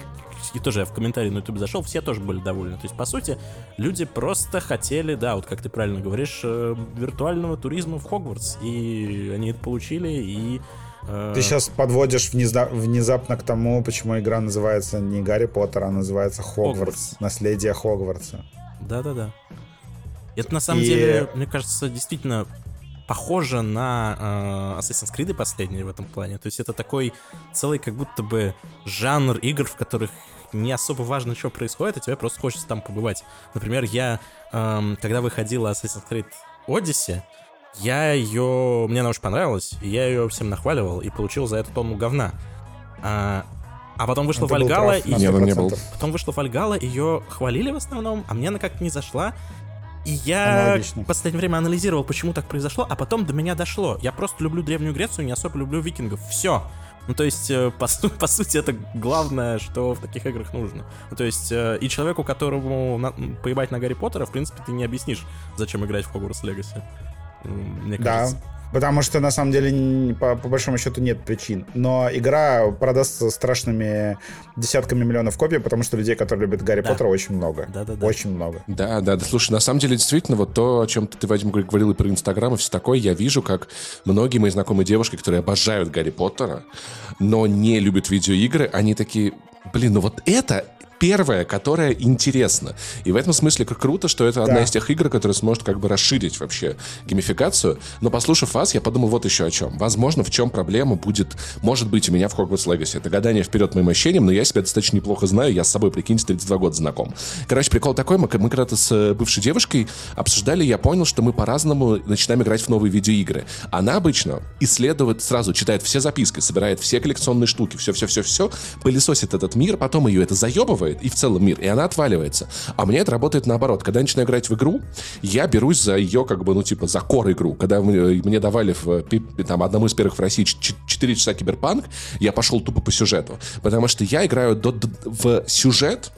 и тоже я в комментарии на YouTube зашел, все тоже были довольны. То есть, по сути, люди просто хотели, да, вот как ты правильно говоришь, э, виртуального туризма в Хогвартс. И они это получили, и... э, Ты сейчас подводишь внеза- внезапно к тому, почему игра называется не Гарри Поттер, а называется Хогвартс. Хогвартс. Наследие Хогвартса. Да-да-да. Это на самом И- деле, мне кажется, действительно похоже на э, Assassin's Creed последние в этом плане. То есть это такой целый как будто бы жанр игр, в которых не особо важно, что происходит, а тебе просто хочется там побывать. Например, я, эм, когда выходила Assassin's Creed Odyssey, я ее... Мне она очень понравилась, и я ее всем нахваливал и получил за это тонну говна. А, а потом вышла Вальгала, и на Не, не был. 100%. Потом вышла Вальгала, ее хвалили в основном, а мне она как-то не зашла. И я Аналогично. в последнее время анализировал, почему так произошло, а потом до меня дошло. Я просто люблю Древнюю Грецию, не особо люблю викингов. Все. Ну, то есть, э, по, су- [LAUGHS] по сути, это главное, что в таких играх нужно. Ну, то есть, э, и человеку, которому на- поебать на Гарри Поттера, в принципе, ты не объяснишь, зачем играть в Хогвартс Легаси. Мне Да, кажется. Потому что на самом деле по, по большому счету нет причин. Но игра продастся страшными десятками миллионов копий, потому что людей, которые любят Гарри Да. Поттера, очень много. Да-да-да. Очень много. Да, да, да. Слушай, на самом деле, действительно, вот то, о чем ты, Вадим, говор- говорил и про Инстаграм и все такое, я вижу, как многие мои знакомые девушки, которые обожают Гарри Поттера, но не любят видеоигры, они такие, блин, ну вот это первая, которая интересна. И в этом смысле как круто, что это одна Да. из тех игр, которая сможет как бы расширить вообще геймификацию. Но послушав вас, я подумал вот еще о чем. Возможно, в чем проблема будет, может быть, у меня в Hogwarts Legacy. Это гадание вперед моим ощущениям, но я себя достаточно неплохо знаю. Я с собой, прикиньте, 32 года знаком. Короче, прикол такой, мы, мы когда-то с э, бывшей девушкой обсуждали, я понял, что мы по-разному начинаем играть в новые видеоигры. Она обычно исследует сразу, читает все записки, собирает все коллекционные штуки, все-все-все-все, пылесосит этот мир, потом ее это заебывает, и в целом мир, и она отваливается. А меня это работает наоборот. Когда я начинаю играть в игру, я берусь за ее, как бы, ну, типа, за кор игру. Когда мне, мне давали в, пи- там, одному из первых в России ч- ч- 4 часа киберпанк, я пошел тупо по сюжету. Потому что я играю до- д- в сюжет,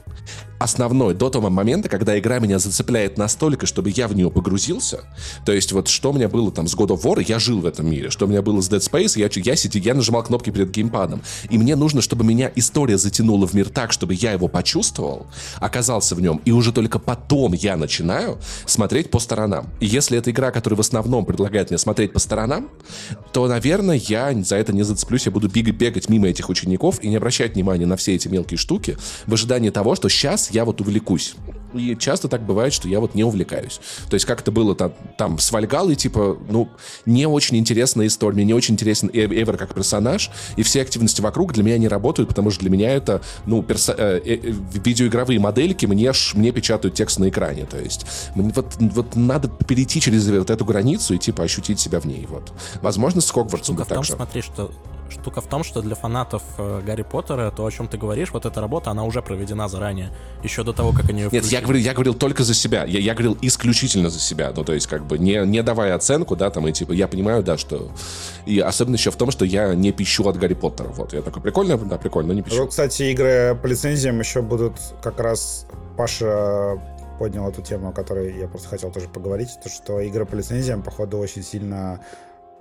основной до того момента, когда игра меня зацепляет настолько, чтобы я в нее погрузился. То есть вот что у меня было там с God of War, я жил в этом мире. Что у меня было с Dead Space, я, я, сидел, я нажимал кнопки перед геймпадом. И мне нужно, чтобы меня история затянула в мир так, чтобы я его почувствовал, оказался в нем, и уже только потом я начинаю смотреть по сторонам. И если это игра, которая в основном предлагает мне смотреть по сторонам, то, наверное, я за это не зацеплюсь, я буду бегать, мимо этих учеников и не обращать внимания на все эти мелкие штуки в ожидании того, что сейчас я вот увлекусь. И часто так бывает, что я вот не увлекаюсь. То есть как это было там, там с Вальгалой, типа, ну, не очень интересная история, мне не очень интересен Эв- Эвер как персонаж, и все активности вокруг для меня не работают, потому что для меня это, ну, перса- э, э, видеоигровые модельки мне, ж- мне печатают текст на экране, то есть мне вот, вот надо перейти через вот эту границу и, типа, ощутить себя в ней, вот. Возможно, с Хогвартсом в том, так же. смотри, что штука в том, что для фанатов э, Гарри Поттера то, о чем ты говоришь, вот эта работа, она уже проведена заранее, еще до того, как они ее Нет, я говорил, я говорил только за себя. Я, я говорил исключительно за себя. Ну, то есть, как бы, не, не давая оценку, да, там, и типа, я понимаю, да, что... И особенно еще в том, что я не пищу от Гарри Поттера. Вот, я такой, прикольно, да, прикольно, но не пищу. Вот, кстати, игры по лицензиям еще будут как раз Паша поднял эту тему, о которой я просто хотел тоже поговорить, то что игры по лицензиям, походу, очень сильно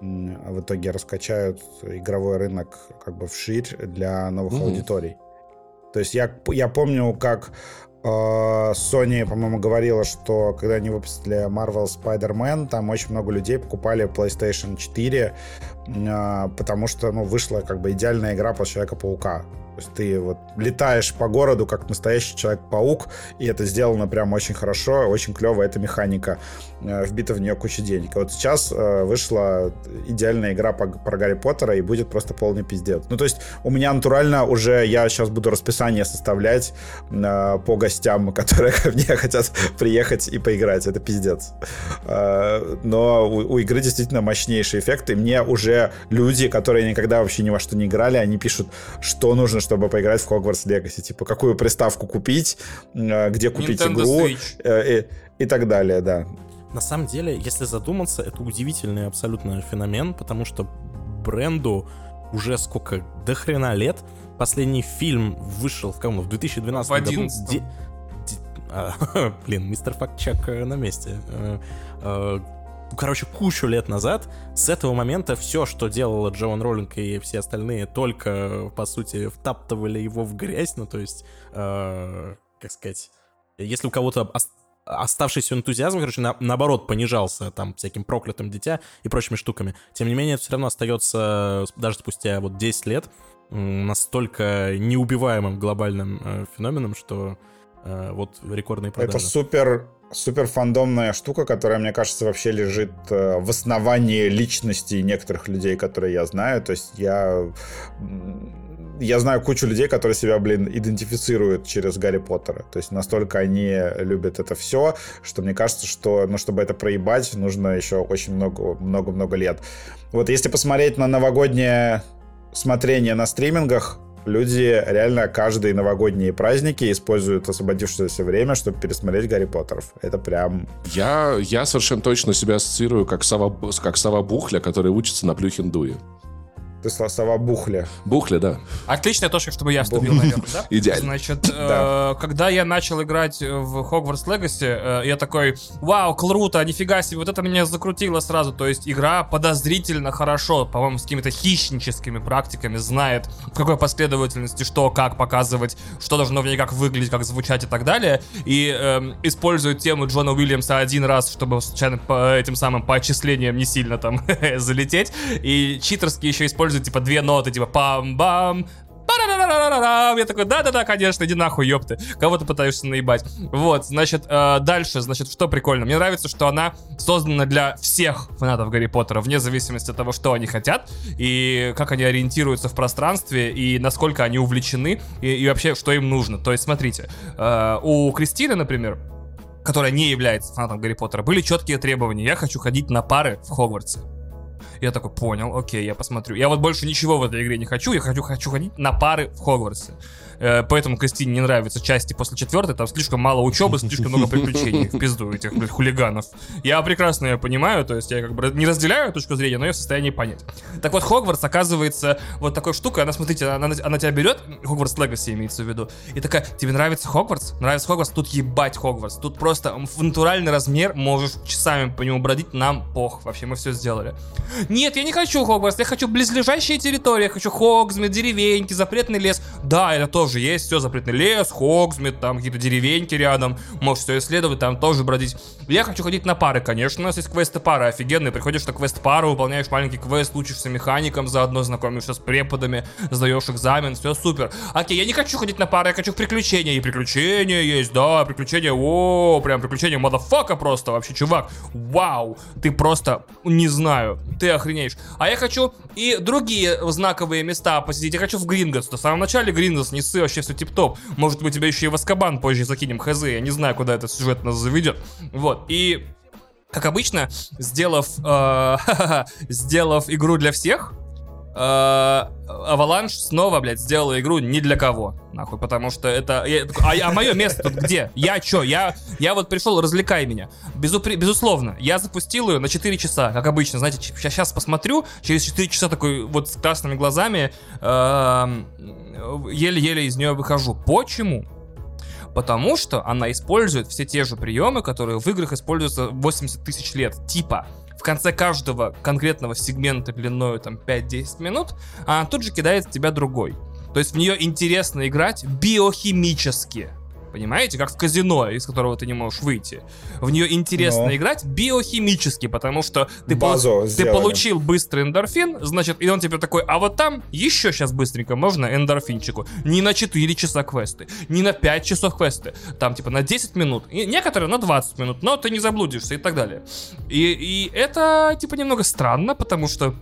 м, в итоге раскачают игровой рынок как бы вширь для новых Мгм. аудиторий. То есть я, я помню, как э, Sony, по-моему, говорила, что когда они выпустили Marvel Spider-Man, там очень много людей покупали PlayStation 4, э, потому что, ну, вышла как бы идеальная игра по Человека-паука. То есть ты вот летаешь по городу как настоящий Человек-паук, и это сделано прям очень хорошо, очень клево, эта механика, вбита в нее куча денег. И вот сейчас э, вышла идеальная игра по- про Гарри Поттера, и будет просто полный пиздец. Ну, то есть у меня натурально уже, я сейчас буду расписание составлять э, по гостям, [LAUGHS] которые ко мне хотят приехать и поиграть. Это пиздец. Э, но у, у игры действительно мощнейший эффект, и мне уже люди, которые никогда вообще ни во что не играли, они пишут, что нужно, чтобы поиграть в Hogwarts Legacy. Типа, какую приставку купить, э, где купить Nintendo игру Switch. э, и, и так далее, да. На самом деле, если задуматься, это удивительный абсолютно феномен, потому что бренду уже сколько, до хрена лет. Последний фильм вышел в кому? В 2012 В году. 11. Де- де- а, [LAUGHS] Блин, мистер Фактчек э, на месте. Э, э, Короче, кучу лет назад, с этого момента все, что делала Джоан Роллинг и все остальные, только, по сути, втаптывали его в грязь, ну, то есть, э, как сказать, если у кого-то оставшийся энтузиазм, короче, на- наоборот, понижался там всяким проклятым дитя и прочими штуками. Тем не менее, это все равно остается даже спустя вот 10 лет настолько неубиваемым глобальным э, феноменом, что э, вот рекордные продажи. Это супер супер фандомная штука, которая, мне кажется, вообще лежит э, в основании личности некоторых людей, которые я знаю. То есть я я знаю кучу людей, которые себя, блин, идентифицируют через Гарри Поттера. То есть настолько они любят это все, что мне кажется, что, ну, чтобы это проебать, нужно еще очень много, много-много лет. Вот если посмотреть на новогоднее смотрение на стримингах, люди реально каждые новогодние праздники используют освободившееся время, чтобы пересмотреть Гарри Поттеров. Это прям... Я, я совершенно точно себя ассоциирую как сова, как сова Бухля, который учится на Плюхиндуе. Ты сла- сова Бухля. Бухля, да. Отличная точка, чтобы я вступил, наверное, да? Идеально. Значит, э, Да. когда я начал играть в Hogwarts Legacy, э, я такой, вау, круто, нифига себе, вот это меня закрутило сразу. То есть игра подозрительно хорошо, по-моему, с какими-то хищническими практиками, знает, в какой последовательности что, как показывать, что должно в ней как выглядеть, как звучать и так далее. И эм, использует тему Джона Уильямса один раз, чтобы случайно по этим самым по отчислениям не сильно там [LAUGHS] залететь. И читерски еще использует типа две ноты, типа пам-бам. Я такой, да-да-да, конечно, иди нахуй, ёпты. Кого ты пытаешься наебать? Вот, значит, э, дальше, значит, что прикольно. Мне нравится, что она создана для всех фанатов Гарри Поттера, вне зависимости от того, что они хотят, и как они ориентируются в пространстве, и насколько они увлечены, и, и вообще, что им нужно. То есть, смотрите, э, у Кристины, например, которая не является фанатом Гарри Поттера, были четкие требования. Я хочу ходить на пары в Хогвартсе. Я такой, понял, окей, я посмотрю. Я вот больше ничего в этой игре не хочу, я хочу, хочу ходить на пары в Хогвартсе. Э, поэтому Кристине не нравятся части после четвертой, там слишком мало учебы, слишком много приключений в пизду этих, блядь, хулиганов. Я прекрасно ее понимаю, то есть я как бы не разделяю точку зрения, но я в состоянии понять. Так вот, Хогвартс оказывается вот такой штукой, она, смотрите, она, она тебя берет, Хогвартс Легаси имеется в виду, и такая, тебе нравится Хогвартс? Нравится Хогвартс? Тут ебать Хогвартс. Тут просто в натуральный размер можешь часами по нему бродить, нам пох. Вообще, мы все сделали. Нет, я не хочу Хогвартс, я хочу близлежащие территории, я хочу Хогсмит, деревеньки, запретный лес. Да, это тоже есть, все, запретный лес, Хогсмит, там какие-то деревеньки рядом, можешь все исследовать, там тоже бродить. Я хочу ходить на пары, конечно, у нас есть квесты пары офигенные, приходишь на квест пару, выполняешь маленький квест, учишься механикам, заодно знакомишься с преподами, сдаешь экзамен, все супер. Окей, я не хочу ходить на пары, я хочу в приключения, и приключения есть, да, приключения, о, прям приключения мадафака просто, вообще, чувак, вау, ты просто, не знаю, ты охренеешь. А я хочу и другие знаковые места посетить, я хочу в Гринготс, в самом начале Гринготс, не ссы, вообще все тип-топ, может мы тебя еще и в Аскабан позже закинем, хз, я не знаю, куда этот сюжет нас заведет, вот, и как обычно, сделав, э, [LAUGHS] сделав игру для всех, Аваланш снова, блядь, сделала игру не для кого, нахуй, потому что это... Я, а, а мое место тут где? Я чё? Я, я вот пришел, развлекай меня. Безупре, безусловно, я запустил ее на 4 часа, как обычно, знаете, сейчас, посмотрю, через 4 часа такой вот с красными глазами э, еле-еле из нее выхожу. Почему? Потому что она использует все те же приемы, которые в играх используются 80 тысяч лет. Типа, в конце каждого конкретного сегмента длиной там 5-10 минут, она тут же кидает в тебя другой. То есть в нее интересно играть биохимически. Понимаете, как в казино, из которого ты не можешь выйти. В нее интересно Ну. играть биохимически, потому что ты, Базу полу- ты получил быстрый эндорфин, значит, и он тебе такой, а вот там еще сейчас быстренько можно эндорфинчику. Не на 4 часа квесты, не на 5 часов квесты, там типа на 10 минут, и некоторые на 20 минут, но ты не заблудишься и так далее. И, и это типа немного странно, потому что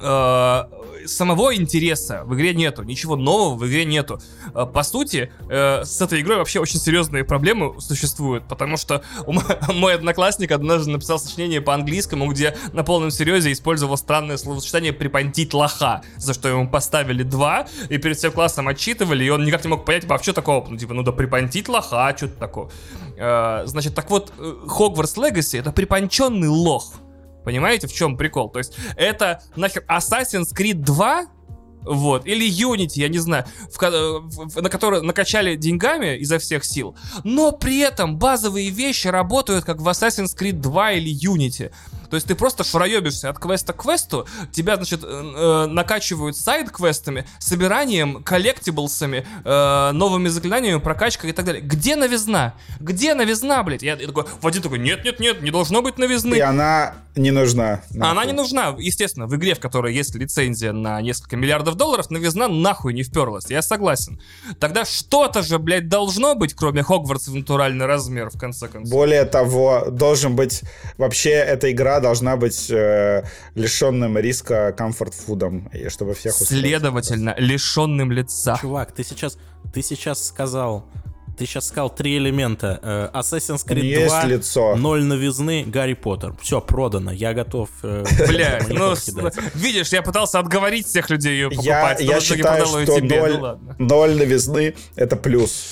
э, самого интереса в игре нету, ничего нового в игре нету. Э, По сути, э, с этой игрой вообще очень серьезные проблемы существуют, потому что [LAUGHS] мой одноклассник однажды написал сочинение по английскому, где на полном серьезе использовал странное словосочетание «припонтить лоха», за что ему поставили два, и перед всем классом отчитывали, и он никак не мог понять, типа, а такого? Ну, типа, ну да припонтить лоха, что-то такое. Э, Значит, так вот, Hogwarts Legacy — это припонченный лох. Понимаете, в чем прикол? То есть это нахер Assassin's Creed 2, вот, или Unity, я не знаю, в, в- на которые накачали деньгами изо всех сил, но при этом базовые вещи работают как в Assassin's Creed 2 или Unity. То есть ты просто шароебишься от квеста к квесту, тебя, значит, э, накачивают сайд-квестами, собиранием, коллектиблсами, э, новыми заклинаниями, прокачкой и так далее. Где новизна? Где новизна, блядь? Я, я такой, Вадим такой, нет-нет-нет, не должно быть новизны. И она не нужна. Она нахуй. не нужна, естественно, в игре, в которой есть лицензия на несколько миллиардов долларов, новизна нахуй не вперлась, я согласен. Тогда что-то же, блядь, должно быть, кроме Хогвартса в натуральный размер, в конце концов. Более того, должен быть... Вообще, эта игра должна быть э, лишенным риска комфорт-фудом, чтобы всех устроить. Следовательно, лишенным лица. Чувак, ты сейчас, ты сейчас сказал, ты сейчас сказал три элемента. Э, Assassin's Creed Есть 2, лицо. ноль новизны, Гарри Поттер. Все, продано, я готов. э, [LAUGHS] Блядь, монитор ну, видишь, я пытался отговорить всех людей ее Я, покупать, я итоге считаю, что тебе, ноль, ну ладно. ноль новизны — это плюс.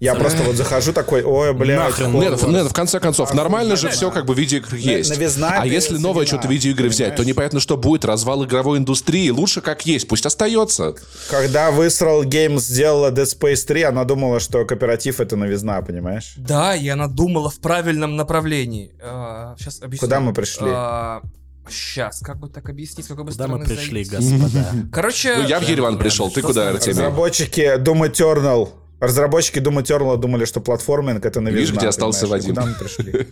Я просто вот захожу такой, ой, Хогвартс. Нет, нет, в конце концов, нормально же все как бы в видеоиграх есть. А если новое что-то видеоигры взять, то непонятно, что будет. Развал игровой индустрии. Лучше как есть, пусть остается. Когда Visceral Games сделала Dead Space 3, она думала, что кооператив — это новизна, понимаешь? Да, и она думала в правильном направлении. сейчас объясню. Куда мы пришли? Сейчас, как бы так объяснить, какой бы Куда мы пришли, зайти? господа? Короче, Ну, я в Ереван пришел. Ты куда? Артемий? Разработчики Doom Eternal Разработчики Doom Eternal думали, что платформинг — это новизна. Видишь, где остался Вадим? Куда мы пришли?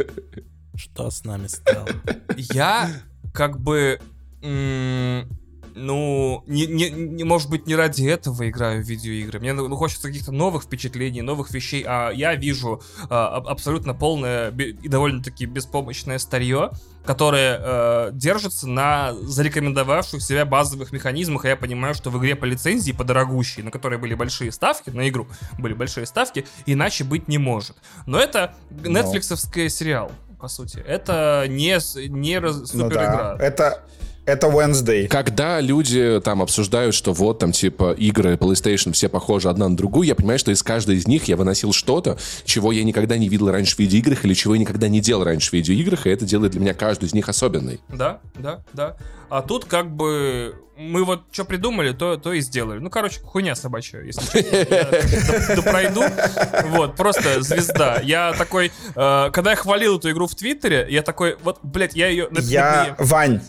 Что с нами стало? я как бы м, ну, не, не, не, может быть, не ради этого играю в видеоигры. Мне ну, хочется каких-то новых впечатлений, новых вещей, а я вижу а, абсолютно полное и довольно-таки беспомощное старье, которое э, держится на зарекомендовавших себя базовых механизмах, и я понимаю, что в игре по лицензии, по дорогущей, на которой были большие ставки, на игру были большие ставки, иначе быть не может. Но это нетфликсовский сериал, по сути. Это не, не раз, супер. Ну да. Это это Wednesday. Когда люди там обсуждают, что вот там типа игры PlayStation все похожи одна на другую, я понимаю, что из каждой из них я выносил что-то, чего я никогда не видел раньше в видеоиграх или чего я никогда не делал раньше в видеоиграх, и это делает для меня каждую из них особенной. Да, да, да. А тут как бы мы вот что придумали, то, то и сделали. Ну, короче, хуйня собачья, если честно. [LAUGHS] пройду. Вот, просто звезда. Я такой, э, когда я хвалил эту игру в Твиттере, я такой, вот, блядь, я ее... Я, Вань,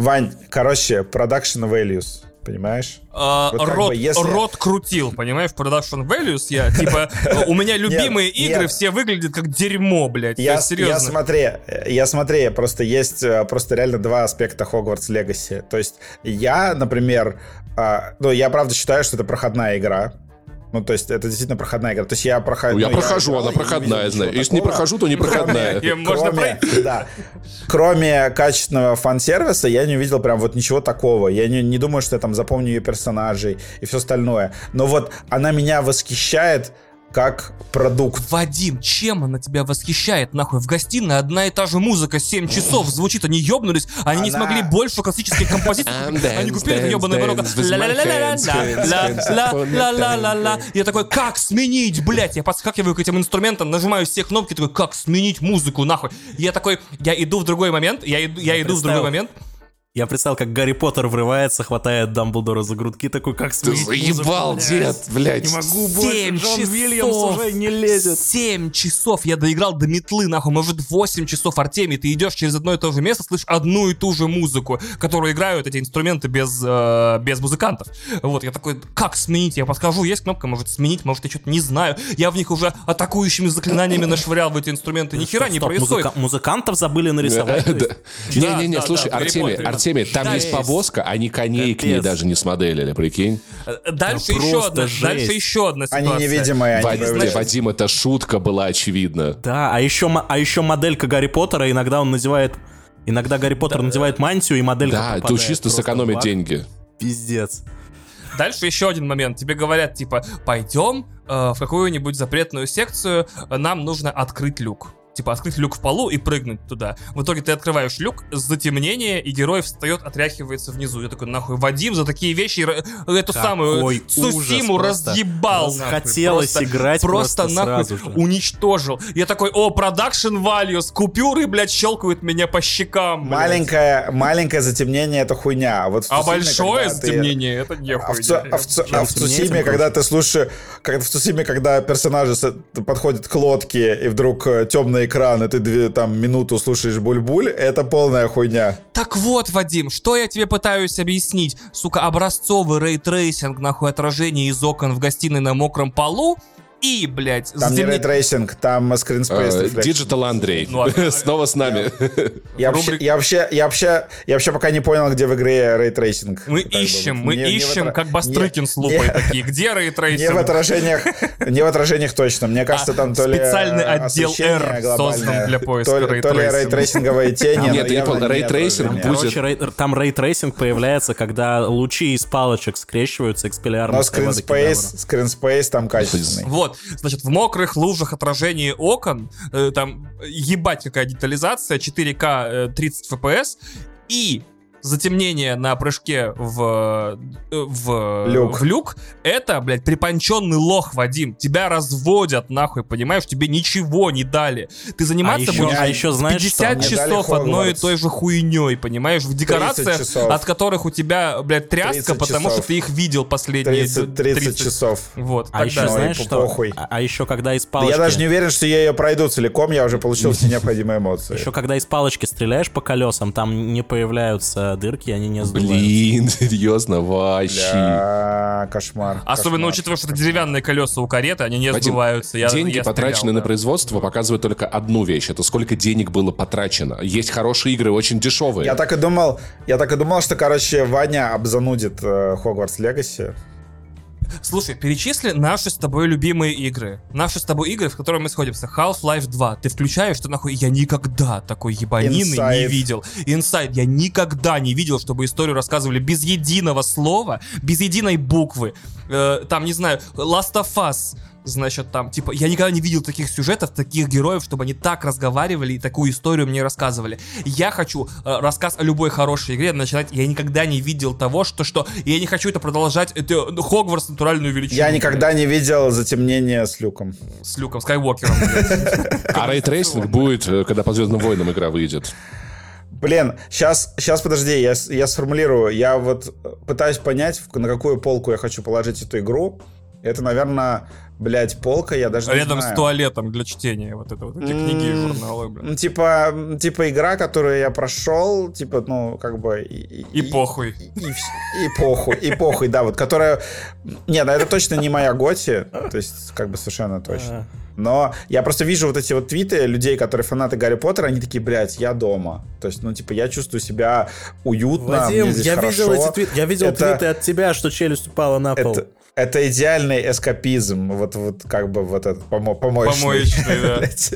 Вань, короче, production values понимаешь? А, вот рот, бы, если... рот крутил, понимаешь, production values я, типа, [LAUGHS] у меня любимые игры все выглядят как дерьмо, блядь, я, серьезно. Я смотри, я смотри, просто есть э, просто реально два аспекта Hogwarts Legacy, то есть я, например, а, ну, я правда считаю, что это проходная игра, ну, то есть это действительно проходная игра. То есть я прохожу... Ну, я ну, прохожу, я, она проходная, знаю. Если не прохожу, то не проходная. Кроме, можно. Да. Кроме качественного фан-сервиса, я не увидел прям вот ничего такого. Я не, не думаю, что я там запомню ее персонажей и все остальное. Но вот она меня восхищает как продукт. Вадим, чем она тебя восхищает, нахуй? В гостиной одна и та же музыка 7 часов звучит, они ёбнулись, они она... не смогли больше классических композиций, они купили это ёбаное барокко. Я такой, как сменить, блядь? Я подскакиваю к этим инструментам, нажимаю все кнопки, такой, как сменить музыку, нахуй? Я такой, я иду в другой момент, я иду, я иду в другой момент, я представил, как Гарри Поттер врывается, хватает Дамблдора за грудки, такой, как сменить Ты заебал, музыку, дед, блядь. Не могу больше, Семь Джон часов, Вильямс уже не лезет. Семь часов я доиграл до метлы, нахуй, может, восемь часов, Артемий, ты идешь через одно и то же место, слышишь одну и ту же музыку, которую играют эти инструменты без, э, без музыкантов. Вот, я такой, как сменить? Я подскажу, есть кнопка, может сменить, может, я что-то не знаю. Я в них уже атакующими заклинаниями нашвырял в эти инструменты, ни хера не происходит. Музыкантов забыли нарисовать? [LAUGHS] Не-не-не, слушай, Артемий, Артемий, там есть повозка, они коней к ней даже не смоделили, прикинь. Дальше еще одна, дальше еще одна ситуация. Они невидимые, они Вадим, это шутка была очевидна. Да, а еще, а еще моделька Гарри Поттера, иногда он надевает... Иногда Гарри Поттер да. надевает мантию, и моделька Да, попадает. тут чисто сэкономить деньги. Пиздец. Дальше еще один момент. Тебе говорят, типа, пойдем э, в какую-нибудь запретную секцию, нам нужно открыть люк типа открыть люк в полу и прыгнуть туда. В итоге ты открываешь люк, затемнение, и герой встает, отряхивается внизу. Я такой, нахуй, Вадим за такие вещи эту Какой самую Сусиму разъебал. Хотелось просто, играть просто, просто нахуй же. уничтожил. Я такой, о, продакшн values, купюры, блядь, щелкают меня по щекам. Блядь. Маленькое, маленькое затемнение это хуйня. Вот а большое затемнение ты... это не хуйня. А в, а в, а в Цусиме, когда ты слушаешь, когда в Цусиме, когда персонажи подходят к лодке, и вдруг э, темные экран, и ты там минуту слушаешь буль-буль, это полная хуйня. Так вот, Вадим, что я тебе пытаюсь объяснить? Сука, образцовый ray tracing, нахуй, отражение из окон в гостиной на мокром полу, и, блядь... Там не ray tracing, там screen space. Digital Андрей. Ну, а [LAUGHS] Снова с нами. Я вообще, я, вообще, я, вообще, я вообще пока не понял, где в игре ray tracing. Мы ищем, мы ищем, как Бастрыкин с лупой такие. Где ray tracing? [LAUGHS] Не в отражениях, не в отражениях точно. Мне кажется, там то ли Специальный отдел R создан для поиска рейтрейсинга. То ли рейтрейсинговые тени. Нет, понял, ray tracing будет... там ray tracing появляется, когда лучи из палочек скрещиваются экспеллярно. Но screen space, screen space там качественный. Вот, вот, значит, в мокрых лужах отражение окон, э, там, ебать какая детализация, 4К э, 30 FPS, и затемнение на прыжке в, э, в, люк. в люк, это, блядь, припонченный лох, Вадим. Тебя разводят, нахуй, понимаешь? Тебе ничего не дали. Ты заниматься а еще, будешь а еще, знаешь, 50 что? часов одной и той же хуйней, понимаешь? В декорациях, от которых у тебя, блядь, тряска, потому часов. что ты их видел последние 30, 30, 30. часов. Вот, а еще, знаешь, что? Похуй. А, а еще, когда из палочки... я даже не уверен, что я ее пройду целиком, я уже получил все необходимые эмоции. [LAUGHS] Еще, когда из палочки стреляешь по колесам, там не появляются дырки, они не сдуваются. Блин, серьезно, вообще. Бля, кошмар. Особенно кошмар. учитывая, что это деревянные колеса у кареты, они не Вадим, сдуваются. Я- деньги, я потраченные стрелял, на производство, показывают только одну вещь. Это сколько денег было потрачено. Есть хорошие игры, очень дешевые. Я так и думал, я так и думал, что, короче, Ваня обзанудит э, Хогвартс Легаси. Слушай, перечисли наши с тобой любимые игры. Наши с тобой игры, в которые мы сходимся. Half-Life 2. Ты включаешь, что нахуй я никогда такой ебанины не Inside. видел. Inside. Я никогда не видел, чтобы историю рассказывали без единого слова, без единой буквы. Э, там, не знаю, Last of Us. Значит, там, типа, я никогда не видел таких сюжетов, таких героев, чтобы они так разговаривали и такую историю мне рассказывали. Я хочу э, рассказ о любой хорошей игре начинать. Я никогда не видел того, что что. Я не хочу это продолжать. Это ну, Хогвартс натуральную величину. Я никогда не видел затемнение с люком. с Люком Скайуокером. [LAUGHS] А ray tracing будет, э, когда по Звездным войнам игра выйдет. Блин, сейчас, сейчас подожди, я, я сформулирую. Я вот пытаюсь понять, на какую полку я хочу положить эту игру. Это, наверное, блядь, полка, я даже не Рядом с знаю. туалетом для чтения. Вот это вот эти книги и журналы, блин. Ну, типа, типа игра, которую я прошел, типа, ну, как бы... И, И похуй. И, вс- и похуй, и похуй, да, вот, которая... Нет, ну, это точно не моя Готи, то есть, как бы совершенно точно. Но я просто вижу вот эти вот твиты людей, которые фанаты Гарри Поттера, они такие, блядь, я дома. То есть, ну, типа, я чувствую себя уютно, Вадим, мне здесь я хорошо. видел эти твиты, я видел Это- твиты от тебя, что челюсть упала на пол. Это, это идеальный эскапизм, вот, вот как бы вот этот помо- помоечный. Помоечный, да. Блядь.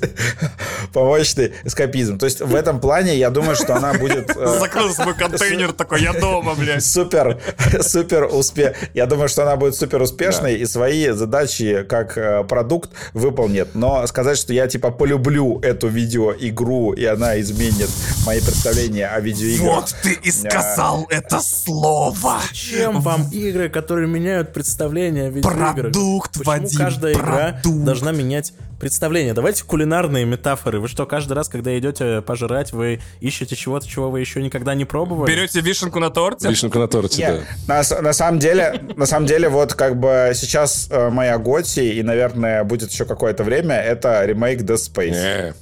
Помоечный эскапизм. То есть в этом плане я думаю, что она будет э, Закрыл свой контейнер такой, я дома, блядь. супер, супер успех. Я думаю, что она будет супер успешной и свои задачи как э, продукт выполнит. Но сказать, что я типа полюблю эту видеоигру и она изменит мои представления о видеоиграх. Вот ты и сказал это слово. Чем вам игры, которые меняют представление о видеоиграх? Продукт, Вадим, каждая игра продукт. должна менять представление? Давайте кулинарные метафоры. Вы что, каждый раз, когда идете пожрать, вы ищете чего-то, чего вы еще никогда не пробовали? Берете вишенку на торте? Вишенка на торте, Не, да. на, на самом деле, на самом деле, вот как бы сейчас э, моя Готи, и, наверное, будет еще какое-то время, это ремейк Dead Space. Не.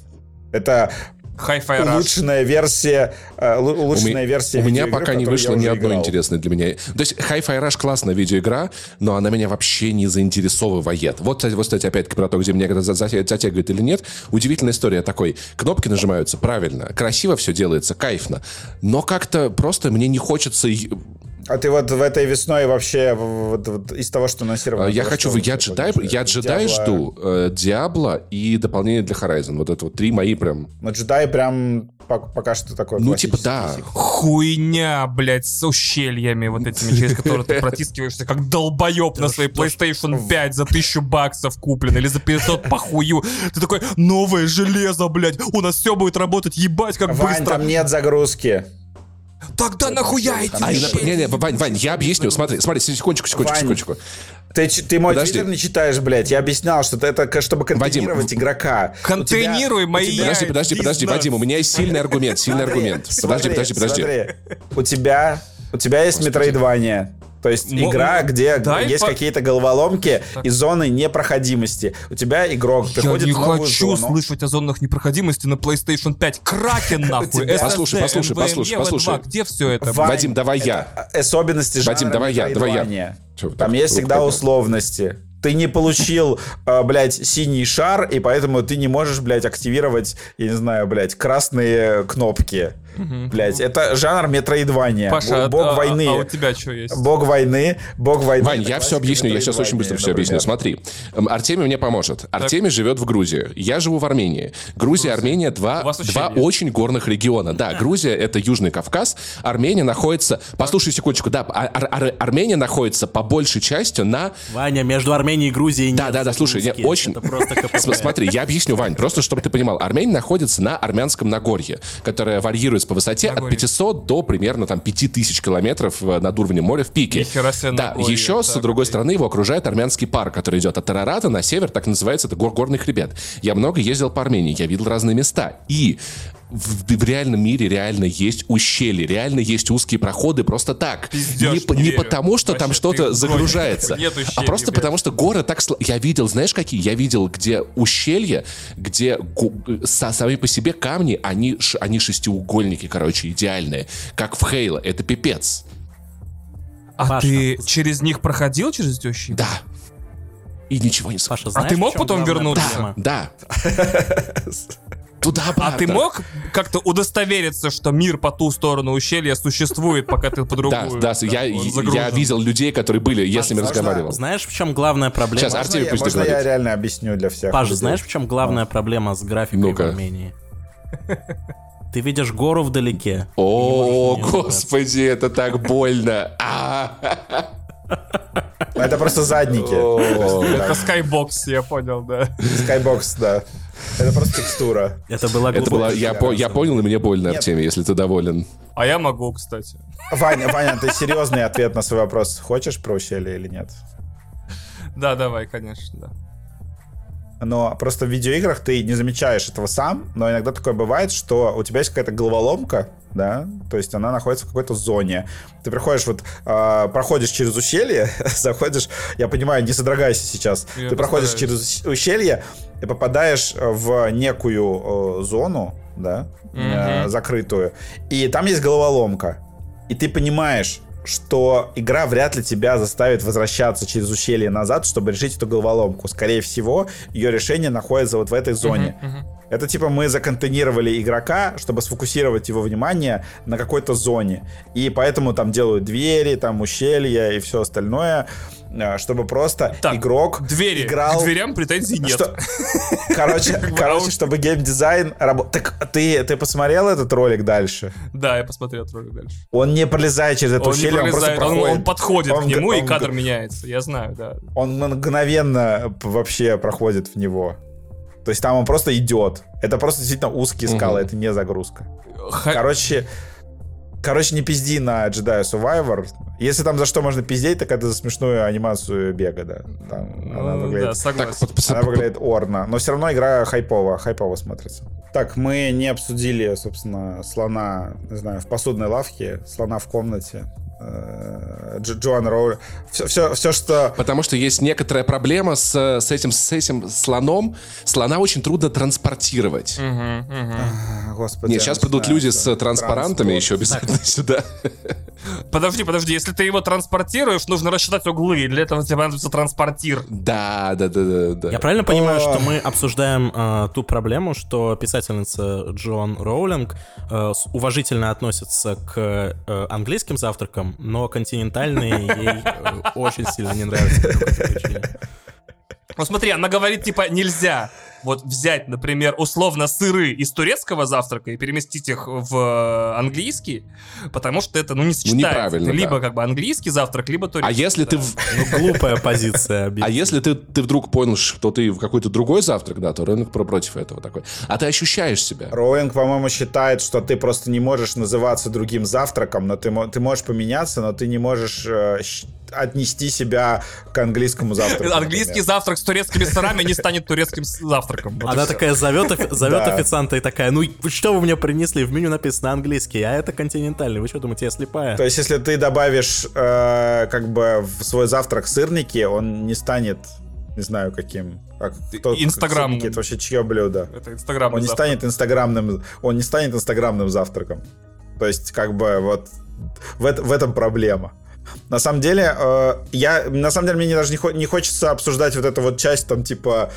Это Hi-Fi Rush. улучшенная версия, э, лу- У, улучшенная ми- версия у меня пока не вышло ни одной интересной для меня. То есть Hi-Fi Rush классная видеоигра, но она меня вообще не заинтересовывает. Вот, кстати, вот, кстати, опять-таки про то, где меня затягивает или нет. Удивительная история такой. Кнопки нажимаются правильно, красиво все делается, кайфно. Но как-то просто мне не хочется... А ты вот в этой весной вообще вот, вот из того, что анонсировано... Я того, хочу... что Я джедай, я джедай Diablo- жду, э, Диабло и дополнение для Horizon. Вот это вот три мои прям... Но джедай прям пок- пока что такой Ну, типа, да. сиквел. Хуйня, блядь, с ущельями вот этими, через которые ты протискиваешься, как долбоеб на своей PlayStation 5 за 1000 баксов куплен или за 500 по хую. Ты такой, новое железо, блядь, у нас все будет работать, ебать, как быстро. там нет загрузки. Тогда нахуя эти А, ущелья? не, не, Вань, Вань, я объясню. Смотри, смотри, секундочку, секундочку, Вань, секундочку. Ты, ты мой Подожди. твиттер не читаешь, блядь. Я объяснял, что это чтобы контейнировать Вадим, игрока. Контейнируй тебя- мои тебя- Подожди, подожди, подожди, Бизнес. Вадим, у меня есть сильный аргумент, сильный Смотри, аргумент. Подожди, смотри, подожди, подожди. смотри. У тебя, у тебя есть метроидвания. То есть игра, где дай есть по- какие-то головоломки и зоны непроходимости. У тебя игрок Я приходит не в новую хочу зону. слышать о зонах непроходимости на PlayStation 5. Кракен [LAUGHS] нахуй. Послушай, послушай, послушай, V2. послушай. Где все это? Вадим, давай я. это особенности жанра Вадим, давай я, давай я. Там так есть всегда условности. Ты не получил, [LAUGHS] э, блядь, синий шар, и поэтому ты не можешь, блядь, активировать, я не знаю, блядь, красные кнопки. Блядь, это жанр метроидвания. Паша, Бог а- а- войны. а у тебя что есть? Бог войны, бог войны. Вань, я все объясню, я сейчас очень быстро все объясню. Смотри, Артемий мне поможет. Артемий живет в Грузии, я живу в Армении. Грузия и Армения два, два очень горных региона. Да, Грузия — это Южный Кавказ, Армения находится... Послушай секундочку, да, Ар- Ар- Ар- Армения находится по большей частью на... Ваня, между Арменией и Грузией Да, нет да, да, слушай, не, загрузки. очень... Смотри, я объясню, Вань, просто чтобы ты понимал. Армения находится на армянском Нагорье, которое варьируется по высоте от Нагорье. 500 до примерно там 5000 километров э, над уровнем моря в пике. Да, Нагорье, еще с так, другой окей. стороны его окружает армянский парк, который идет от Тарарата на север, так называется, это гор горный хребет. Я много ездил по Армении, я видел разные места. И в, в реальном мире реально есть ущелья, реально есть узкие проходы просто так. Пиздёшь, не, не не потому, что там Вообще, что-то ты загружается. Нет а ущелий, просто блядь. потому, что горы так... сл- Я видел, знаешь, какие? Я видел, где ущелья, где гу- са- сами по себе камни, они, ш- они шестиугольники, короче, идеальные. Как в Хейла. Это пипец. А Паша. ты через них проходил, через эти ущелья? Да. И ничего не слышал. Знаешь, ты мог потом вернуться? проблема? Да. [LAUGHS] Туда А ты обратно. мог как-то удостовериться, что мир по ту сторону ущелья существует, пока ты по Да, другую? да, я, он я загружен? видел людей, которые были, я с ними разговаривал. Знаешь, в чем главная проблема? Сейчас, Артемий я, пусть можно я реально объясню для всех? Паш, людей? знаешь, в чем главная проблема с графикой Ну-ка. в Армении? Ты видишь гору вдалеке. О, господи, это так больно. А. Это просто задники. Это скайбокс, я понял, да. Skybox, да. Это просто текстура. Это была Это было, глубокая я, по- я понял, и мне больно, Нет. Артемий, если ты доволен. А я могу, кстати. Ваня, Ваня, ты серьезный ответ на свой вопрос хочешь про ущелье или нет? Да, давай, конечно, да. Но просто в видеоиграх ты не замечаешь этого сам, но иногда такое бывает, что у тебя есть какая-то головоломка, да, то есть она находится в какой-то зоне. Ты приходишь вот, а, проходишь через ущелье, [LAUGHS] заходишь, я понимаю, не содрогайся сейчас, Я ты проходишь через ущелье и попадаешь в некую э, зону, да, э, Мгм. закрытую, и там есть головоломка, и ты понимаешь, что игра вряд ли тебя заставит возвращаться через ущелье назад, чтобы решить эту головоломку. Скорее всего, ее решение находится вот в этой зоне. Мгм, мгм. Это типа мы законтейнировали игрока, чтобы сфокусировать его внимание на какой-то зоне. И поэтому там делают двери, там ущелья и все остальное, чтобы просто Так, игрок Двери. играл... К дверям претензий нет. Что- [LAUGHS] Короче, [LAUGHS] короче, чтобы геймдизайн работал. Так ты, ты посмотрел этот ролик дальше? Да, я посмотрел этот ролик дальше. Он не пролезает через это не ущелье, он просто проходит. он подходит к нему, и кадр меняется. Я знаю, да. Он мгновенно вообще проходит в него. То есть там он просто идет. Это просто действительно узкие скалы, это не загрузка. Короче, короче, не пизди на Jedi Survivor. Если там за что можно пиздеть, так это за смешную анимацию бега, да. Там она Ну, выглядит, да, согласен. Так, она выглядит орно. Но все равно игра хайпово, хайпово смотрится. Так, мы не обсудили, собственно, слона, не знаю, в посудной лавке, слона в комнате. Дж- Джоан Роу. Все, все, все, что... Потому что есть некоторая проблема с, с, этим, с этим слоном. Слона очень трудно транспортировать. Мгм. А, Господи, Нет, сейчас придут люди с транспарантами Транспорт. еще обязательно сюда. Подожди, подожди, если ты его транспортируешь, нужно рассчитать углы, и для этого тебе понадобится транспортир. Да, да, да, да, да. Я правильно понимаю, О. что мы обсуждаем э, ту проблему, что писательница Джон Роулинг э, уважительно относится к э, английским завтракам, но континентальные ей э, очень сильно не нравятся. Ну смотри, она говорит, типа, нельзя вот взять, например, условно сыры из турецкого завтрака и переместить их в э, английский, потому что это, ну, не сочетается. Это либо да. как бы английский завтрак, либо А турецкий. если ты... да. в- Ну, глупая позиция. [LAUGHS] А если ты, ты вдруг понял, что ты в какой-то другой завтрак, да, то рынок про- против этого такой. А ты ощущаешь себя. Роулинг, по-моему, считает, что ты просто не можешь называться другим завтраком, но ты, ты можешь поменяться, но ты не можешь э, отнести себя к английскому завтраку. [LAUGHS] Английский например. завтрак с турецкими сырами не станет турецким завтраком. Вот Она такая зовет, [LAUGHS] зовет Да. официанта и такая, ну что вы мне принесли? В меню написано английский, а это континентальный. Вы что думаете, я слепая? То есть, если ты добавишь э, как бы в свой завтрак сырники, он не станет, не знаю, каким. Как, кто- сырники, Это вообще чье блюдо? Это инстаграм. Он не станет инстаграмным, он не станет инстаграмным завтраком. То есть, как бы, вот в, в этом проблема. На самом деле, э, я, на самом деле, мне не- даже не, хо- не хочется обсуждать вот эту вот часть, там, типа,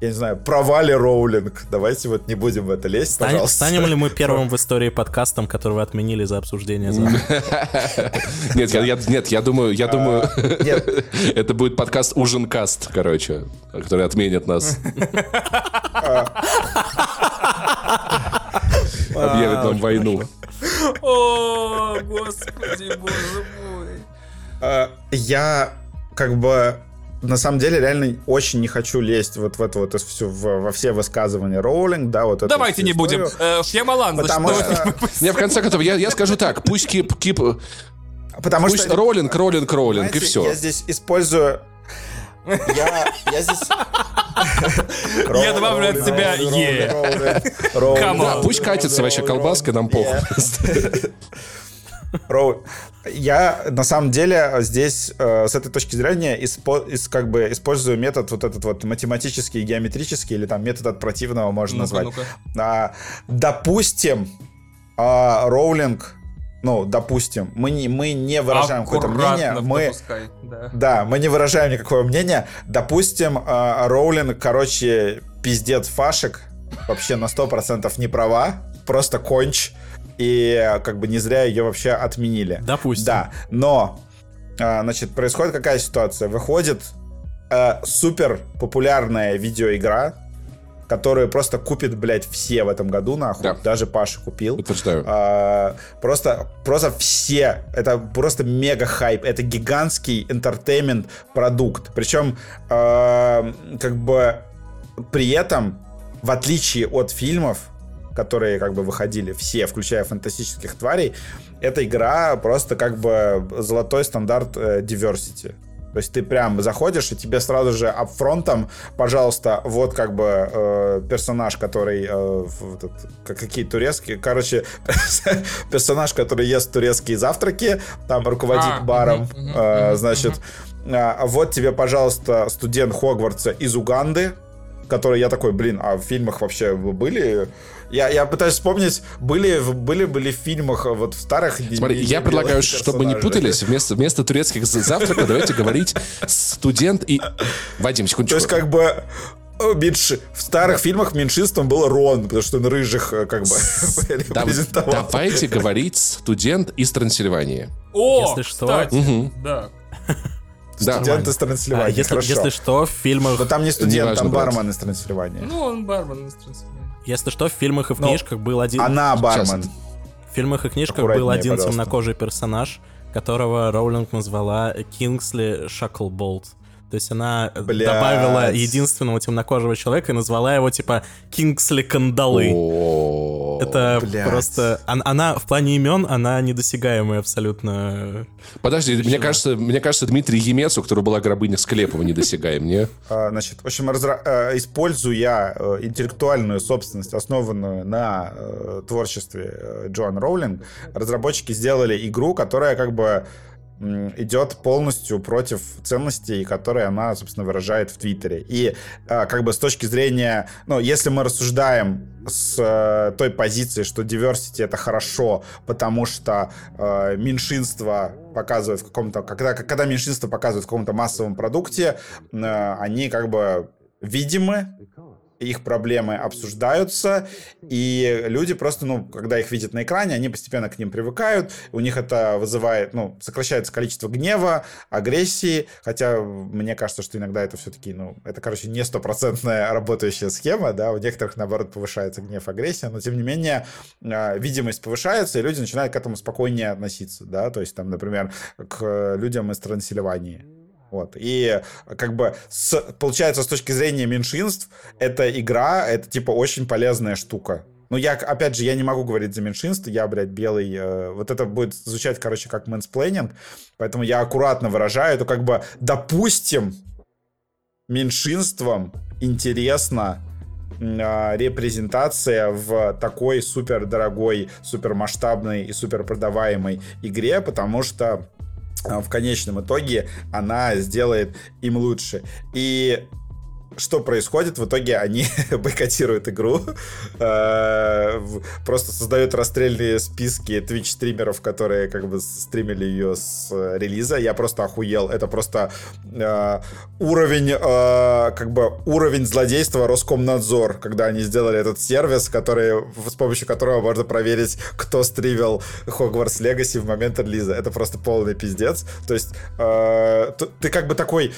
я не знаю, провали роулинг. Давайте вот не будем в это лезть, Стань- пожалуйста. станем ли мы [LAUGHS] первым в истории подкастом, который вы отменили за обсуждение? [LAUGHS] Нет, я, нет, я думаю, я думаю, Нет, [LAUGHS] это будет подкаст Ужинкаст, короче, который отменит нас. Объявит нам войну. О, господи, боже мой. Э, я как бы на самом деле реально очень не хочу лезть вот в это вот всю, в- во все высказывания Роулинг, да, вот Давайте не будем. Э, Шьямалан, Потому что-. Не, в конце концов, я, я скажу так, пусть кип, кип, Потому пусть что роллинг, роллинг, роллинг, и все. Я здесь использую... Я, я здесь... [LAUGHS] Я добавлю от себя «е». Пусть катится вообще колбаска, нам похуй. [LAUGHS] Роу, я на самом деле здесь э, с этой точки зрения испо- ис- как бы использую метод вот этот вот математический, геометрический или там метод от противного можно Ну-ка, назвать. ну-ка. А, допустим, а, Роулинг, ну, допустим, мы не, мы не выражаем какое-то мнение, мы, допускай, да. да, мы не выражаем никакое мнение. Допустим, а, Роулинг, короче, пиздец фашек, вообще на 100% не права, просто конч, и а, как бы не зря ее вообще отменили. Допустим. Да, но, а, значит, происходит какая ситуация? Выходит а, супер популярная видеоигра, которую просто купит, блядь, все в этом году, нахуй. Да. Даже Паша купил. Утверждаю. А, просто, просто все, это просто мега хайп, это гигантский entertainment продукт. Причем, а, как бы, при этом, в отличие от фильмов, которые как бы выходили все, включая фантастических тварей, эта игра просто как бы золотой стандарт э, diversity. То есть ты прям заходишь, и тебе сразу же апфронтом, пожалуйста, вот как бы э, персонаж, который э, этот, как- какие турецкие, короче, [LAUGHS] персонаж, который ест турецкие завтраки, там руководит А, баром, мгм, мгм, э, мгм, значит, а, вот тебе, пожалуйста, студент Хогвартса из Уганды, который я такой, блин, а в фильмах вообще были? Я, я пытаюсь вспомнить, были, были, были в фильмах, вот в старых... Смотри, я предлагаю, чтобы не путались, вместо, вместо турецких за- завтраков давайте говорить студент и... Вадим, То секундочку. есть, как бы, э, меньш- в старых фильмах меньшинством был Рон, потому что он рыжих, э, как бы, репрезентовал. [LAUGHS] давайте говорить студент из Трансильвании. О, Если что- кстати, да. Да. Студент из А, Трансильвании, если, хорошо. если что, в фильмах, Но там не студент, там бармен из Трансильвании. Ну, он бармен из Трансильвании. Если что, в фильмах и в Ну, книжках был один... Она бармен. В фильмах и книжках Аккуратнее, был один пожалуйста. темнокожий персонаж, которого Роулинг назвала Кингсли Шаклболт. То есть она Блядь. добавила единственного темнокожего человека и назвала его типа Кингсли Кандалы. О, Это блядь. просто... он- Она, в плане имен, она недосягаемая абсолютно. Подожди, мне кажется, мне кажется, Дмитрий Емец, у которого была гробыня Склепова, недосягаем, не? А, Значит, в общем, разра- э, используя э, интеллектуальную собственность, основанную на э, творчестве э, Джоан Роулинг, разработчики сделали игру, которая как бы идет полностью против ценностей, которые она, собственно, выражает в Твиттере. И э, как бы с точки зрения, ну, если мы рассуждаем с э, той позиции, что diversity это хорошо, потому что э, меньшинство показывают в каком-то, когда, когда меньшинство показывают в каком-то массовом продукте, э, они как бы видимы, их проблемы обсуждаются, и люди просто, ну, когда их видят на экране, они постепенно к ним привыкают, у них это вызывает, ну, сокращается количество гнева, агрессии, хотя мне кажется, что иногда это все-таки, ну, это, короче, не стопроцентная работающая схема, да, у некоторых, наоборот, повышается гнев, агрессия, но, тем не менее, э, видимость повышается, и люди начинают к этому спокойнее относиться, да, то есть, там, например, к людям из Трансильвании. Вот. И как бы с, получается, с точки зрения меньшинств, эта игра, это типа очень полезная штука. Ну, я, опять же, я не могу говорить за меньшинство, я, блядь, белый. э, вот это будет звучать, короче, как мэнсплейнинг, поэтому я аккуратно выражаю, это как бы, допустим, меньшинствам интересно м, а, репрезентация в такой супер дорогой, супер масштабной и супер продаваемой игре, потому что в конечном итоге она сделает им лучше. И что происходит? В итоге они [LAUGHS] бойкотируют игру, э, просто создают расстрельные списки Twitch-стримеров, которые как бы стримили ее с э, релиза. Я просто охуел. Это просто э, уровень, как бы уровень злодейства Роскомнадзор, когда они сделали этот сервис, который, с помощью которого можно проверить, кто стримил Хогвартс Легаси в момент релиза. Это просто полный пиздец. То есть ты как бы такой...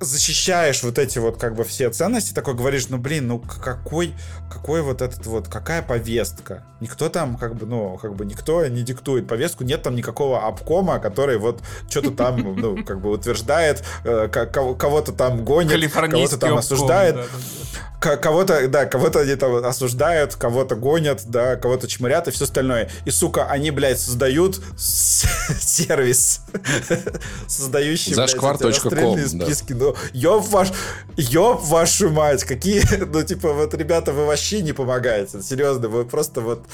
защищаешь вот эти вот как бы все ценности, такой говоришь, ну блин, ну какой, какой вот этот вот, какая повестка? Никто там как бы, ну, как бы никто не диктует повестку, нет там никакого обкома, который вот что-то там, [LAUGHS] ну, как бы утверждает, э, ко- кого- кого-то там гонит, кого-то там осуждает. да, да, да. кого-то, да, кого-то они там осуждают, кого-то гонят, да, кого-то чморят и все остальное. И, сука, они, блядь, создают [LAUGHS] сервис, [LAUGHS] создающий, Зашквар.ком, списки. Ну, ёб ваш, ёб вашу мать, какие, [LAUGHS] ну, типа, вот, ребята, вы вообще не помогаете, серьезно, вы просто вот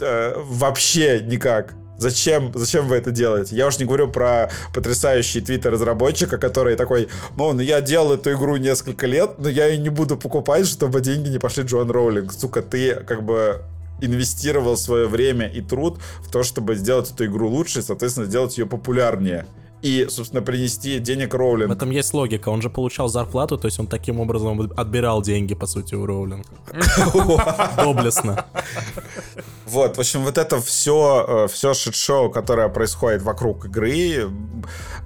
э, вообще никак. Зачем, зачем вы это делаете? Я уж не говорю про потрясающий твиттер разработчика, который такой, ну, ну, я делал эту игру несколько лет, но я ее не буду покупать, чтобы деньги не пошли Джоан Роулинг. Сука, ты как бы инвестировал свое время и труд в то, чтобы сделать эту игру лучше и, соответственно, сделать ее популярнее и, собственно, принести денег Роулинг. В этом есть логика. Он же получал зарплату, то есть он таким образом отбирал деньги, по сути, у Роулинг. [LAUGHS] Доблестно. Вот, в общем, вот это все, все шит-шоу, которое происходит вокруг игры,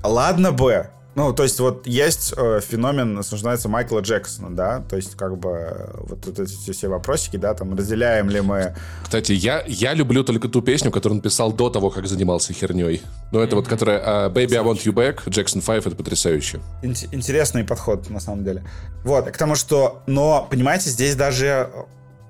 ладно бы, ну, то есть вот есть э, феномен, называется Майкла Джексона, да, то есть как бы э, вот, вот эти все вопросики, да, там разделяем ли мы... Кстати, я, я люблю только ту песню, которую он писал до того, как занимался херней. Ну, это mm-hmm. вот, которая uh, Baby, I Want You Back, Jackson 5, это потрясающе. Ин- интересный подход, на самом деле. Вот, к тому, что... Но, понимаете, здесь даже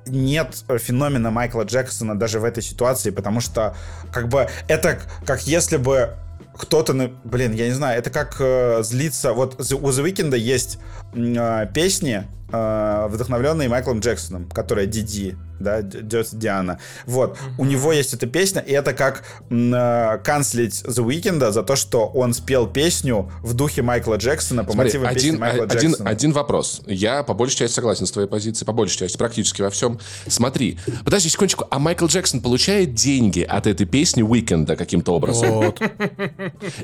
нет феномена Майкла Джексона даже в этой ситуации, потому что как бы это как если бы кто-то, блин, я не знаю, это как э, злиться. Вот у The Weeknd есть песни, э, вдохновленные Майклом Джексоном, которая Диди, да, Dirty Диана. Вот, mm-hmm. у него есть эта песня, и это как э, канцлить The Weeknd за то, что он спел песню в духе Майкла Джексона по Смотри, мотивам один, песни Майкла один, Джексона. Один вопрос. Я по большей части согласен с твоей позицией, по большей части, практически во всем. Смотри, подожди секундочку, а Майкл Джексон получает деньги от этой песни Уикенда каким-то образом? Вот.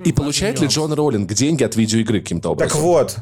И получает ли Джон Роллинг деньги от видеоигры каким-то образом? Так вот,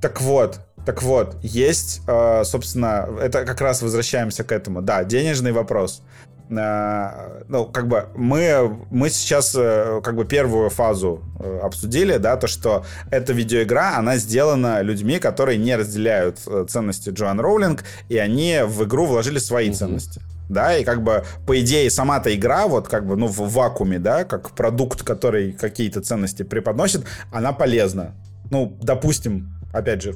так вот, так вот, есть, э, собственно, это как раз возвращаемся к этому. Да, денежный вопрос. Э, ну, как бы мы, мы сейчас э, как бы первую фазу обсудили, да, то, что эта видеоигра, она сделана людьми, которые не разделяют ценности Джоан Роулинг, и они в игру вложили свои mm-hmm. ценности да, и как бы, по идее, сама-то игра, вот как бы, ну, в вакууме, да, как продукт, который какие-то ценности преподносит, она полезна. Ну, допустим, опять же,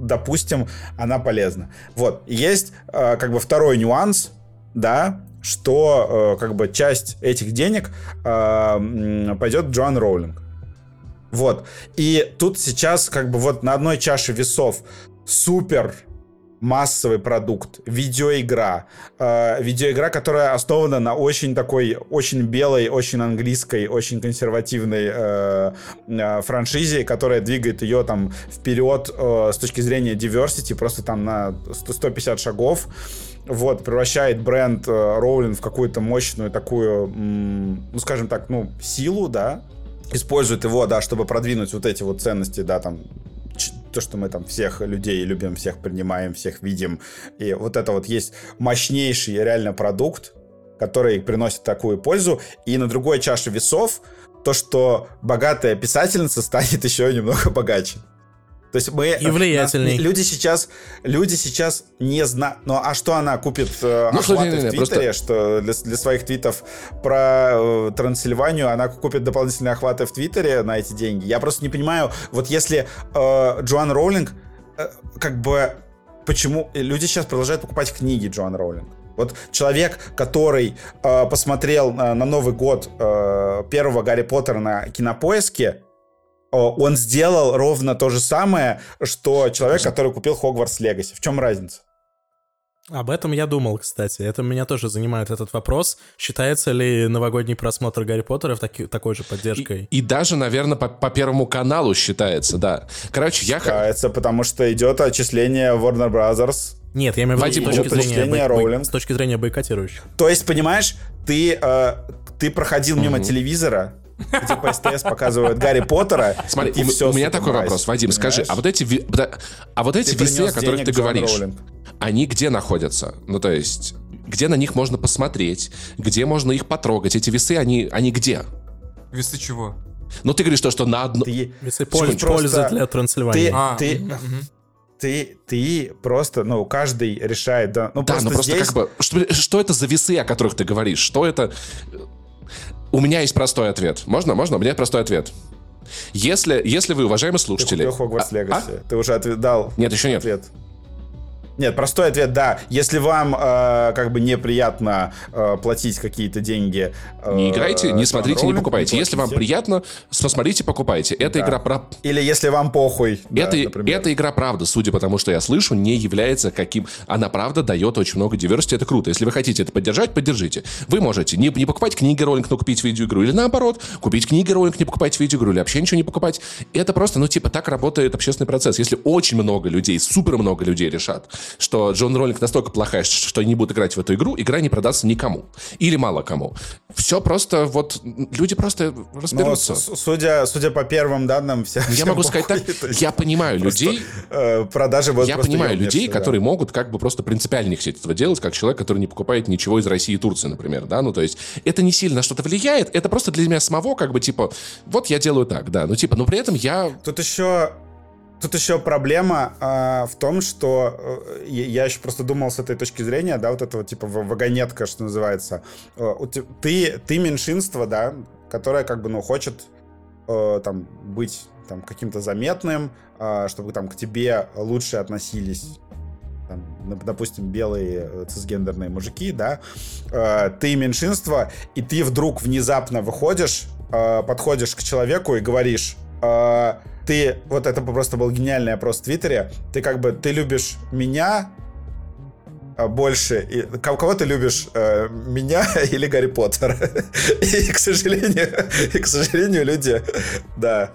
допустим, она полезна. Вот, есть э, как бы второй нюанс, да, что э, как бы часть этих денег э, пойдет Джоан Роулинг. Вот. И тут сейчас как бы вот на одной чаше весов супер массовый продукт, видеоигра. Э, видеоигра, которая основана на очень такой, очень белой, очень английской, очень консервативной э, э, франшизе, которая двигает ее там вперед э, с точки зрения diversity, просто там на 150 шагов. Вот, превращает бренд э, в какую-то мощную такую, ну, скажем так, ну, силу, да, использует его, да, чтобы продвинуть вот эти вот ценности, да, там, то, что мы там всех людей любим, всех принимаем, всех видим. И вот это вот есть мощнейший реально продукт, который приносит такую пользу. И на другой чаше весов то, что богатая писательница станет [LAUGHS] еще немного богаче. То есть мы... И влиятельней. люди сейчас, люди сейчас не знают... Ну, а что она купит э, ну, охваты не, не, не, в Твиттере, просто... что для, для своих твитов про э, Трансильванию она купит дополнительные охваты в Твиттере на эти деньги? Я просто не понимаю, вот если э, Джоан Роулинг э, как бы... Почему люди сейчас продолжают покупать книги Джоан Роулинг? Вот человек, который э, посмотрел э, на Новый год э, первого Гарри Поттера на кинопоиске, он сделал ровно то же самое, что человек, который купил Хогвартс Легаси. В чем разница? Об этом я думал, кстати. Это меня тоже занимает этот вопрос. Считается ли новогодний просмотр Гарри Поттера в таки, такой же поддержкой? И, и даже, наверное, по, по Первому каналу считается, да. Короче, я... Считается, потому что идет отчисление Warner Brothers. Нет, я имею в виду с точки, зрения бой, с точки зрения бойкотирующих. То есть, понимаешь, ты, э, ты проходил мимо телевизора, где по СТС показывают Гарри Поттера. Смотри, и у, все у меня такой вопрос, Вадим, скажи, а вот эти, а вот эти весы, о которых ты говоришь, они где находятся? Ну, то есть, где на них можно посмотреть, где можно их потрогать? Эти весы, они, они где? Весы чего? Ну, ты говоришь то, что на одно... Ты, весы пользы, пользы для Трансильвании. Ты, а, ты, угу. ты, ты просто, ну, каждый решает, да. Ну, да, просто, ну, просто здесь... как бы, что, что это за весы, о которых ты говоришь? Что это... У меня есть простой ответ. Можно? Можно? У меня простой ответ. Если, если вы, уважаемые слушатели... Ты купил Hogwarts Legacy. А? Ты уже ответ, дал Нет, еще нет. Ответ. Нет, простой ответ, да. Если вам э, как бы неприятно э, платить какие-то деньги... Э, не играйте, не смотрите, не покупайте. Если вам приятно, посмотрите, покупайте. Эта да. игра про... Или если вам похуй. Это, да, эта игра, правда, судя по тому, что я слышу, не является каким... Она, правда, дает очень много диверсити, это круто. Если вы хотите это поддержать, поддержите. Вы можете не, не покупать книги роллинг, но купить видеоигру. Или наоборот, купить книги роллинг, не покупать видеоигру. Или вообще ничего не покупать. Это просто, ну, типа, так работает общественный процесс. Если очень много людей, супер много людей решат, что Джон Роллинг настолько плохая, что они не будут играть в эту игру, игра не продастся никому. Или мало кому. Все просто вот... Люди просто разберутся. Но, судя, судя по первым данным, все... Я могу сказать так, я понимаю людей... Э, продажи будут Я понимаю людей, которые могут как бы просто принципиально не хотеть этого делать, как человек, который не покупает ничего из России и Турции, например, да, ну то есть это не сильно что-то влияет, это просто для меня самого как бы типа, вот я делаю так, да, ну типа, но при этом я... Тут еще Тут еще проблема э, в том, что э, я еще просто думал с этой точки зрения, да, вот этого типа вагонетка, что называется. Э, ты, ты меньшинство, да, которое как бы, ну, хочет э, там быть там каким-то заметным, э, чтобы там к тебе лучше относились там, допустим, белые э, цисгендерные мужики, да, э, ты меньшинство, и ты вдруг внезапно выходишь, э, подходишь к человеку и говоришь, э, ты, вот это просто был гениальный опрос в Твиттере, ты как бы, ты любишь меня а, больше, и, кого ты любишь, э, меня [LAUGHS] или Гарри Поттера? [LAUGHS] И, к сожалению, [LAUGHS] и, к сожалению, люди, да,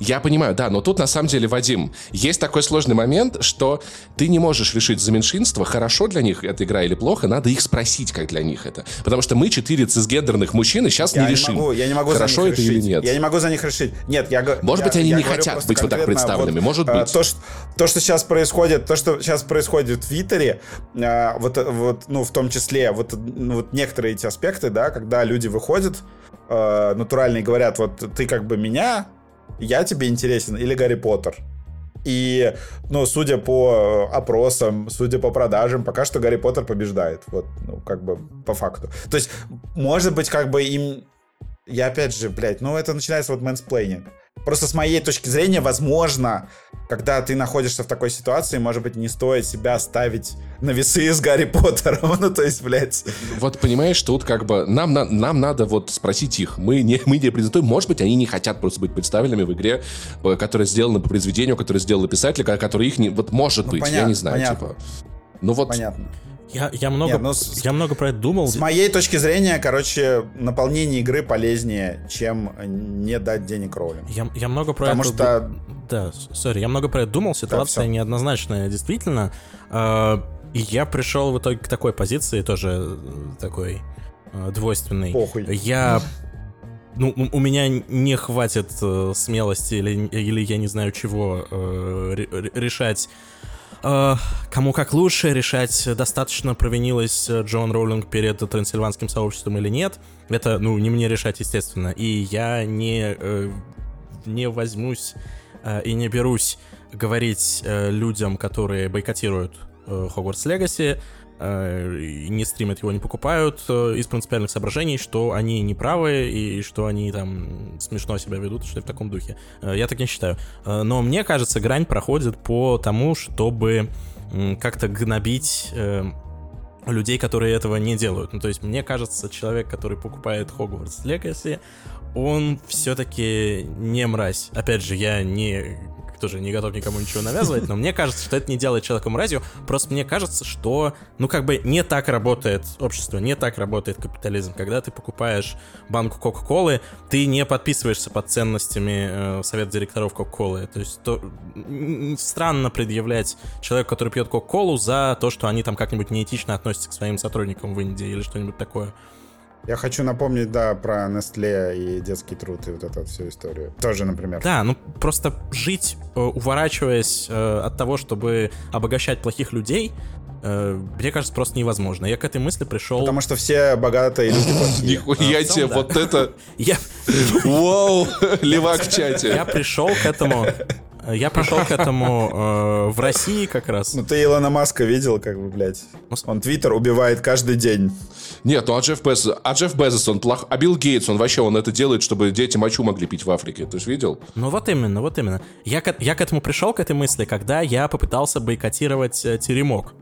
я понимаю, да, но тут на самом деле, Вадим, есть такой сложный момент, что ты не можешь решить за меньшинство, хорошо для них эта игра или плохо, надо их спросить, как для них это. Потому что мы, четыре цисгендерных мужчины, сейчас я не решим, могу, я не могу хорошо за них это решить. или нет. Я не могу за них решить. Нет, я Может я, быть, они я не хотят быть вот так представленными, вот, может э, быть. То что, то, что сейчас происходит, то, что сейчас происходит в Твиттере, э, вот, вот, ну, в том числе, вот, ну, вот некоторые эти аспекты, да, когда люди выходят, э, натуральные говорят, вот ты как бы меня я тебе интересен или Гарри Поттер. И, ну, судя по опросам, судя по продажам, пока что Гарри Поттер побеждает. Вот, ну, как бы по факту. То есть, может быть, как бы им... Я опять же, блядь, ну это начинается вот мэнсплейнинг. Просто с моей точки зрения, возможно, когда ты находишься в такой ситуации, может быть, не стоит себя ставить на весы с Гарри Поттером. [LAUGHS] Ну, то есть, блядь. Вот понимаешь, тут как бы нам, на, нам надо вот спросить их. Мы не, [LAUGHS] мы не презентуем. Может быть, они не хотят просто быть представленными в игре, э, которая сделана по произведению, которое сделал писатель, который их не... Вот может ну, быть, понятно, я не знаю, понятно. типа. Ну вот... Понятно. Я, я, много, Нет, ну, я много про это думал. С моей точки зрения, короче, наполнение игры полезнее, чем не дать денег роли. Я, я много про Потому это... что... Да, сори, я много про это думал, ситуация да, неоднозначная, действительно. Э, и я пришел в итоге к такой позиции, тоже э, такой э, двойственной. Похуй. Я ну, у меня не хватит э, смелости или, или я не знаю чего э, решать Э, кому как лучше решать, достаточно провинилась э, Джон Роулинг перед трансильванским сообществом или нет. Это, ну, не мне решать, естественно. И я не, э, не возьмусь и не берусь говорить людям, которые бойкотируют Хогвартс Легаси, не стримят его, не покупают из принципиальных соображений, что они неправы и что они там смешно себя ведут, что в таком духе. Я так не считаю. Но мне кажется, грань проходит по тому, чтобы как-то гнобить людей, которые этого не делают. Ну, то есть, мне кажется, человек, который покупает Хогвартс Легаси, он все-таки не мразь. Опять же, я не тоже не готов никому ничего навязывать, но мне кажется, что это не делает человеком мразью, просто мне кажется, что, ну, как бы не так работает общество, не так работает капитализм. Когда ты покупаешь банку Кока-Колы, ты не подписываешься под ценностями э, совет директоров Кока-Колы. То есть то, странно предъявлять человеку, который пьет Кока-Колу, за то, что они там как-нибудь неэтично относятся к своим сотрудникам в Индии или что-нибудь такое. Я хочу напомнить, да, про Nestle и детский труд и вот эту всю историю. Тоже, например. Да, ну просто жить, э, уворачиваясь э, от того, чтобы обогащать плохих людей, э, мне кажется, просто невозможно. Я к этой мысли пришел... Потому что все богатые люди. [LAUGHS] Нихуя тебе, вот это... [LAUGHS] Я... Вау, [LAUGHS] левак в чате. Я пришел к этому Я пришел к этому э, в России как раз. Ну ты Илона Маска видел, как бы, блядь. Он Твиттер убивает каждый день. Нет, ну а Джефф Безос, а Джефф Безос, он плох, а Билл Гейтс, он вообще, он это делает, чтобы дети мочу могли пить в Африке. Ты же видел? Ну вот именно, вот именно. Я, к- я к этому пришел, к этой мысли, когда я попытался бойкотировать э, теремок.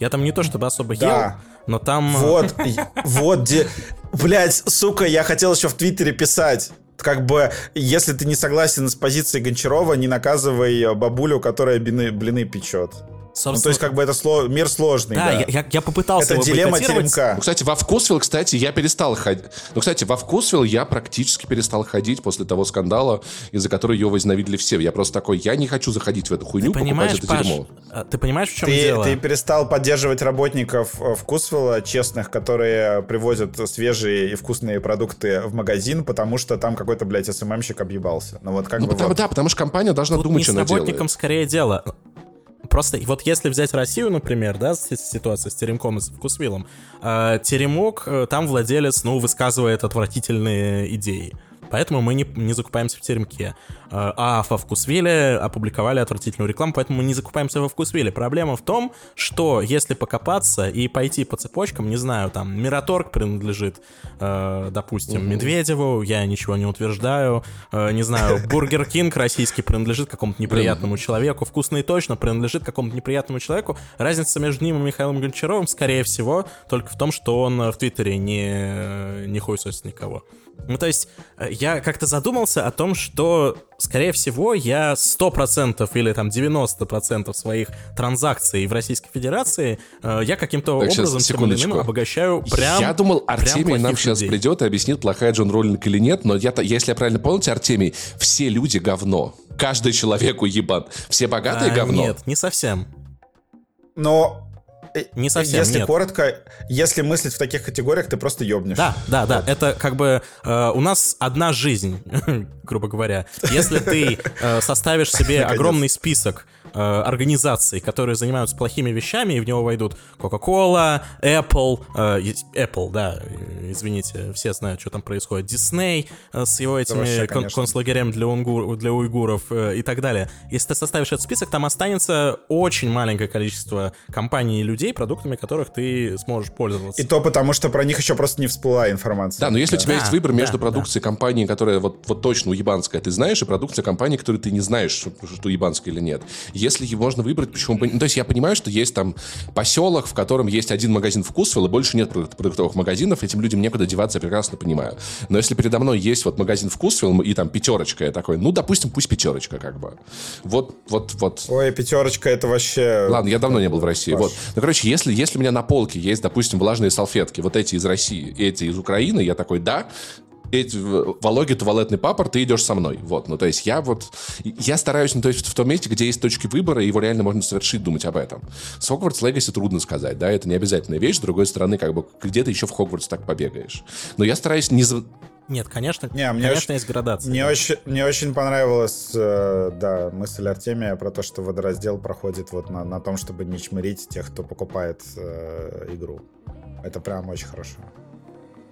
Я там не то чтобы особо Да. ел, но там... э, Вот, [LAUGHS] вот где... Блядь, сука, я хотел еще в Твиттере писать. Как бы, если ты не согласен с позицией Гончарова, не наказывай бабулю, которая блины, блины печет. Ну, собственно, то есть, как бы, это сло- мир сложный, да, да. Я, я- я попытался Это его дилемма бойкотировать. Ну, теремка. кстати, во Вкусвилл, кстати, я перестал ходить. Ну, кстати, во Вкусвилл я практически перестал ходить после того скандала, из-за которого его возненавидели все. Я просто такой, я не хочу заходить в эту хуйню, Ты покупать понимаешь, это Паш, дерьмо. а, ты понимаешь, в чем Ты, дело? ты перестал поддерживать работников э, Вкусвилла, честных, которые привозят свежие и вкусные продукты в магазин, потому что там какой-то, блядь, СММщик объебался. Ну вот как Ну, бы потому, вот. да, потому что компания должна Тут думать, не что с она работником делает. скорее дело. Просто вот если взять Россию, например, да, ситуация с Теремком и с Вкусвиллом, э, Теремок, э, там владелец, ну, высказывает отвратительные идеи. Поэтому мы не, не закупаемся в Теремке. Э, А во Вкусвилле опубликовали отвратительную рекламу, поэтому мы не закупаемся во Вкусвилле. Проблема в том, что если покопаться и пойти по цепочкам, не знаю, там, Мираторг принадлежит, э, допустим, Медведеву, я ничего не утверждаю, э, не знаю, [LAUGHS] Бургер Кинг российский принадлежит какому-то неприятному человеку, «Вкусно и точка» принадлежит какому-то неприятному человеку. Разница между ним и Михаилом Гончаровым, скорее всего, только в том, что он в Твиттере не, не хуесосит никого. Ну, то есть, э, я как-то задумался о том, что, скорее всего, я 100% или там 90% своих транзакций в Российской Федерации э, я каким-то Так, сейчас, образом иным секундочку. обогащаю прям я думал, прям Артемий нам плохих сейчас людей. придет и объяснит, плохая Джон Роллинг или нет, но я, если я правильно понял Артемий, все люди говно. Каждый человек уебан. Все богатые А, говно. Нет, не совсем. Но Не совсем, если нет. коротко, если мыслить в таких категориях, ты просто ёбнешь. Да, да, да. Это как бы э, у нас одна жизнь, [LAUGHS] грубо говоря. Если ты э, составишь себе огромный список э, организаций, которые занимаются плохими вещами, и в него войдут Coca-Cola, Apple, э, Apple, да, э, извините, все знают, что там происходит, Disney э, с его этими вообще, кон- конечно. концлагерями для, унгур- для уйгуров э, и так далее. Если ты составишь этот список, там останется очень маленькое количество компаний и людей, продуктами которых ты сможешь пользоваться. И то потому, что про них еще просто не всплыла информация. Да, но если у тебя Да, есть выбор да, между да. продукцией компании, которая вот, вот точно уебанская, ты знаешь, и продукцией компании, которую ты не знаешь, что, что уебанская или нет. Если можно выбрать, почему бы... Ну, то есть я понимаю, что есть там поселок, в котором есть один магазин вкусвилл, и больше нет продук- продуктовых магазинов, этим людям некуда деваться, я прекрасно понимаю. Но если передо мной есть вот магазин вкусвилл и там пятерочка, я такой, ну, допустим, пусть пятерочка как бы. Вот, вот, вот. Ой, пятерочка, это вообще... Ладно, я давно не был в России. Паш. Вот. Ну, короче, если, если у меня на полке есть, допустим, влажные салфетки, вот эти из России, эти из Украины, я такой, да, эти, Вологе туалетный папор, ты идешь со мной. Вот, ну, то есть я вот... Я стараюсь, ну, то есть в том месте, где есть точки выбора, его реально можно совершить, думать об этом. С Хогвартс Легаси трудно сказать, да, это не обязательная вещь, с другой стороны, как бы, где ты еще в Хогвартс так побегаешь. Но я стараюсь не... за- Нет, конечно, Не, мне конечно, очень- есть градация. Мне очень, мне очень понравилась, э, да, мысль Артемия про то, что водораздел проходит вот на, на том, чтобы не чмырить тех, кто покупает э, игру. Это прям очень хорошо.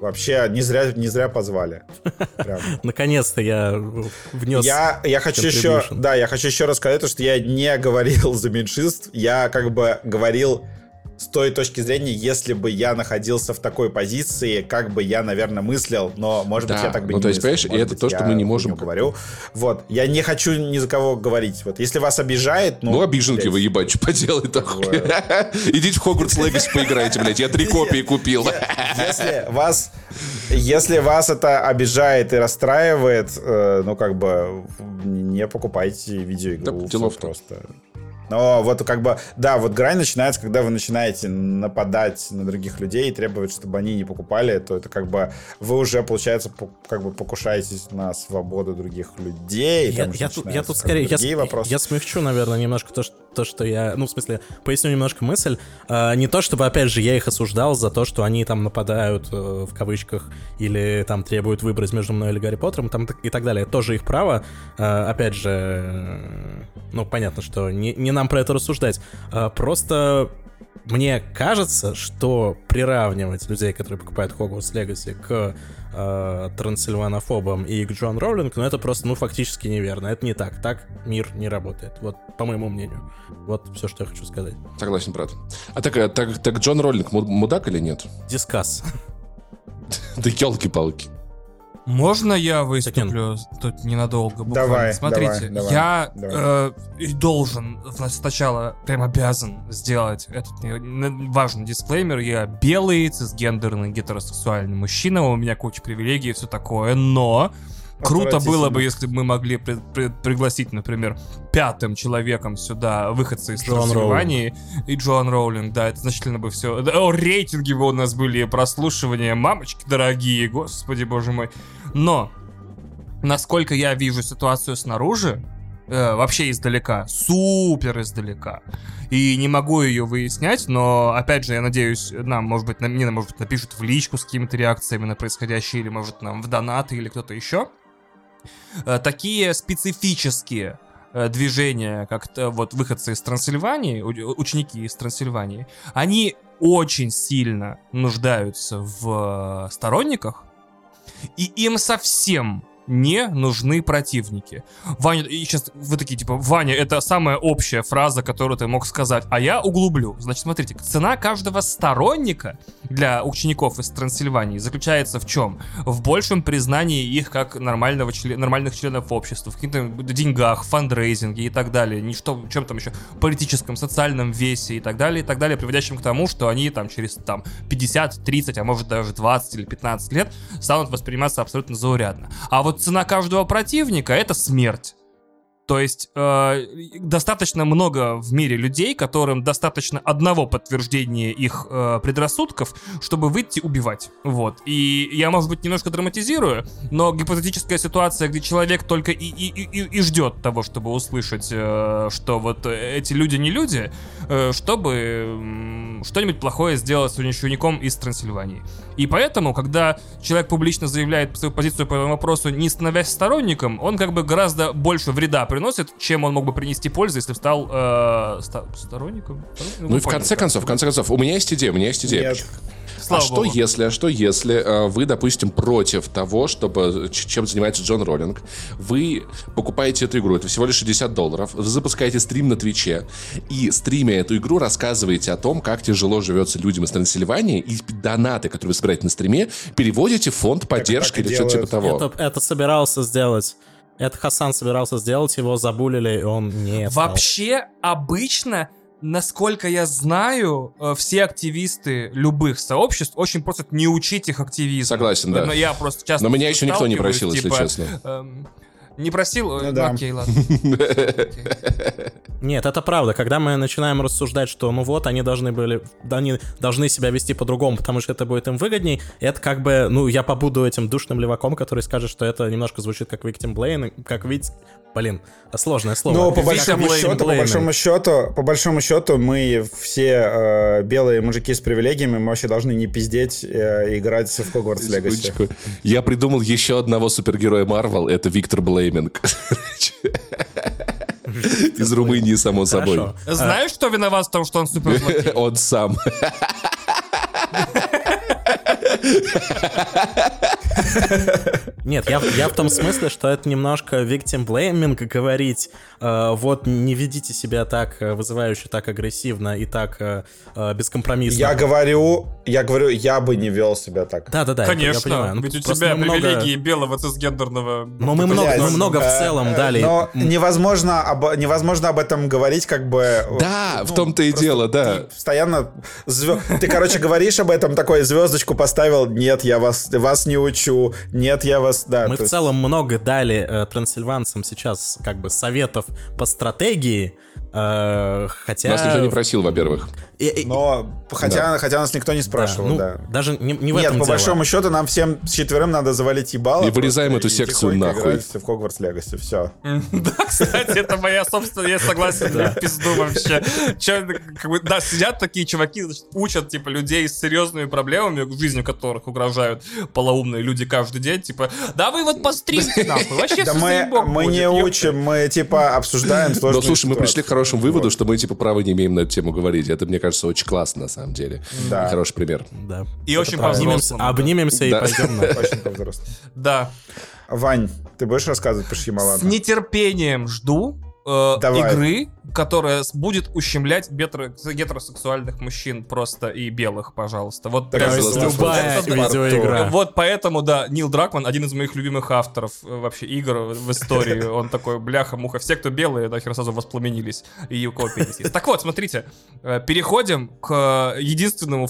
Вообще, не зря, не зря позвали. [LAUGHS] Наконец-то я внес... Я, я хочу еще, да, я хочу еще рассказать, то, что я не говорил [LAUGHS] за меньшинств, я как бы говорил с той точки зрения, если бы я находился в такой позиции, как бы я, наверное, мыслил, но, может быть, Да, я так бы ну, не то есть, мыслил. понимаешь, и это быть, то, что мы не можем- говорю. Вот, я не хочу ни за кого говорить. Вот, если вас обижает, ну... Ну, обиженки блядь, вы, ебать, [LAUGHS] что поделать такое? [LAUGHS] Идите в Хогвартс Легаси поиграйте, блядь, я три [LAUGHS] копии купил. Если вас, если вас это обижает и расстраивает, э, ну, как бы, не покупайте видеоигру. Да, просто. Но вот как бы, да, вот грань начинается, когда вы начинаете нападать на других людей и требовать, чтобы они не покупали, то это как бы вы уже, получается, по- как бы покушаетесь на свободу других людей. Я, я тут, я тут скорее, я, вопросы. я смягчу, наверное, немножко то, что, то, что я, ну, в смысле, поясню немножко мысль. А, не то, чтобы, опять же, я их осуждал за то, что они там нападают, э, в кавычках, или там требуют выбрать между мной или Гарри Поттером, там и так далее. Это тоже их право. А, опять же, э, ну, понятно, что не, не нам про это рассуждать. А, просто мне кажется, что приравнивать людей, которые покупают Hogwarts Legacy к э, трансильванофобам и к Джон Роулинг, ну это просто, ну, фактически неверно. Это не так. Так мир не работает. Вот, по моему мнению. Вот все, что я хочу сказать. Согласен, брат. А так, а так, так Джон Роллинг му- мудак или нет? Дискас. Да елки-палки. Можно я выступлю тут ненадолго? Буквально? Давай, Смотрите, давай, я давай. э, должен сначала, прям обязан сделать этот важный дисклеймер. Я белый, цисгендерный, гетеросексуальный мужчина, у меня куча привилегий и все такое, но круто было бы, если бы мы могли при- при- пригласить, например, пятым человеком сюда выходца из Трансильвании и Джоан Роулинг, да, это значительно бы все. О, рейтинги бы у нас были, прослушивания, мамочки дорогие, господи боже мой. Но, насколько я вижу ситуацию снаружи, э, вообще издалека, супер издалека, и не могу ее выяснять, но, опять же, я надеюсь, нам, может быть, на- мне, может быть, напишут в личку с какими-то реакциями на происходящее, или, может, нам в донаты, или кто-то еще. Э, Такие специфические э, движения, как вот выходцы из Трансильвании, ученики из Трансильвании, они очень сильно нуждаются в э, сторонниках, и им совсем не нужны противники. Ваня, и сейчас вы такие, типа, Ваня, это самая общая фраза, которую ты мог сказать, а я углублю. Значит, смотрите, цена каждого сторонника для учеников из Трансильвании заключается в чем? В большем признании их как нормального чле- нормальных членов общества, в каких-то деньгах, фандрейзинге и так далее, не что, в чем там еще, политическом, социальном весе и так далее, и так далее, приводящим к тому, что они там через там 50, 30, а может даже 20 или 15 лет станут восприниматься абсолютно заурядно. А вот цена каждого противника — это смерть. То есть э, достаточно много в мире людей, которым достаточно одного подтверждения их э, предрассудков, чтобы выйти убивать. Вот. И я, может быть, немножко драматизирую, но гипотетическая ситуация, где человек только и, и, и, и- ждет того, чтобы услышать, э, что вот эти люди не люди, э, чтобы м, что-нибудь плохое сделать с учеником из Трансильвании. И поэтому, когда человек публично заявляет свою позицию по этому вопросу, не становясь сторонником, он как бы гораздо больше вреда приносит, чем он мог бы принести пользу, если бы стал э, ста- сторонником. Ну и в конце концов, в конце концов, у меня есть идея, у меня есть идея. Нет. Слава а что богу. если, а что если э, вы, допустим, против того, чтобы чем занимается Джон Роллинг, вы покупаете эту игру, это всего лишь 60 долларов, вы запускаете стрим на Твиче и стримя эту игру рассказываете о том, как тяжело живется людям из Трансильвании, и донаты, которые вы собираете на стриме, переводите в фонд поддержки или что-то типа того. Это, это собирался сделать. Это Хасан собирался сделать, его забулили, и он не стал. Вообще, обычно, насколько я знаю, э, все активисты любых сообществ очень просят не учить их активизму. Согласен, да. Но я просто часто Но меня еще никто не просил, если типа, честно. эм, не просил? Э, Ну да. Окей, ладно. [LAUGHS] Нет, это правда. Когда мы начинаем рассуждать, что ну вот, они должны были, они должны себя вести по-другому, потому что это будет им выгодней, это как бы, ну, я побуду этим душным леваком, который скажет, что это немножко звучит как victim blaming, как ведь, блин, сложное слово. Ну, по большому счету, по большому счету, по большому счету, мы все э, белые мужики с привилегиями, мы вообще должны не пиздеть и играть в Хогвартс Легаси. Секундочку. Я придумал еще одного супергероя Марвел, это Виктор Блейминг. Из Румынии, само собой. Знаешь, что виноват в том, что он супер? [LAUGHS] Он сам. Нет, я, я в том смысле, что это немножко victim blaming говорить, э, вот не ведите себя так э, вызывающе, так агрессивно и так э, э, бескомпромиссно. Я говорю, я говорю, я бы не вел себя так. Да-да-да, это я Конечно, понимаю. Ну, ведь у тебя много- привилегии белого цисгендерного... Но мы много, мы много в э, целом э, дали. Но невозможно, об, невозможно об этом говорить, как бы... Да, ну, в том-то и дело, да. Ты постоянно... Ты, короче, говоришь об этом, такой звездочку поставил, нет, я вас, вас не учу, нет, я вас... Да, Мы в есть- целом много дали э, трансильванцам сейчас как бы советов по стратегии, э, хотя... Нас никто не просил, во-первых. И- и- Но хотя, хотя нас никто не да, спрашивал, ну, да. Даже не, не в Нет, этом по дело. большому счету нам всем с четверым надо завалить ебало. И вырезаем эту секцию тихонько нахуй. играть в Хогвартс Легаси, все. [LAUGHS] Да, кстати, это моя собственная, я согласен, в пизду вообще. Чё, как бы, да, сидят такие чуваки, значит, учат, типа, людей с серьезными проблемами, в жизни которых угрожают полоумные люди каждый день, типа, да вы вот постримте, [LAUGHS] нахуй, вообще Да мы, не учим, мы типа обсуждаем Но сложные слушай, мы пришли к хорошему выводу, что мы типа права не имеем на эту тему говорить. Это, мне кажется, кажется, очень классно, на самом деле. Да. Хороший пример. Да. И очень правильно. по-взрослому. Обнимемся и Да. пойдем на... [LAUGHS] Очень по-взрослому. Да. Вань, ты будешь рассказывать про Шьямалана? С нетерпением жду э, Давай. игры, которая будет ущемлять гетеро- гетеросексуальных мужчин просто и белых, пожалуйста. Вот так прям, любая это, видеоигра. Вот поэтому, да, Нил Дракман один из моих любимых авторов э, вообще игр в истории. [LAUGHS] Он такой, бляха-муха, все, кто белые, нахер сразу воспламенились и у кого. Так вот, смотрите, э, переходим к э, единственному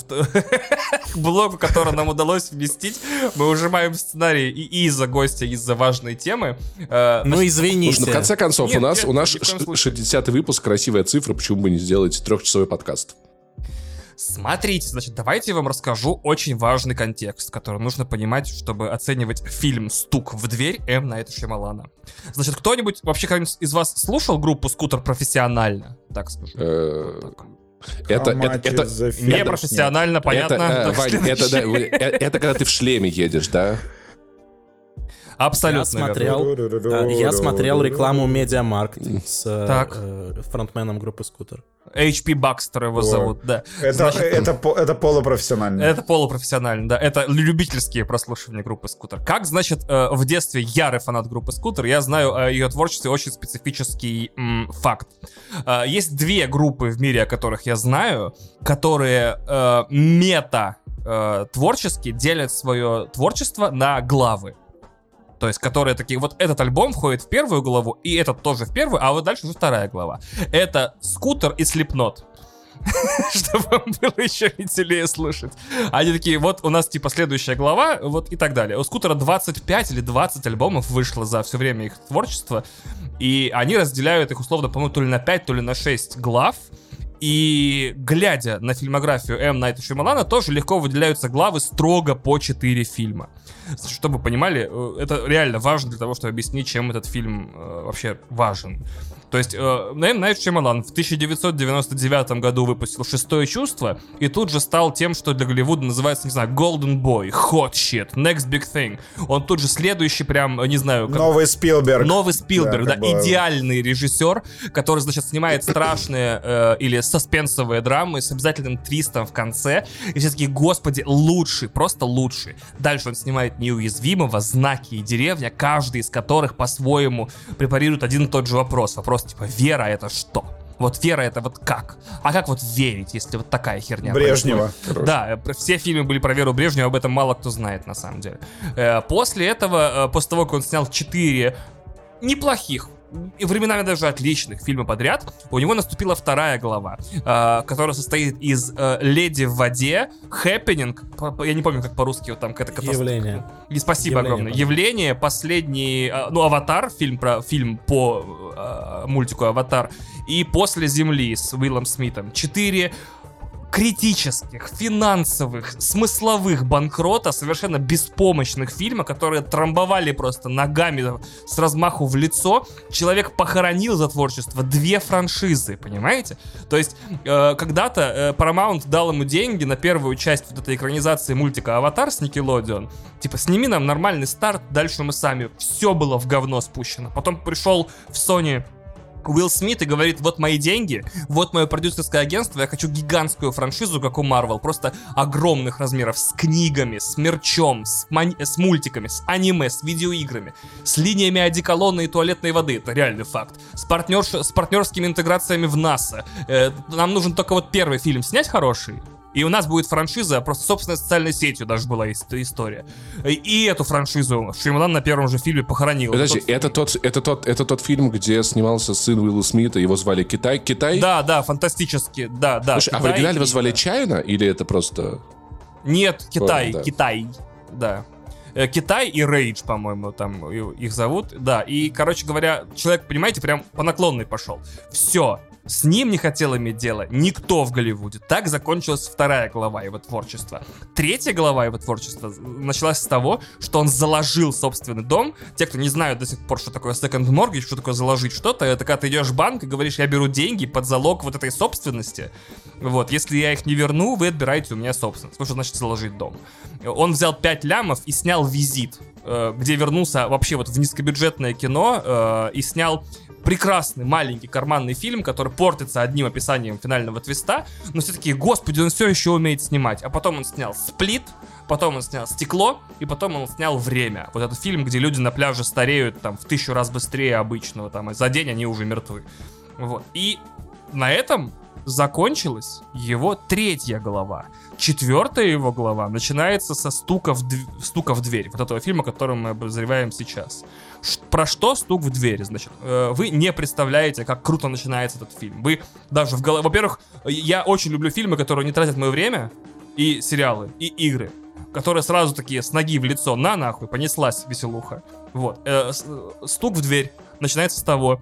[LAUGHS] блогу, который нам удалось вместить. Мы ужимаем сценарий и из-за гостя, из-за важной темы. Ну, извините. Ну, в конце концов, у нас у нас 60-й выпуск, красивая цифра, почему бы не сделать трехчасовой подкаст? Смотрите, значит, давайте я вам расскажу очень важный контекст, который нужно понимать, чтобы оценивать фильм «Стук в дверь» М. Найта Шьямалана. Значит, кто-нибудь вообще кто-нибудь из вас слушал группу «Скутер» профессионально? Так скажу. Э. Это, это, это? Не профессионально, понятно. это, э, Вань, это, да, э, это когда ты в шлеме едешь, да? Абсолютно. Я смотрел, э, я смотрел рекламу Медиамаркт с э, Так. э, фронтменом группы Скутер. HP Бакстер его О. зовут, да. Это, Значит, это, это полупрофессионально. Это полупрофессионально, да. Это любительские прослушивания группы Скутер. Как, значит, э, в детстве ярый фанат группы Скутер, я знаю о ее творчестве очень специфический м, факт. Э, Есть две группы в мире, о которых я знаю, которые э, мета э, творчески делят свое творчество на главы. То есть, которые такие, вот этот альбом входит в первую главу, и этот тоже в первую, а вот дальше уже вторая глава. Это Скутер и Слепнот. [LAUGHS] Чтобы вам было еще веселее слушать. Они такие, вот у нас типа следующая глава, вот и так далее. У Скутера 25 или 20 альбомов вышло за все время их творчества, и они разделяют их условно, по-моему, то ли на 5, то ли на 6 глав. И глядя на фильмографию М. Найта Шьямалана, тоже легко выделяются главы строго по 4 фильма. Чтобы вы понимали, э, это реально важно для того, чтобы объяснить, чем этот фильм э, вообще важен. То есть э, М. Найт Шьямалан в 1999 году выпустил «Шестое чувство» и тут же стал тем, что для Голливуда называется, не знаю, Golden Boy, Hot Shit, Next Big Thing. Он тут же следующий прям, э, не знаю... как- Новый Спилберг. Новый Спилберг, да, как бы- идеальный режиссер, который, значит, снимает [COUGHS] страшные э, или саспенсовые драмы с обязательным твистом в конце. И все такие, господи, лучший, просто лучший. Дальше он снимает неуязвимого, знаки и деревня, каждый из которых по-своему препарирует один и тот же вопрос. Вопрос типа, вера это что? Вот вера это вот как? А как вот верить, если вот такая херня Брежнева. происходит? Да, э, все фильмы были про Веру Брежневу, об этом мало кто знает на самом деле. Э, После этого, э, после того, как он снял четыре неплохих и временами даже отличных фильма подряд, у него наступила вторая глава, э, которая состоит из э, «Леди в воде», «Happening», я не помню, как по-русски вот там какая-то катастрофа. Явление. И спасибо Явление, огромное. да. Явление, последний, э, ну, «Аватар», фильм про фильм по э, мультику «Аватар», и «После земли» с Уиллом Смитом. Четыре критических, финансовых, смысловых банкрота, совершенно беспомощных фильма, которые трамбовали просто ногами с размаху в лицо. Человек похоронил за творчество две франшизы, понимаете? То есть э, когда-то э, Paramount дал ему деньги на первую часть вот этой экранизации мультика «Аватар» с Nickelodeon. Типа, сними нам нормальный старт, дальше мы сами. Все было в говно спущено. Потом пришел в Sony Уилл Смит и говорит, вот мои деньги, вот мое продюсерское агентство, я хочу гигантскую франшизу, как у Marvel, просто огромных размеров, с книгами, с мерчом, с, мани- с мультиками, с аниме, с видеоиграми, с линиями одеколона и туалетной воды, это реальный факт, с, партнерш- с партнерскими интеграциями в НАСА. Э, нам нужен только вот первый фильм снять хороший, и у нас будет франшиза, просто собственной социальной сетью даже была ис- история. И, эту франшизу Шьямалан на первом же фильме похоронил. Подожди, Тот- это тот, это, тот, это тот фильм, где снимался сын Уилла Смита, его звали Китай. Китай? Да, да, фантастически, да, да. Слушай, а в Китай оригинале его звали Чайна, или это просто... Нет, Китай, Понял, да. Китай, да. Э, Китай и Рейдж, по-моему, там их зовут, да. И, короче говоря, человек, понимаете, прям по наклонной пошел. Все, с ним не хотел иметь дело никто в Голливуде. Так закончилась вторая глава его творчества. Третья глава его творчества началась с того, что он заложил собственный дом. Те, кто не знают до сих пор, что такое second mortgage, что такое заложить что-то, это когда ты идешь в банк и говоришь, я беру деньги под залог вот этой собственности. Вот, если я их не верну, вы отбираете у меня собственность. Вот что значит заложить дом. Он взял 5 лямов и снял визит, э, где вернулся вообще вот в низкобюджетное кино э, и снял прекрасный маленький карманный фильм, который портится одним описанием финального твиста, но все таки господи, он все еще умеет снимать. А потом он снял «Сплит», потом он снял «Стекло», и потом он снял «Время». Вот этот фильм, где люди на пляже стареют там в тысячу раз быстрее обычного, там, и за день они уже мертвы. Вот. И на этом закончилась его третья глава. Четвертая его глава начинается со стука в, дв- стука в дверь. Вот этого фильма, который мы обозреваем сейчас. Про что стук в дверь? Значит, э, вы не представляете, как круто начинается этот фильм. Вы даже в голове... Во-первых, я очень люблю фильмы, которые не тратят мое время, и сериалы, и игры, которые сразу такие с ноги в лицо, на нахуй, понеслась веселуха. Вот. Э, стук в дверь начинается с того,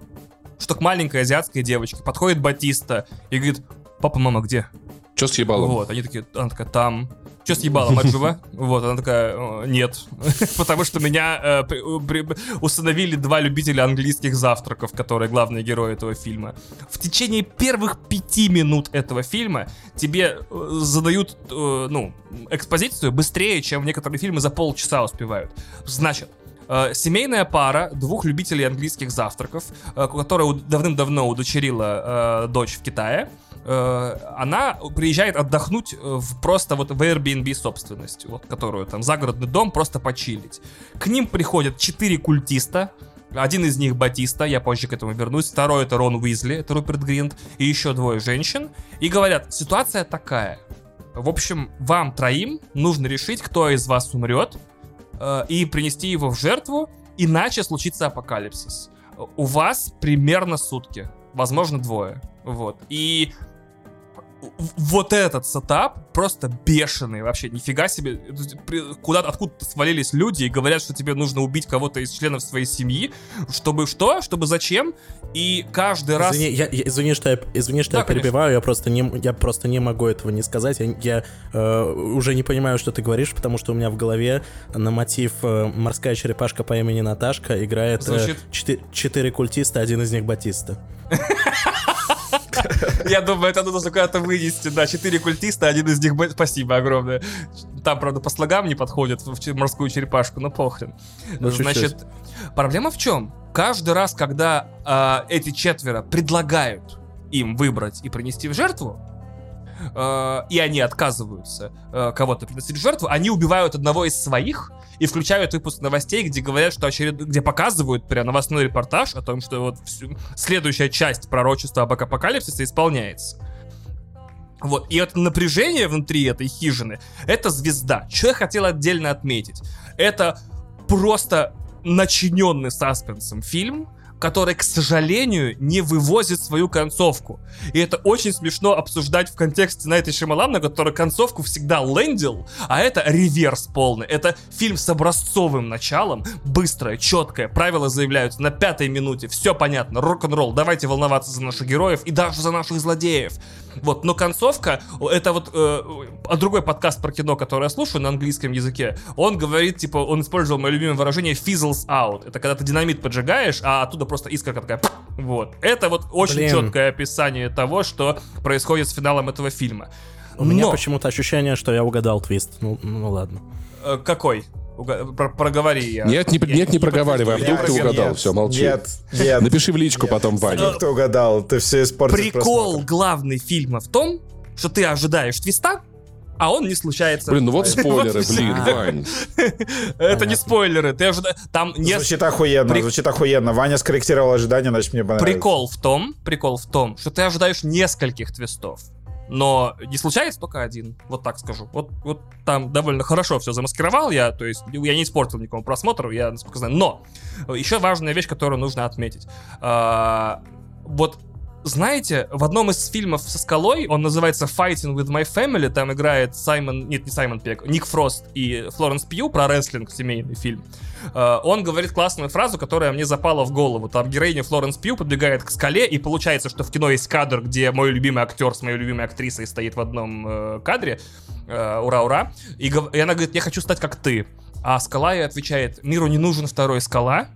что к маленькой азиатской девочке подходит Батиста и говорит, папа, мама, где? Че с ебалом? Вот, они такие, она такая, там. Че съебала, мать жива? [LAUGHS] Вот, она такая, «Э, нет. [LAUGHS] Потому что меня э, установили два любителя английских завтраков, которые главные герои этого фильма. В течение первых пяти минут этого фильма тебе э, задают, э, ну, экспозицию быстрее, чем некоторые фильмы за полчаса успевают. Значит, семейная пара двух любителей английских завтраков, которая давным-давно удочерила э, дочь в Китае, она приезжает отдохнуть э, в просто вот в Airbnb собственность, вот, которую там загородный дом, просто почилить. К ним приходят четыре культиста, один из них Батиста, я позже к этому вернусь. Второй это Рон Уизли, это Руперт Гринт. И еще двое женщин. И говорят, ситуация такая. В общем, вам троим нужно решить, кто из вас умрет, э, и принести его в жертву, иначе случится апокалипсис. У вас примерно сутки, возможно двое. Вот. И вот этот сетап просто бешеный вообще, нифига себе. Куда откуда-то свалились люди и говорят, что тебе нужно убить кого-то из членов своей семьи, чтобы что, чтобы зачем, и каждый раз... Извини, я, я- извини, что я, извини, что Да, я перебиваю, я просто не, я просто не могу этого не сказать. Я, я, э, уже не понимаю, что ты говоришь, потому что у меня в голове на мотив э, морская черепашка по имени Наташка играет э, четы- четыре культиста, один из них Батиста. [LAUGHS] Я думаю, это нужно куда-то вынести, да, четыре культиста, один из них... Спасибо огромное. Там, правда, по слогам не подходит в морскую черепашку, но похрен. Ну. Значит, проблема в чем? Каждый раз, когда а, эти четверо предлагают им выбрать и принести в жертву, э, и они отказываются э, кого-то приносить в жертву, они убивают одного из своих и включают выпуск новостей, где говорят, что очеред... где показывают прям новостной репортаж о том, что вот всю- следующая часть пророчества об апокалипсисе исполняется. Вот, и это напряжение внутри этой хижины, это звезда. Что я хотел отдельно отметить? Это просто начиненный саспенсом фильм, который, к сожалению, не вывозит свою концовку. И это очень смешно обсуждать в контексте Найта Шималана, который концовку всегда лендил, а это реверс полный. Это фильм с образцовым началом, быстрое, четкое, правила заявляются на пятой минуте, все понятно, рок-н-ролл, давайте волноваться за наших героев и даже за наших злодеев. Вот, но концовка, это вот э, а другой подкаст про кино, который я слушаю на английском языке, он говорит, типа, он использовал мое любимое выражение fizzles out. Это когда ты динамит поджигаешь, а оттуда просто искорка такая, вот. Это вот очень Блин. четкое описание того, что происходит с финалом этого фильма. У меня Но, почему-то ощущение, что я угадал твист. Ну, ну ладно. э, какой? Уга- про- проговори я. Нет, не, Я нет, не проговаривай, а вдруг ты Я угадал, Нет, все, молчи. Нет, нет. Напиши в личку потом Ване. Никто угадал, ты все испортил Прикол главный фильма в том, что ты ожидаешь твиста, а он не случается. Блин, ну вот спойлеры, блин. Вань. [LAUGHS] Это не спойлеры, ты ожидаешь... Там не... Звучит охуенно, звучит охуенно. Ваня скорректировал ожидания, значит мне понравилось. Прикол в том, прикол в том, что ты ожидаешь нескольких твистов. Но не случается только один, вот так скажу. Вот, вот там довольно хорошо все замаскировал я, то есть я не испортил никому просмотр, я насколько знаю. Но еще важная вещь, которую нужно отметить. А, вот знаете, в одном из фильмов со скалой, он называется Fighting with My Family, там играет Саймон, нет, не Саймон Пек, Ник Фрост и Флоренс Пью про рестлинг, семейный фильм. Э, Он говорит классную фразу, которая мне запала в голову. Там героиня Флоренс Пью подбегает к скале, и получается, что в кино есть кадр, где мой любимый актер с моей любимой актрисой стоит в одном э, кадре. Э, Ура-ура. Гов- и она говорит, я хочу стать как ты. А скала ей отвечает, миру не нужен второй скала,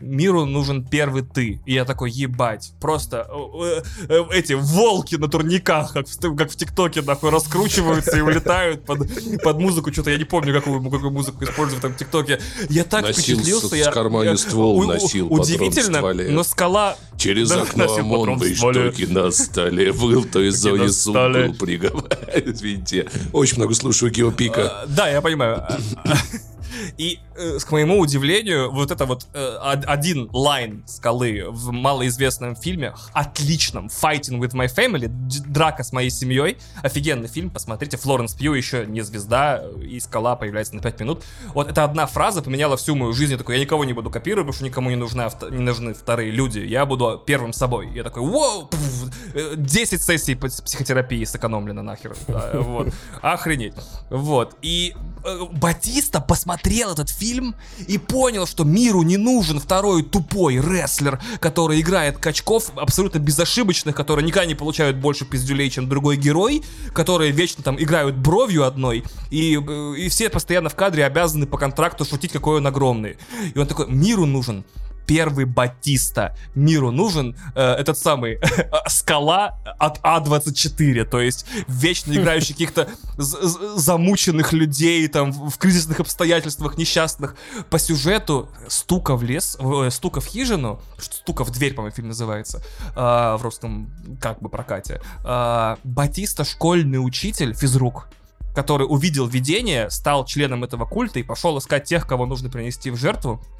миру нужен первый ты. И я такой, ебать, просто э, э, эти волки на турниках, как в, как в ТикТоке, нахуй, раскручиваются и улетают под, под музыку. Что-то я не помню, какую, какую музыку используют там в ТикТоке. Я так Носил впечатлился. я, в кармане я- ствол, у- у- носил патрон в Удивительно, но скала... Через Да, окно [LAUGHS] ОМОНовые штуки на столе. Был Зои на суд столе. [LAUGHS] был приговор. Извините. Очень много слушаю Геопика. А, Да, я понимаю. [CLEARS THROAT] [CLEARS THROAT] И, э, к моему удивлению, вот это вот э, од- один лайн скалы в малоизвестном фильме, отличном, Fighting with my family, драка с моей семьей, офигенный фильм, посмотрите, Флоренс Пью еще не звезда, и скала появляется на 5 минут. Вот эта одна фраза поменяла всю мою жизнь, я такой, я никого не буду копировать, потому что никому не, нужна, не нужны вторые люди, я буду первым собой. Я такой, вау, пф, э, 10 сессий психотерапии сэкономлено нахер. Вот, охренеть. Вот, и э, Батиста посмотрел этот фильм и понял, что миру не нужен второй тупой рестлер, который играет качков абсолютно безошибочных, которые никогда не получают больше пиздюлей, чем другой герой, которые вечно там играют бровью одной, и, э, и все постоянно в кадре обязаны по контракту шутить, какой он огромный. И он такой, миру нужен первый Батиста. Миру нужен э, этот самый [LAUGHS] скала от А24, то есть вечно играющий каких-то замученных людей там в кризисных обстоятельствах несчастных. По сюжету стука в лес, э, стука в хижину, стука в дверь, по-моему, фильм называется, а, в русском как бы прокате. А, Батиста школьный учитель, физрук, который увидел видение, стал членом этого культа и пошел искать тех, кого нужно принести в жертву, э,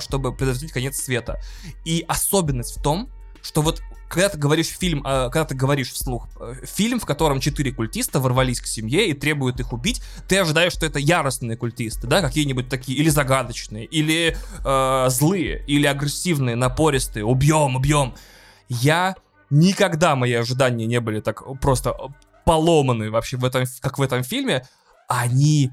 чтобы предотвратить конец света. И особенность в том, что вот когда ты говоришь фильм, э, когда ты говоришь вслух э, фильм, в котором четыре культиста ворвались к семье и требуют их убить, ты ожидаешь, что это яростные культисты, да, какие-нибудь такие, или загадочные, или э, злые, или агрессивные, напористые, убьем, убьем. Я никогда мои ожидания не были так просто поломаны вообще в этом, как в этом фильме. Они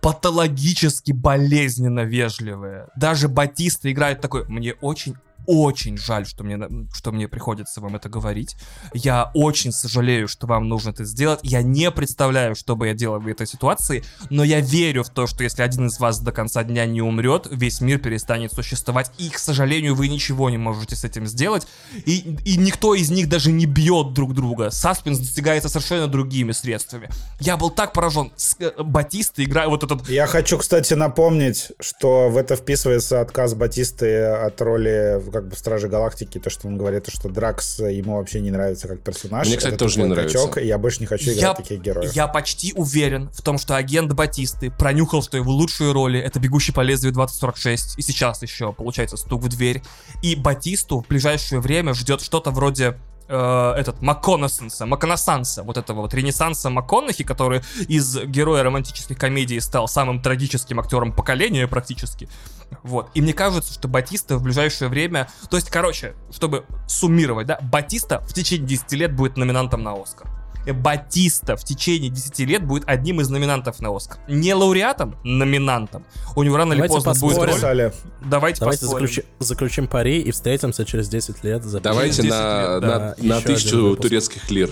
патологически болезненно вежливые. Даже Батиста играет такой, мне очень очень жаль, что мне, что мне приходится вам это говорить. Я очень сожалею, что вам нужно это сделать. Я не представляю, что бы я делал в этой ситуации, но я верю в то, что если один из вас до конца дня не умрет, весь мир перестанет существовать. И, к сожалению, вы ничего не можете с этим сделать. И, и никто из них даже не бьет друг друга. Саспенс достигается совершенно другими средствами. Я был так поражен. С, э, Батиста играет вот этот Я хочу, кстати, напомнить, что в это вписывается отказ Батисты от роли как бы Стражи Галактики, то, что он говорит, что Дракс ему вообще не нравится как персонаж. Мне, кстати, Это тоже не нравится. качок, и я больше не хочу играть Я, таких героев. я почти уверен в том, что агент Батисты пронюхал, что его лучшие роли это «Бегущий по лезвию 2046» и сейчас еще, получается, «Стук в дверь». И Батисту в ближайшее время ждет что-то вроде э, этот МакКоннессенса, МакКоннессанса, вот этого вот ренессанса МакКоннахи, который из героя романтических комедий стал самым трагическим актером поколения практически. Вот. И мне кажется, что Батиста в ближайшее время... То есть, короче, чтобы суммировать, да, Батиста в течение 10 лет будет номинантом на Оскар. Э, Батиста в течение 10 лет будет одним из номинантов на Оскар. Не лауреатом, номинантом. У него рано или Давайте поздно будет роль. Давайте, Давайте поспорим. заключи- заключим пари и встретимся через 10 лет. за Давайте 10 на, лет, на, да, на еще тысячу турецких лир.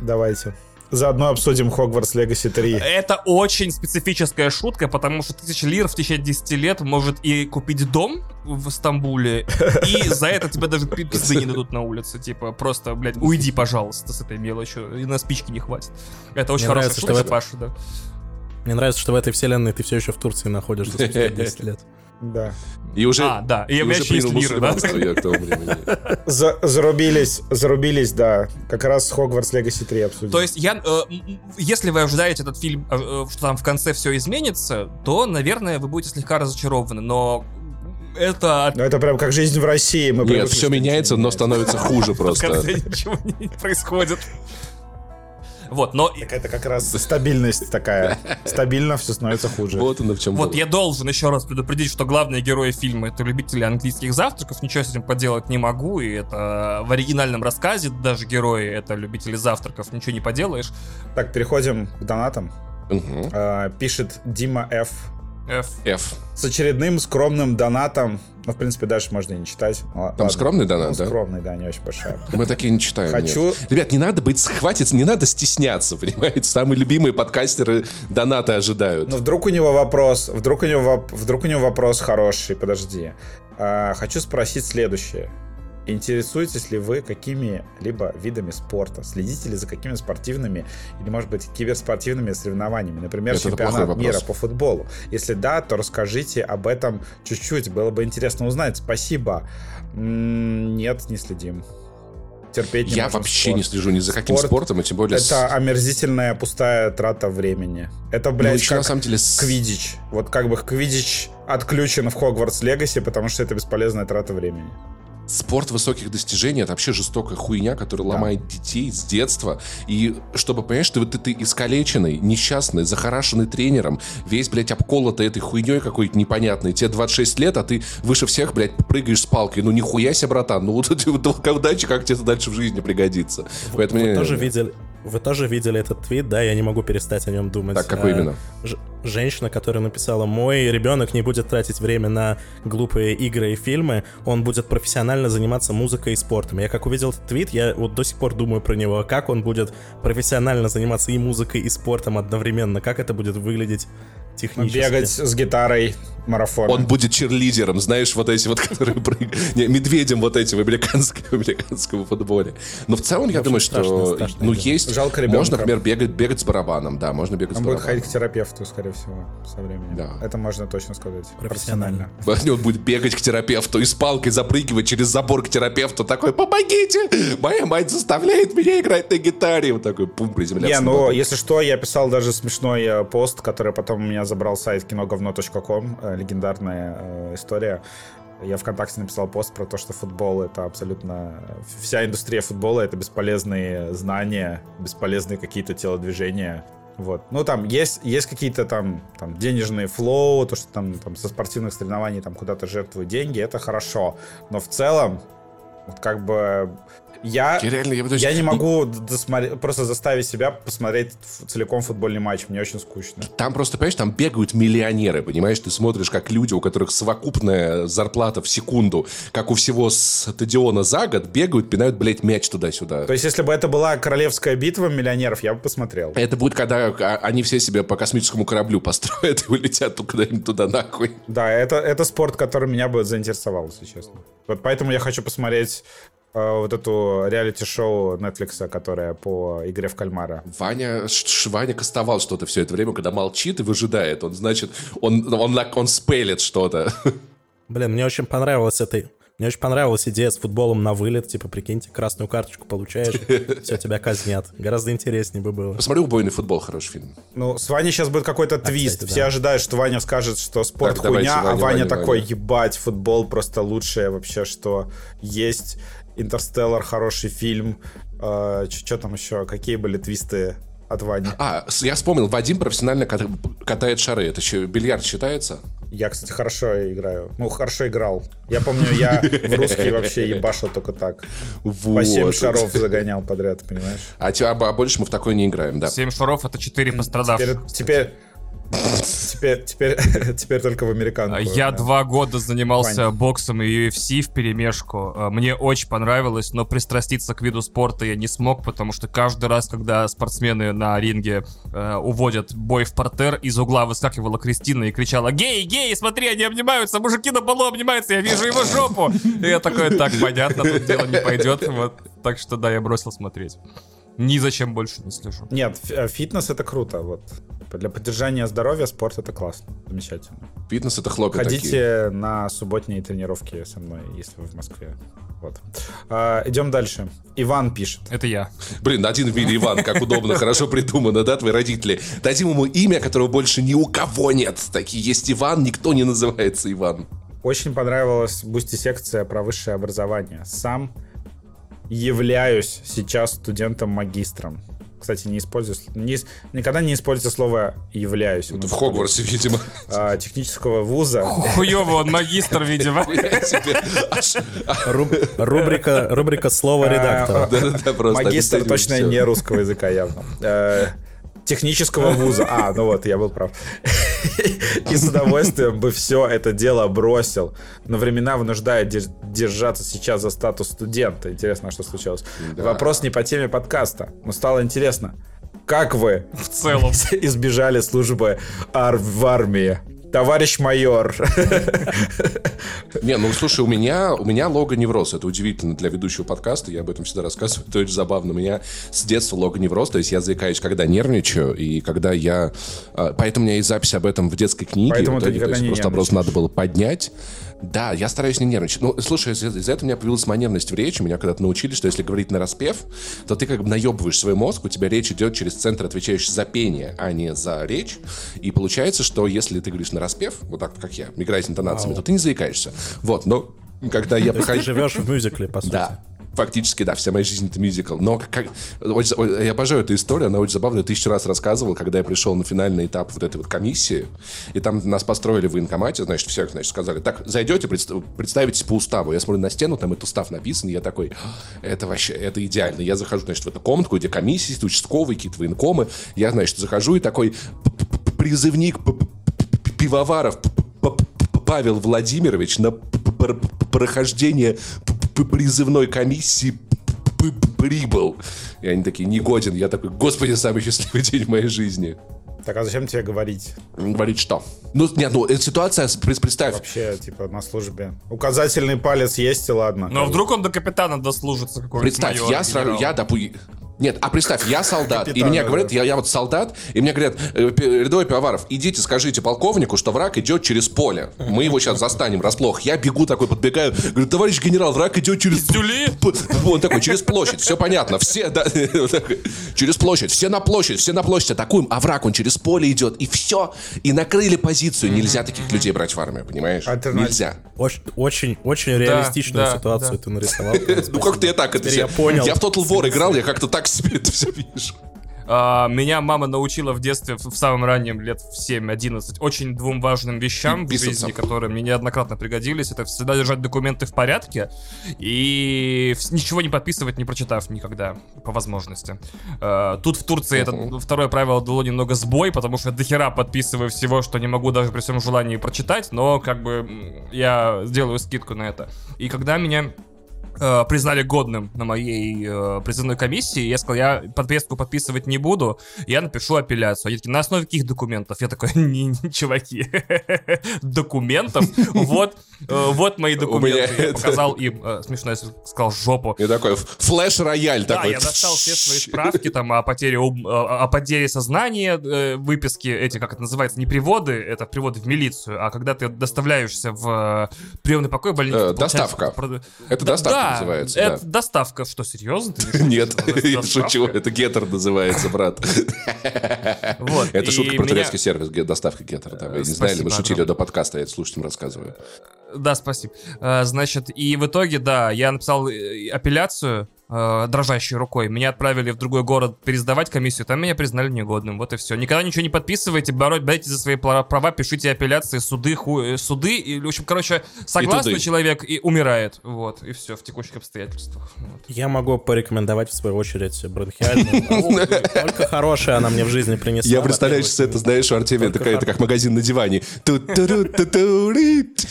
Давайте. Заодно обсудим Хогвартс Легаси 3. Это очень специфическая шутка, потому что тысяча лир в течение 10 лет может и купить дом в Стамбуле, и за это тебе даже пи- пизды не дадут на улице. Типа, просто, блядь, уйди, пожалуйста, с этой мелочью, и на спички не хватит. Это очень Мне хорошая нравится, что шутка, в этом- Паша, да. Мне нравится, что в этой вселенной ты все еще в Турции находишься спустя [LAUGHS] 10 лет. Да. И уже, А, да, и и уже принял лиры, да? я к тому времени. За- зарубились, зарубились, да. Как раз Хогвартс Легаси 3 обсудим. То есть я, э, если вы ожидаете этот фильм, э, э, что там в конце все изменится, то, наверное, вы будете слегка разочарованы. Но это Ну, это прям как жизнь в России. Мы Нет, все меняется, но становится хуже [LAUGHS] в просто. конце ничего не происходит. Вот, но Так это как раз стабильность такая. [LAUGHS] Стабильно все становится хуже. Вот оно в чем вот было. я должен еще раз предупредить, что главные герои фильма это любители английских завтраков, ничего с этим поделать не могу, и это в оригинальном рассказе даже герои это любители завтраков, ничего не поделаешь. Так, переходим к донатам. А, пишет Дима Ф. F. F. С очередным скромным донатом. Ну, в принципе, дальше можно и не читать. Ну, Там ладно. скромный донат, Ну, да? Скромный, да, не очень большой. Мы такие не читаем. Хочу- нет. Ребят, не надо быть, хватит, не надо стесняться, [LAUGHS] понимаете? Самые любимые подкастеры донаты ожидают. Но вдруг у него вопрос, вдруг у него, вдруг у него вопрос хороший, подожди. А, хочу спросить следующее. Интересуетесь ли вы какими-либо видами спорта? Следите ли за какими спортивными или, может быть, киберспортивными соревнованиями? Например, Это чемпионат мира по футболу. Если да, то расскажите об этом чуть-чуть. Было бы интересно узнать. Спасибо. Нет, не следим. Терпеть не Я вообще спорт. не слежу ни за каким Спорт спортом, и тем более... Это омерзительная пустая трата времени. Это, Ну, блядь, еще как на самом деле... Квидич. Вот как бы Квидич отключен в Хогвартс Легаси, потому что это бесполезная трата времени. Спорт высоких достижений это вообще жестокая хуйня, которая ломает детей с детства. И чтобы понять, что вот ты, ты искалеченный, несчастный, захарашенный тренером, весь, блядь, обколотый этой хуйней какой-то непонятной. Тебе 26 лет, а ты выше всех, блядь, прыгаешь с палкой. Ну нихуя себе, братан. Ну вот вот удачи, как тебе это дальше в жизни пригодится. Поэтому Вы тоже видели, вы тоже видели этот твит, да? Я не могу перестать о нем думать. Так, какой А, именно? ж- женщина, которая написала, мой ребенок не будет тратить время на глупые игры и фильмы, он будет профессионально заниматься музыкой и спортом. Я как увидел этот твит, я вот до сих пор думаю про него, как он будет профессионально заниматься и музыкой, и спортом одновременно, как это будет выглядеть технически. Бегать с гитарой марафон. Он будет черлидером, знаешь, вот эти вот, [LAUGHS] которые прыгают. Не, медведем вот этим в американском, [LAUGHS] в американском футболе. Но в целом, я общем, думаю, что ну есть. Жалко ребенка. Можно, например, бегать, бегать с барабаном, да, можно бегать Он с будет барабаном. ходить к терапевту, скорее всего, со временем. Да. Это можно точно сказать. Профессионально. [LAUGHS] Он будет бегать к терапевту и с палкой запрыгивать через забор к терапевту. Такой, помогите! Моя мать заставляет меня играть на гитаре. Вот такой, пум, приземляться. Не, ну, если что, я писал даже смешной э, пост, который потом у меня забрал сайт киноговно.ком, э, легендарная э, история. Я ВКонтакте написал пост про то, что футбол — это абсолютно... Вся индустрия футбола — это бесполезные знания, бесполезные какие-то телодвижения. Вот. Ну, там есть, есть какие-то там, там денежные флоу, то, что там, там со спортивных соревнований там куда-то жертвуют деньги, это хорошо. Но в целом, вот как бы я... Я реально, я, есть, Я не могу досмотри- просто заставить себя посмотреть целиком футбольный матч. Мне очень скучно. Там просто, понимаешь, там бегают миллионеры, понимаешь? Ты смотришь, как люди, у которых совокупная зарплата в секунду, как у всего стадиона за год, бегают, пинают, блядь, мяч туда-сюда. То есть, если бы это была королевская битва миллионеров, я бы посмотрел. Это будет, когда а, они все себе по космическому кораблю построят и улетят куда-нибудь туда нахуй. Да, это, это спорт, который меня бы заинтересовал, если честно. Вот поэтому я хочу посмотреть вот эту реалити-шоу Netflix, которая по игре в кальмара. Ваня, ш- Ваня кастовал что-то все это время, когда молчит и выжидает. Он, значит, он, он, на- он спелит что-то. Блин, мне очень понравилась эта... Мне очень понравилась идея с футболом на вылет. Типа, прикиньте, красную карточку получаешь, [LAUGHS] все, тебя казнят. Гораздо интереснее бы было. Посмотри «Убойный футбол», хороший фильм. Ну, с Ваней сейчас будет какой-то твист. кстати, Все да. ожидают, что Ваня скажет, что спорт Так, давайте, хуйня, а Ваня, Ваня Ваня, такой, Ваня. ебать, футбол просто лучшее вообще, что есть. Интерстеллар хороший фильм. Что там еще? Какие были твисты от Вани? А, я вспомнил, Вадим профессионально ката- катает шары. Это что, бильярд считается? Я, кстати, хорошо играю. Ну, хорошо играл. Я помню, я в русский вообще ебашил только так. Вот. По 7 шаров загонял подряд, понимаешь? А, те- а больше мы в такой не играем, да. 7 шаров это 4 Теперь, пострадавших. теперь, теперь, теперь, [LAUGHS] теперь только в американку. Я да. два года занимался Вань. боксом и UFC в перемешку. Мне очень понравилось, но пристраститься к виду спорта я не смог, потому что каждый раз, когда спортсмены на ринге э, уводят бой в портер, из угла выскакивала Кристина и кричала «Гей, гей, смотри, они обнимаются, мужики на полу обнимаются, я вижу его жопу!» И я такой, так, понятно, тут дело не пойдет. Вот. Так что да, я бросил смотреть. Ни зачем больше не слежу. Нет, э, фитнес это круто. Вот. Для поддержания здоровья спорт это классно. Замечательно. Фитнес — это хлопья такие. Ходите на субботние тренировки со мной, если вы в Москве. Вот. А, идем дальше. Иван пишет. Это я. Блин, один в виде Иван, как удобно, хорошо придумано, да, твои родители. Дадим ему имя, которого больше ни у кого нет. Такие есть Иван, никто не называется Иван. Очень понравилась бусти-секция про высшее образование. Сам являюсь сейчас студентом-магистром. Кстати, не использую, не никогда не используйте слово «являюсь». Это в Хогвартсе, видимо. А, технического вуза. Хуёво, он магистр, [LAUGHS] видимо. Рубрика, рубрика «Слово редактора». Да-да-да, просто Магистр точно не русского языка явно. Технического вуза. А, ну вот, я был прав. И с удовольствием бы все это дело бросил. Но времена вынуждают держаться сейчас за статус студента. Интересно, что случилось. Вопрос не по теме подкаста, но стало интересно. Как вы в целом [LAUGHS] избежали службы в армии? Товарищ майор. Не, ну слушай, у меня, у меня логоневроз. Это удивительно для ведущего подкаста. Я об этом всегда рассказываю. Это очень забавно. У меня с детства логоневроз. То есть я заикаюсь, когда нервничаю. И когда я... А, поэтому у меня есть запись об этом в детской книге. Поэтому ты никогда не Просто вопрос надо было поднять. Да, я стараюсь не нервничать. Ну, слушай, из-за из этого у меня появилась манерность в речи. Меня когда-то научили, что если говорить на распев, то ты как бы наебываешь свой мозг, у тебя речь идет через центр, отвечающий за пение, а не за речь. И получается, что если ты говоришь на распев, вот так, как я, играя с интонациями, Вау. то ты не заикаешься. Вот, но когда я... Ты живешь в мюзикле, по сути. Да, Фактически, да, вся моя жизнь это мюзикл. Но как, я обожаю эту историю, она очень забавная. Тысячу раз рассказывал, когда я пришел на финальный этап вот этой вот комиссии, и там нас построили в военкомате, значит, всех, значит, сказали, так, зайдете, представитесь по уставу. Я смотрю на стену, там этот устав написан, и я такой, это вообще, это идеально. Я захожу, значит, в эту комнатку, где комиссии, участковые, какие-то военкомы. Я, значит, захожу и такой призывник пивоваров Павел Владимирович на прохождение призывной комиссии прибыл. И они такие, негоден. Я такой, господи, самый счастливый день в моей жизни. Так, а зачем тебе говорить? Говорить что? Ну, нет, ну, эта ситуация, представь. Вообще, типа, на службе. Указательный палец есть, и ладно. Но вдруг он до капитана дослужится какой-нибудь Представь, майор, я сразу, я, допустим, нет, а представь, я солдат, Капитан, и мне говорят, я, я вот солдат, и мне говорят, э, рядовой пивоваров, идите, скажите полковнику, что враг идет через поле. Мы его сейчас застанем расплох. Я бегу такой, подбегаю, говорю, товарищ генерал, враг идет через... [LAUGHS] Он такой, через площадь, все понятно, все, да, [LAUGHS] через площадь, все на площадь, все на площадь атакуем, а враг, он через поле идет, и все, и накрыли позицию. Нельзя таких людей брать в армию, понимаешь? Нельзя. Очень, очень, очень реалистичную ситуацию ты нарисовал. [LAUGHS] Ну как-то я так это Я понял. Я в Total War играл, я как-то так себе это все вижу. Uh, меня мама научила в детстве, в, в самом раннем, лет в 7-11, очень двум важным вещам в жизни, которые мне неоднократно пригодились. Это всегда держать документы в порядке и ничего не подписывать, не прочитав никогда, по возможности. Uh, тут в Турции uh-huh. это второе правило дало немного сбой, потому что я дохера подписываю всего, что не могу даже при всем желании прочитать, но как бы я сделаю скидку на это. И когда меня э, признали годным на моей э, призывной комиссии. Я сказал, я подписку подписывать не буду, я напишу апелляцию. Они такие, на основе каких документов? Я такой, не, не чуваки, документов? Вот, э, вот мои документы. Я показал им, э, смешно, я сказал, жопу. И такой, флеш-рояль такой. Да, я достал все свои справки там о потере, о потере сознания, э, выписки эти, как это называется, не приводы, это приводы в милицию, а когда ты доставляешься в приемный покой больницы. Доставка. Это доставка называется. Это да. доставка. Что, серьезно? [LAUGHS] Нет, я шучу. Это гетер называется, брат. Это шутка про турецкий сервис доставка гетер. Вы не знали, мы шутили до подкаста, я это слушателям рассказываю. Да, спасибо. А, значит, и в итоге, да, я написал э, апелляцию, э, дрожащей рукой. Меня отправили в другой город пересдавать комиссию, там меня признали негодным. Вот и все. Никогда ничего не подписывайте, бороть, борите за свои права, пишите апелляции, суды, ху, э, суды. И, в общем, короче, согласный человек и умирает. Вот, и все, в текущих обстоятельствах. Вот. Я могу порекомендовать, в свою очередь, бронхиальную. [LAUGHS] Только хорошая она мне в жизни принесла. Я представляю, что это, знаешь, у Артемия такая, это как магазин на диване.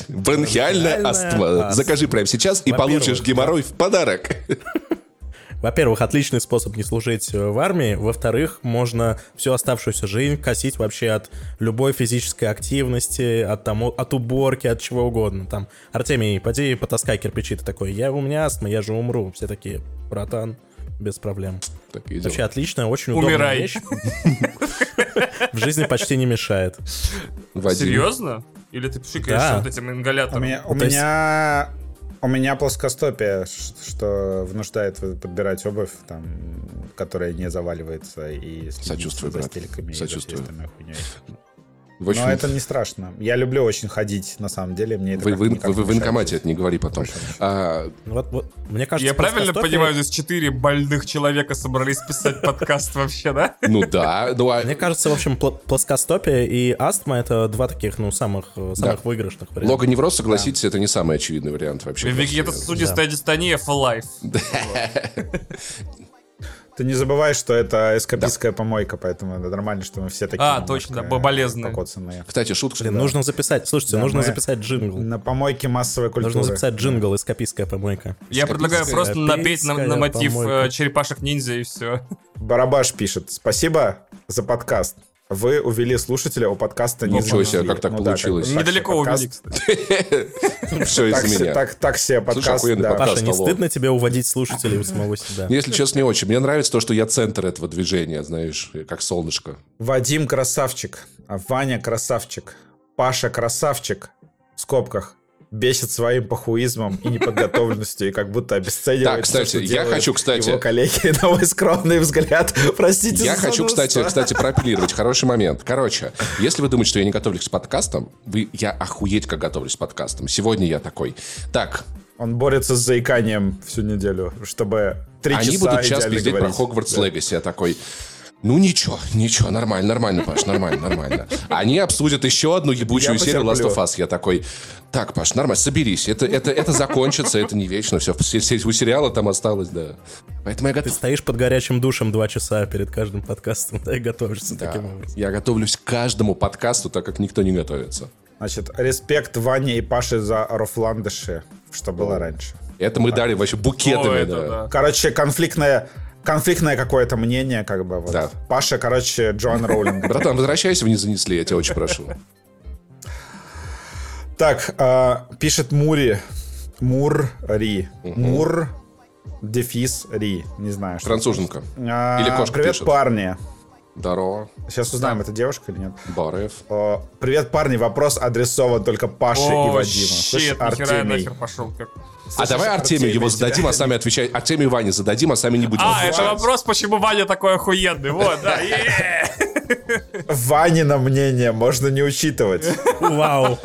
Бронхиальная астма. Закажи прямо сейчас и получишь геморрой в подарок. [LAUGHS] Во-первых, отличный способ не служить э, в армии. Во-вторых, можно всю оставшуюся жизнь косить вообще от любой физической активности, от, там, от уборки, от чего угодно. Там, Артемий, поди потаскай кирпичи. Ты такой, я, у меня астма, я же умру. Все такие, братан, без проблем. Так и Вообще отличная, очень удобная Умирай. вещь. В жизни почти не мешает. Серьезно? Или ты пшикаешь вот этим ингалятором? У меня у меня плоскостопие, что вынуждает подбирать обувь, там, которая не заваливается и Сочувствую, за стельками Сочувствую. и за общем... Но это не страшно. Я люблю очень ходить, на самом деле. Мне это вы, вы, вы в военкомате это не говори потом. А... Вот, вот, мне кажется, Я правильно понимаю, здесь четыре больных человека собрались писать подкаст вообще, да? Ну да. Ну, а... Мне кажется, в общем, плоскостопие и астма — это два таких, ну, самых, самых да. выигрышных варианта. Логоневроз, согласитесь, да. это не самый очевидный вариант вообще. Вегетосудистая да. дистония for life. [LAUGHS] Ты не забывай, что это эскапистская помойка, поэтому это нормально, что мы все такие А, точно, да, болезненные. покоцанные. Кстати, шутка. Блин, нужно записать, слушайте, Да, нужно мы- записать джингл. На помойке массовой культуры. Нужно записать джингл «Эскапистская помойка». Я предлагаю просто напеть на, на мотив помойка. э, черепашек-ниндзя и все. Барабаш пишет. Спасибо за подкаст. Вы увели слушателя у подкаста не Ничего себе, занесли». как так Ну да, получилось? как бы, Недалеко увели, себе кстати. [LAUGHS] Все се- меня. так, так себе подкаст, да. Паша, не стыдно тебе уводить слушателей у самого себя? Если честно, не очень. Мне нравится то, что я центр этого движения, знаешь, как солнышко. Вадим красавчик, а Ваня красавчик, Паша красавчик, в скобках, бесит своим похуизмом и неподготовленностью, и как будто обесценивает Так, кстати, что я хочу, кстати- его коллеги, [LAUGHS] на мой скромный взгляд. Простите Я хочу, кстати, кстати, проапеллировать. Хороший момент. Короче, если вы думаете, что я не готовлюсь к подкастам, вы, я охуеть как готовлюсь к подкастам. Сегодня я такой. Так, Он борется с заиканием всю неделю, чтобы три они часа будут час идеально пиздеть про говорить. Хогвартс Да. Легаси. Я такой, ну ничего, ничего, нормально, нормально, Паш, нормально, нормально. Они обсудят еще одну ебучую Я серию Last of Us. Я такой, так, Паш, нормально, соберись. Это, это, это закончится, это не вечно. Все, у сериала там осталось, да. Поэтому я Ты готов. стоишь под горячим душем два часа перед каждым подкастом, да, и готовишься Да, таким образом. я готовлюсь к каждому подкасту, так как никто не готовится. Значит, респект Ване и Паше за рофландыши, что было раньше. Это мы дали вообще букетами, О, это да. да. Короче, конфликтное, конфликтное какое-то мнение, как бы. Вот. Да. Паша, короче, Джоан [LAUGHS] Роулинг. Братан, возвращайся, вы не занесли, я тебя очень прошу. Так, а, пишет Мури. Мур-ри. Мур, дефис, ри. Не знаю. Француженка. А, Или кошка Привет, пишет. парни. Здорово, Сейчас узнаем, это девушка или нет. Барев. О, привет, парни. Вопрос адресован только Паше и О, Вадиму. щит, Слышь, Артемий. нахер пошел. Как... А давай Артемию его Артемий, зададим, тебя- а сами отвечать. Артемию и Ване зададим, а сами не будем. А, это отвечать. вопрос, почему Ваня такой охуенный. Вот, да. Ванина мнение можно не учитывать. Вау.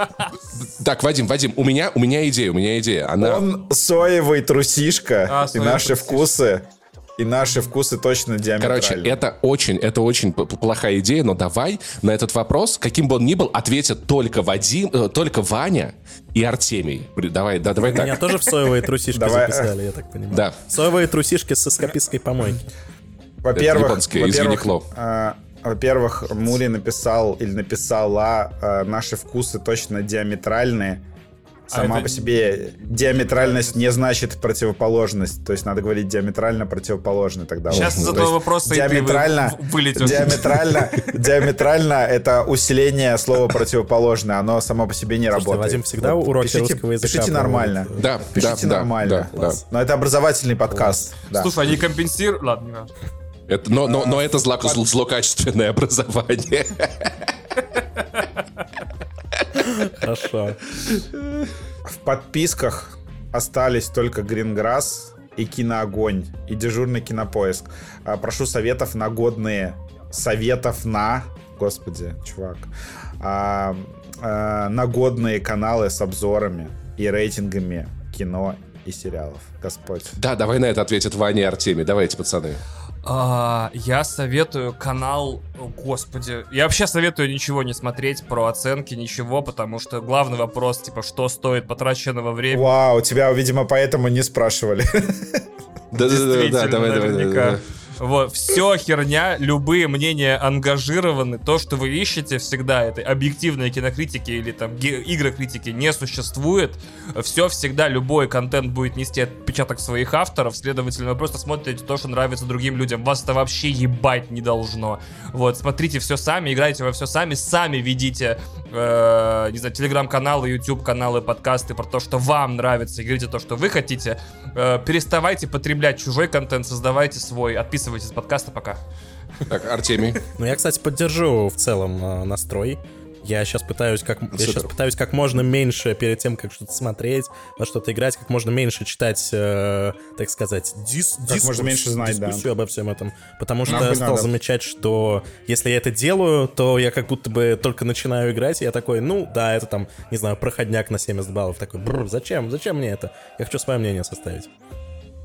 Так, Вадим, Вадим, у меня, у меня идея, у меня идея. Она... Он соевый трусишка, А, и соевый наши трусишка. вкусы, и наши вкусы точно диаметральны. Короче, это очень, это очень плохая идея, но давай на этот вопрос, каким бы он ни был, ответят только Вадим, э, только Ваня и Артемий. Давай, да, давай Меня так. тоже в соевые трусишки Давай. записали, я так понимаю. Да. Соевые трусишки с эскапистской помойки. Во-первых, во-первых, а, во-первых, Мури написал или написала а, наши вкусы точно диаметральные. Сама это- по себе диаметральность не значит противоположность. То есть надо говорить диаметрально противоположный тогда. Сейчас уже. из То этого есть вопроса и ты вы- диаметрально, диаметрально, диаметрально это усиление слова противоположное. Оно само по себе не работает. Вадим, всегда уроки пишите, русского языка Пишите нормально. Да, Пишите да, нормально. да, да. Но это образовательный подкаст. Да. Слушай, они компенсируют... Ладно, не важно. Это, но, но, но это зло, зл- злокачественное образование. [LAUGHS] Хорошо. В подписках остались только Гринграсс и Киноогонь, и дежурный Кинопоиск. А, Прошу советов на годные. Советов на... Господи, чувак. А, а, на годные каналы с обзорами и рейтингами кино и сериалов. Господь. Да, давай на это ответят Ваня и Артемий. Давайте, пацаны. А, я советую канал... О, Господи. Я вообще советую ничего не смотреть про оценки, ничего, потому что главный вопрос, типа, что стоит потраченного времени. Вау, тебя, видимо, поэтому не спрашивали. Да, да, да, да, Действительно, давай, давай, давай. Вот, все херня, любые мнения ангажированы. То, что вы ищете всегда, это объективные кинокритики или там игрокритики не существует. Все всегда, любой контент будет нести отпечаток своих авторов. Следовательно, вы просто смотрите то, что нравится другим людям. Вас это вообще ебать не должно. Вот, смотрите все сами, играйте во все сами, сами ведите, э, не знаю, телеграм-каналы, YouTube-каналы, подкасты про то, что вам нравится, и говорите то, что вы хотите. Э, переставайте потреблять чужой контент, создавайте свой. Отписывайтесь с подкаста, пока. Так, Артемий. Ну, я, кстати, поддержу в целом э, настрой. Я сейчас пытаюсь как я Супер. сейчас пытаюсь как можно меньше перед тем, как что-то смотреть, во что-то играть, как можно меньше читать, э, так сказать, дис, дискурс, можно меньше знать, да. дискуссию обо всем этом, потому что Нахуй я стал надо. замечать, что если я это делаю, то я как будто бы только начинаю играть, и я такой, ну да, это там, не знаю, проходняк на 70 баллов, такой, бррр, зачем, зачем мне это? Я хочу свое мнение составить.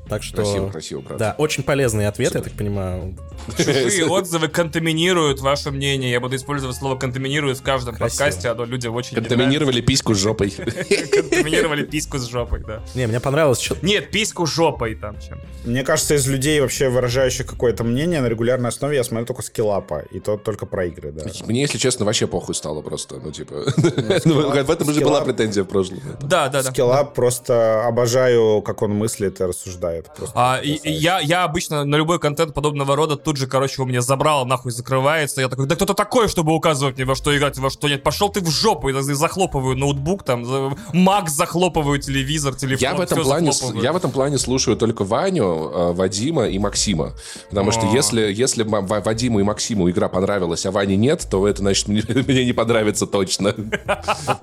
Так что... Красиво, красиво, брат. Да, очень полезный ответ, я так понимаю. Чужие отзывы контаминируют ваше мнение. Я буду использовать слово контаминирует в каждом Красиво. подкасте, оно людям очень не Контаминировали письку с жопой. [LAUGHS] Контаминировали письку с жопой, да. Не, мне понравилось, что... Нет, письку жопой там чем. Мне кажется, из людей, вообще выражающих какое-то мнение, на регулярной основе я смотрю только скиллапа. И то только про игры, да. Мне, если честно, вообще похуй стало просто. Ну, типа... [LAUGHS] [LAUGHS] ну, В этом уже была претензия в прошлом. Да, да, да. Скиллап просто обожаю, как он мыслит и рассуждает. Просто А, я, я обычно на любой контент подобного рода тут же, короче, у меня забрало, нахуй закрывается. Я такой, да кто-то такой, чтобы указывать мне во что играть, во что нет. Пошел ты в жопу. И захлопываю ноутбук, там, Макс захлопываю телевизор, телефон. Я в, этом плане, захлопываю. я в этом плане слушаю только Ваню, э, Вадима и Максима. Потому что А. если, если Вадиму и Максиму игра понравилась, а Ване нет, то это значит [LAUGHS] мне, мне не понравится точно. [LAUGHS]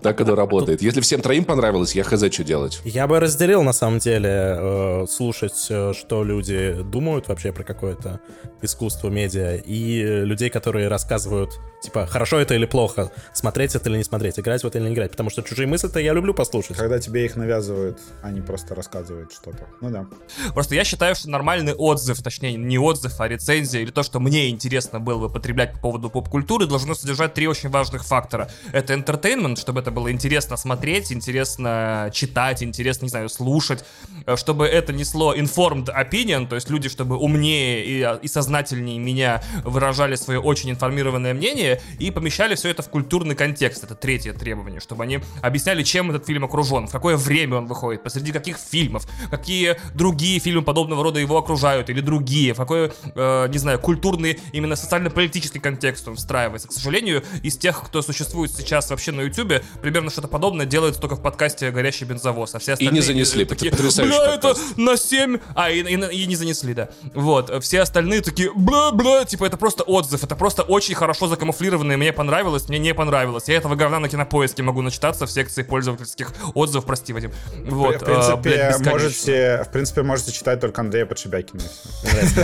Так оно работает. Если всем троим понравилось, я хз, что делать. Я бы разделил, на самом деле, э, слушать, э, что люди думают вообще про какое-то искусство, медиа, и людей, которые рассказывают, типа, хорошо это или плохо, смотреть это или не смотреть, играть в это или не играть. Потому что чужие мысли-то я люблю послушать. Когда тебе их навязывают, они просто рассказывают что-то. Ну да. Просто я считаю, что нормальный отзыв, точнее, не отзыв, а рецензия, или то, что мне интересно было бы потреблять по поводу поп-культуры, должно содержать три очень важных фактора. Это entertainment, чтобы это было интересно смотреть, интересно читать, интересно, не знаю, слушать, э, чтобы это несло informed opinion, то есть люди, чтобы умнее и, а, и сознательнее меня выражали свое очень информированное мнение и помещали все это в культурный контекст. Это третье требование, чтобы они объясняли, чем этот фильм окружен, в какое время он выходит, посреди каких фильмов, какие другие фильмы подобного рода его окружают, или другие, в какой, э, не знаю, культурный, именно социально-политический контекст он встраивается. К сожалению, из тех, кто существует сейчас вообще на Ютубе, примерно что-то подобное делается только в подкасте «Горящий бензовоз», а все остальные... не занесли, такие, потрясающий бля, это подкаст». на 7, а, и, и- и не занесли, да. Вот, все остальные такие, бля-бля, типа, это просто отзыв, это просто очень хорошо закамуфлированное, мне понравилось, мне не понравилось. Я этого говна на кинопоиске могу начитаться в секции пользовательских отзывов, прости, Вадим. Вот, в принципе, а, блядь, можете, в принципе, можете читать только Андрея Подшибякина.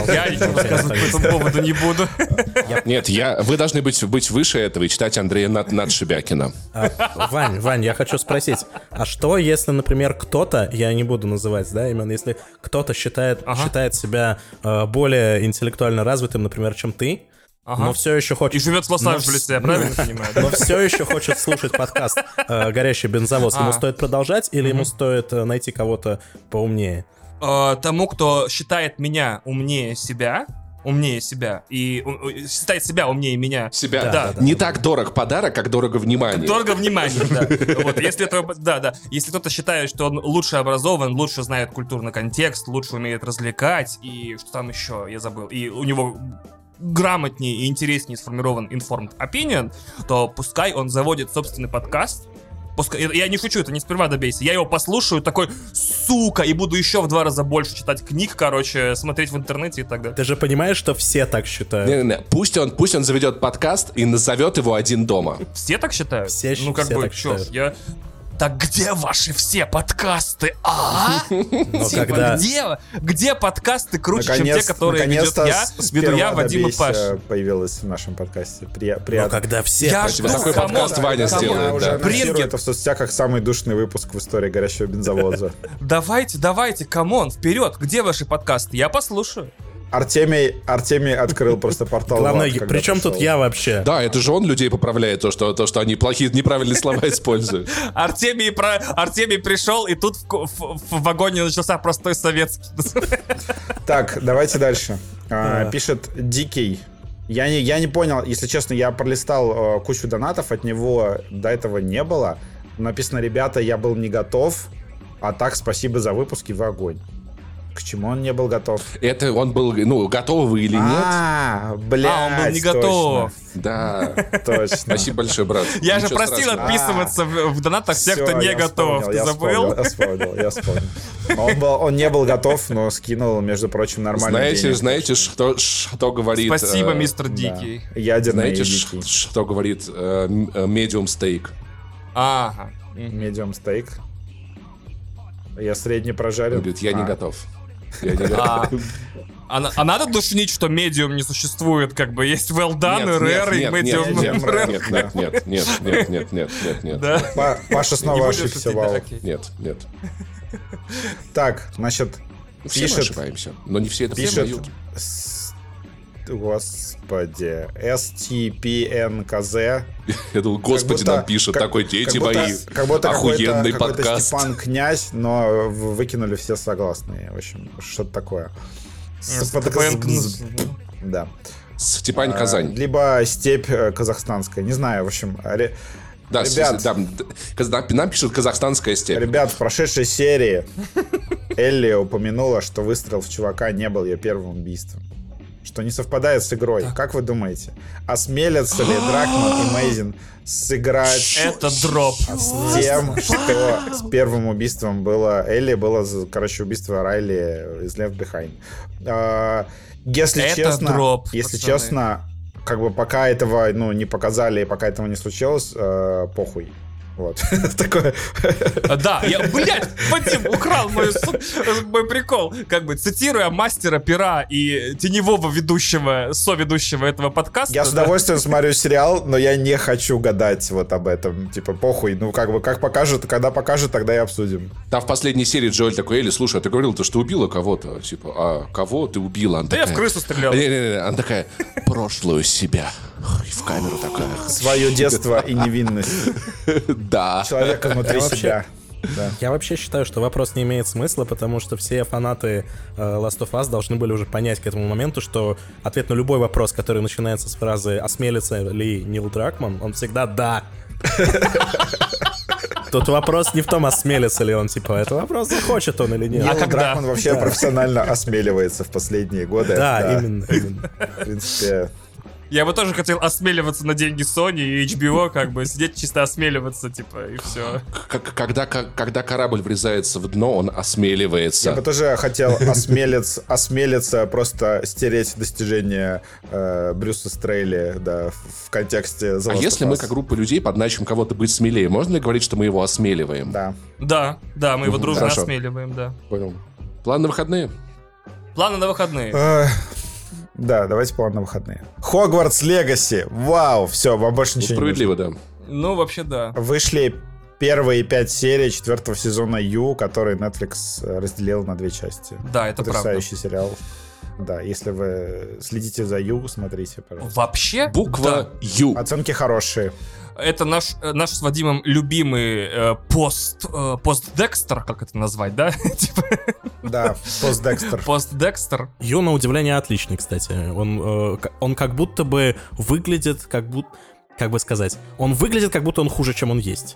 Я ничего рассказывать по этому поводу не буду. Нет, я, вы должны быть, быть выше этого и читать Андрея Над, Надшибякина. А, Вань, Вань, я хочу спросить, а что, если, например, кто-то, я не буду называть, да, именно если кто-то считает, Ага. считает себя э, более интеллектуально развитым, например, чем ты, Ага. но все еще хочет... И живет в Лос-Анджелесе, я правильно [LAUGHS] понимаю? Но все еще хочет слушать подкаст э, «Горящий бензовоз». Ему А. стоит продолжать или ему стоит э, найти кого-то поумнее? Э, Тому, кто считает меня умнее себя, умнее себя, и э, считает себя умнее меня, Себя. Да, да, да. Не так дорог подарок, как дорого внимание. Дорого внимание, да. [LAUGHS] Вот, если этого, да, да. Если кто-то считает, что он лучше образован, лучше знает культурный контекст, лучше умеет развлекать, и что там еще, я забыл, и у него грамотнее и интереснее сформирован informed opinion, то пускай он заводит собственный подкаст, Пускай, я- я не шучу, это не сперва добейся. Я его послушаю, такой, сука, и буду еще в два раза больше читать книг, короче, смотреть в интернете и так далее. Ты же понимаешь, что все так считают? Не-не-не, Пусть он, пусть он заведет подкаст и назовет его «Один дома». Все так считают? Все ну, как все бы, так чё ж, считают. я... Так где ваши все подкасты, а? Но Типа, когда... где, где подкасты круче, чем те, Наконец- которые ведет я, веду я, Вадим и Паш. появилась в нашем подкасте. При, Но приятно. когда все... Я жду, такой камон, подкаст Ваня камон. сделает, да. Бринги. это в соцсетях как самый душный выпуск в истории горящего бензовоза. Давайте, давайте, камон, вперед, где ваши подкасты? Я послушаю. Артемий, Артемий открыл просто портал. Главное, ад, когда при чем тут пришел. я вообще? Да, это же он людей поправляет, то, что, то, что они плохие, неправильные слова [LAUGHS] используют. Артемий, про... Артемий пришел, и тут в, в- в вагоне начался простой советский. [LAUGHS] Так, давайте дальше. А. Пишет Дикий. Я не, я не понял, если честно, я пролистал э, кучу донатов, от него до этого не было. Написано, ребята, я был не готов, а так спасибо за выпуски в огонь. К чему он не был готов? Это он был, ну, готовы вы или нет? А, блядь, А, он был не готов. Да. Точно. Спасибо большое, брат. Я же просил отписываться в, донатах всех, кто не готов. Ты я забыл? Я вспомнил, я вспомнил. Он, был, он не был готов, но скинул, между прочим, нормально. Знаете, знаете, что, что говорит... Спасибо, э, мистер Дикий. Ядерный Знаете, и ш- дикий. что говорит э, м- э, medium steak? Ага. Медиум стейк. Я средний Он прожарил. говорит, я не А, не А, готов. А, на- а надо душнить, что медиум не существует, как бы есть well done, rare и нет, нет, medium нет, rare. нет, нет, нет, нет, нет, нет, нет, Да? Паша снова ошибся, вау. нет, нет. Так, значит, Все мы Пишет- ошибаемся, но не все это Пишет... Господи. STPNKZ. [LAUGHS] Я думал, господи, будто- нам пишут как- такой, дети как будто- мои, как будто охуенный какой-то, какой-то подкаст. Степан Князь, но выкинули все согласные. В общем, что-то такое. Да. Степань Казань. Либо степь э, казахстанская. Не знаю, в общем. Да, ребят. с- да, нам пишут казахстанская степь. Ребят, в прошедшей серии Элли упомянула, что выстрел в чувака не был ее первым убийством. Что не совпадает с игрой. Как вы думаете, осмелятся ли Дракман и Мейзин сыграть Это дроп. с тем, что с первым убийством было Элли, было, короче, убийство Райли из Left Behind. А, Если Это честно, дроп, если пацаны. честно, как бы пока этого, ну, не показали, и пока этого не случилось, э, похуй. Вот. [LAUGHS] Такое. А, Да, я, блядь, Вадим украл мой, мой прикол. Как бы цитируя мастера пера и теневого ведущего, соведущего этого подкаста. Я с да, удовольствием смотрю сериал, но я не хочу гадать вот об этом. Типа, похуй. Ну, как бы, как покажет, когда покажет, тогда и обсудим. Там в последней серии Джоэль такой, Элли, слушай, а ты говорил, то, что убила кого-то? Типа, а кого ты убила? Она Да я в такая, крысу стрелял. Не-не-не, она такая, прошлую себя. И в камеру такая. Свое детство и невинность [LAUGHS] Да. человека внутри себя. Да. Я вообще считаю, что вопрос не имеет смысла, потому что все фанаты э, Last of Us должны были уже понять к этому моменту, что ответ на любой вопрос, который начинается с фразы «Осмелится ли Нил Дракман?», он всегда «да». [LAUGHS] Тут вопрос не в том, осмелится ли он, типа, это вопрос, захочет он или нет. Нил А когда? Дракман вообще профессионально осмеливается в последние годы. Да, именно, именно. В принципе, Я бы тоже хотел осмеливаться на деньги Sony и HBO, как бы сидеть чисто осмеливаться, типа, и все. Когда, когда корабль врезается в дно, он я бы осмеливается. тоже хотел осмелиться, осмелиться просто стереть достижения э, Брюса Стрейли, да, в контексте The А если of мы, как группа людей, подначим кого-то быть смелее, можно ли говорить, что мы его осмеливаем? Да. Да, да, мы его дружно хорошо. осмеливаем, да. Понял. План на выходные? Планы на выходные. Да, давайте план на выходные. Хогвартс Легаси. Вау, все, вам больше Ну, ничего не нужно. справедливо, да. Ну, вообще, да. Вышли первые пять серий четвертого сезона Ю, который Netflix э, разделил на две части. Да, это правда. Потрясающий сериал. Да, если вы следите за Ю, смотрите, пожалуйста. Вообще, Буква Ю. Оценки хорошие. Это наш, э, наш с Вадимом любимый э, пост, э, пост Декстер, как это назвать, да? [LAUGHS] Типа Да, пост Декстер. пост Декстер. Ю, на удивление, отличный, кстати. Он, э, он как будто бы выглядит, как будто... Как бы сказать? Он выглядит, как будто он хуже, чем он есть.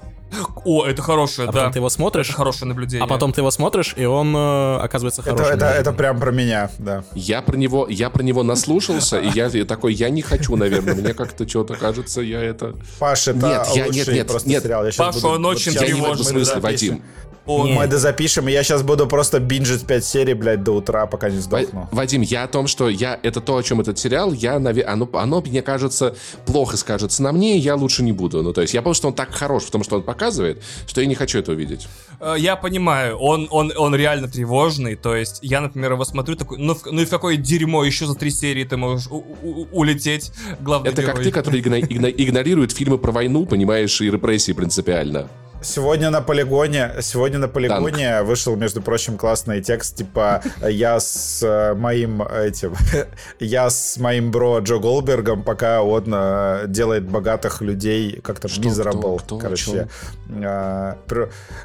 О, это хорошее, А да. потом ты его смотришь, Это хорошее наблюдение. а потом ты его смотришь, и он э, оказывается Это, хорошим. это, это прям про меня, да. Я про него, я про него наслушался, и я такой, я не хочу, наверное. Мне как-то что-то кажется, я это... Паш, это Нет, я- нет, нет, просто нет. сериал. Я Паша, буду- он вот очень Я не в тревожный, смысле. Вадим. О, Не. Мы дозапишем, и я сейчас буду просто бинжить 5 серий, блядь, до утра, пока не сдохну. Вадим, я о том, что я это то, о чем этот сериал, я, наве- оно, оно, мне кажется, плохо скажется на мне, и я лучше не буду. Ну, то есть я помню, что он так хорош в том, что он показывает, что я не хочу это увидеть. Э, Я понимаю, он, он, он реально тревожный, то есть я, например, его смотрю такой, ну, ну и в какое дерьмо еще за три серии ты можешь у- у- улететь, главный Это как герой. ты, который игно- игно- игнорирует фильмы про войну, понимаешь, и репрессии принципиально. Сегодня на полигоне, сегодня на полигоне вышел, между прочим, классный текст, типа я с э, моим этим, [LAUGHS] я с моим бро Джо Голбергом, пока он э, делает богатых людей как-то о короче, э,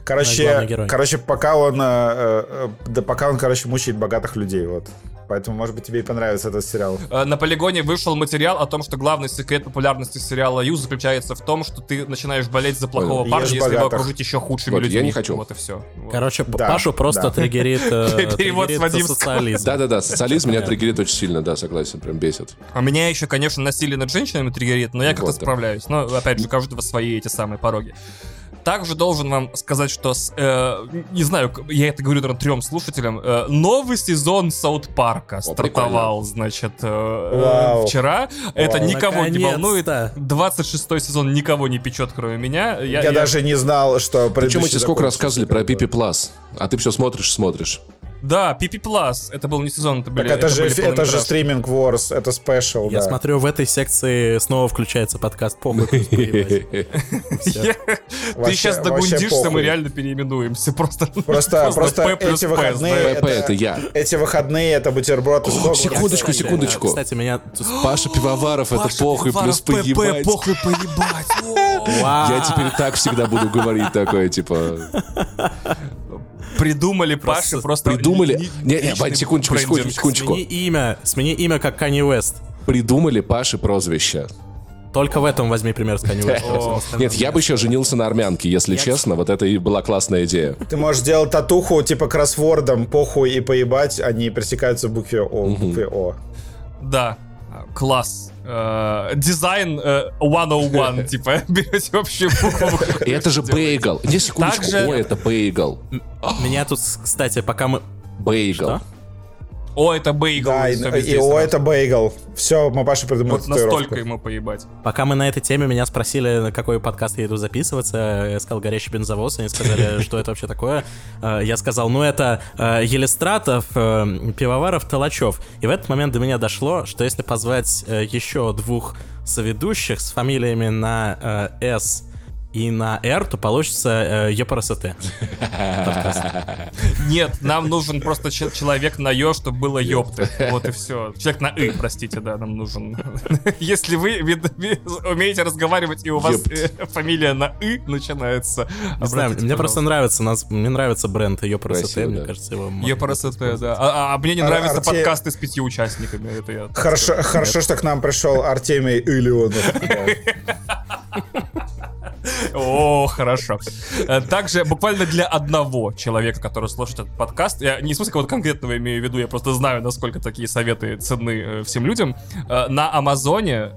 короче, короче, пока он, э, э, да, пока он, короче, мучает богатых людей, вот. Поэтому, может быть, тебе и понравится этот сериал. Э, На полигоне вышел материал о том, что главный секрет популярности сериала Ю заключается в том, что ты начинаешь болеть за плохого Ешь парня, если его богатых. окружить еще худшими Вот, я людьми. не хочу. Вот и все. Короче, Да, Пашу просто да. триггерит, э, [LAUGHS] Перевод с триггерит социализм. Да-да-да, социализм меня триггерит очень сильно, да, согласен, прям бесит. А меня еще, конечно, насилие над женщинами триггерит, но я как-то справляюсь. Но, опять же, каждого свои эти самые пороги. Также должен вам сказать, что, с, э, не знаю, я это говорю наверное, трем слушателям, э, новый сезон Саут Парка стартовал, значит, э, э, Вау. вчера. Это Вау. никого не волнует. Наконец-то. 26 сезон никого не печет, кроме меня. Я, даже не знал, что Причем мы тебе сколько рассказывали про PP Plus, а ты все смотришь, смотришь. Да, PP Plus. Это был не сезон, это были Так это, же, были это же Streaming Wars, это special, Я да. смотрю, в этой секции снова включается подкаст «Похуй». пусть поебать». Всё. Я- Ты сейчас догундишься, мы реально переименуемся. Просто, Просто, эти выходные... ПП это я. Эти выходные это бутерброд секундочку, секундочку. Кстати, меня... [GASPS] Паша Пивоваров, это похуй, плюс поебать. похуй поебать. [LAUGHS] Я теперь так всегда буду говорить такое, типа... Придумали Паше просто... Придумали... ли- Не, не, секундочку, секундочку, секундочку. Смени имя, смени имя, как Kanye West. Придумали Паше прозвище. Только в этом возьми пример с [LAUGHS] остальном Нет, я бы еще женился на армянке, если честно. Вот это и была классная идея. Ты можешь делать татуху типа кроссвордом похуй и поебать, они пресекаются в букве О. в букве О. Да, класс. Э, Дизайн э, 101, [LAUGHS] типа, [LAUGHS] берете общую букву. И это же бейгл. Не, секундочку. О, это бейгл. Меня тут, кстати, пока мы... Бейгл. О, это бейгл. Да, и, и О это бейгл. Все, мы Паше придумали Вот татуировку. настолько ему поебать. Пока мы на этой теме, меня спросили, на какой подкаст я иду записываться. Я сказал «Горящий бензовоз», они сказали, [LAUGHS] что это вообще такое. Э, Я сказал, ну это э, Елистратов, э, Пивоваров, Толачев. И в этот момент до меня дошло, что если позвать еще двух соведущих с фамилиями на э, «С» и на «Р», то получится э, ЕПРСТ. [LAUGHS] Нет, нам нужен просто че- человек на Ё, чтобы было ёпты. Вот и все. Человек на И, простите, да, нам нужен. [LAUGHS] Если вы умеете разговаривать, и у вас э, фамилия на И начинается. Не знаю, мне просто нравится, нас, мне нравится бренд ЕПРСТ, мне кажется, его... ЕПРСТ, да. А, а- а мне не нравятся подкасты с пятью участниками. Хорошо, что к нам пришел Артемий Иллионов. [LAUGHS] О, хорошо. Э, Также буквально для одного человека, который слушает этот подкаст, я не в смысле кого-то конкретного имею в виду, я просто знаю, насколько такие советы ценны э, всем людям. Э, На Амазоне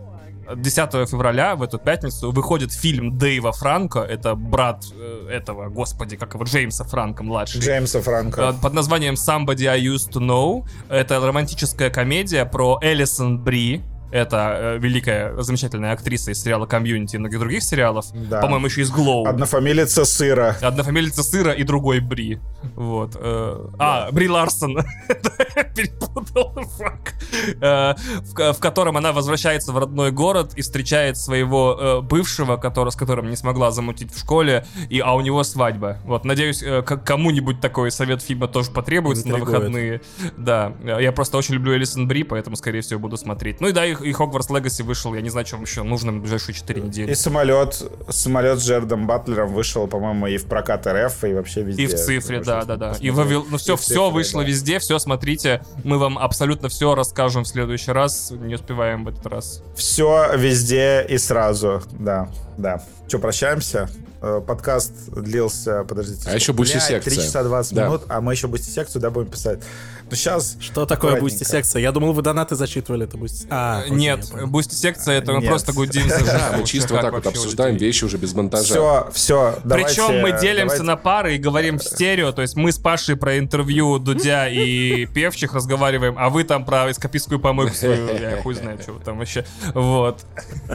10 февраля, в эту пятницу, выходит фильм Дэйва Франко, это брат этого, господи, как его, Джеймса Франко, младший. Джеймса Франко. под названием Somebody I Used to Know. Это романтическая комедия про Элисон Бри. Это э, великая, замечательная актриса из сериала «Community» и многих других сериалов. Да. По-моему, еще из «GLOW». Однофамилица сыра. Однофамилица Сыра и другой Бри. Вот. э, А, Бри Ларсон. [LAUGHS] Перепутал, fuck. Э, В в котором она возвращается в родной город и встречает своего э, бывшего, который, с которым не смогла замутить в школе, и, а у него свадьба. Вот, надеюсь, э, кому-нибудь такой совет фильма тоже потребуется на Интригует. выходные. Да, я просто очень люблю Элисон Бри, поэтому, скорее всего, буду смотреть. Ну и да, и, и Хогвартс Легаси вышел, я не знаю, что вам еще нужно на ближайшие 4 недели. И самолет, самолет с Джердом Батлером вышел, по-моему, и в прокат РФ, и вообще везде. И в цифре, да, да, да. И. Вавил... Ну все, И в все цифре, вышло да. везде, все смотрите. Мы вам абсолютно все расскажем в следующий раз. Не успеваем в этот раз. Все везде и сразу, да, да. Че, прощаемся? Э, Подкаст длился, подождите. А еще Блядь, бусти-секция. 3 часа 20 Да. минут, а мы еще бусти-секцию, да, будем писать. Ну сейчас... Что такое Boosty-секция? Я думал, вы донаты зачитывали, это Boosty... А, окей, Нет, я понял. Boosty секция это мы просто гудим за [LAUGHS] мы чисто вот так вот обсуждаем вещи уже без монтажа. Все, все, Причем мы делимся на пары и говорим в стерео, то есть мы с Пашей про интервью Дудя и Певчих разговариваем, а вы там про эскапистскую помойку свою, я [LAUGHS] хуй знает, что вы там вообще. Вот.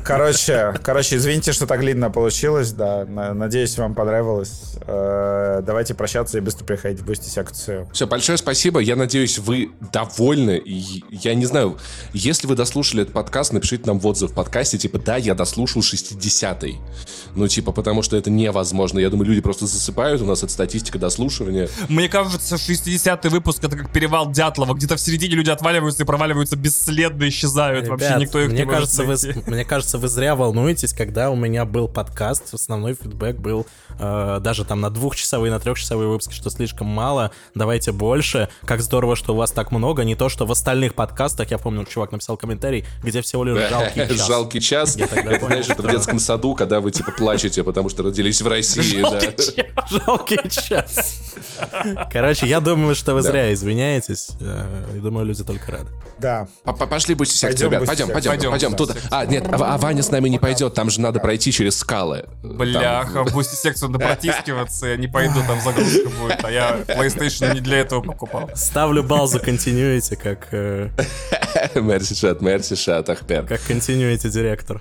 Короче, короче, извините, что так длинно получилось, да. на- Надеюсь, вам понравилось. Э, Давайте прощаться и быстро приходить в Boosty-секцию. Все, большое спасибо. Я надеюсь, вы довольны. И я не знаю, если вы дослушали этот подкаст, напишите нам в отзыв в подкасте, типа, да, я дослушал 60-й. Ну, типа, потому что это невозможно. Я думаю, люди просто засыпают, у нас это статистика дослушивания. Мне кажется, 60-й выпуск это как перевал Дятлова. Где-то в середине люди отваливаются и проваливаются бесследно, исчезают. Вообще Ребят, никто их мне не может кажется, вы, найти. мне кажется, вы зря волнуетесь, когда у меня был подкаст, основной фидбэк был э, даже там на двухчасовые, на трехчасовые выпуски, что слишком мало, давайте больше. Как здорово, что у вас так много, не то, что в остальных подкастах, я помню, чувак написал комментарий, где всего лишь жалкий [LAUGHS] час. Жалкий час. Это, знаешь, это в детском саду, когда вы, типа, плачете, потому что родились в России. да. Жалкий час. Короче, я думаю, что вы зря извиняетесь. э, И думаю, люди только рады. Да. Пошли будьте секцию, Пойдем ребят. Пойдем, пойдем, Пойдем, Туда. А, нет, а, а Ваня с нами не пойдет, там же надо пройти через скалы. Бляха, в бусти секцию надо протискиваться, я не пойду, там загрузка будет, а я PlayStation не для этого покупал. Ставлю бал за continuity, как, э, [LAUGHS] Мерси шат, мерси шат, Ахпер. как continuity директор.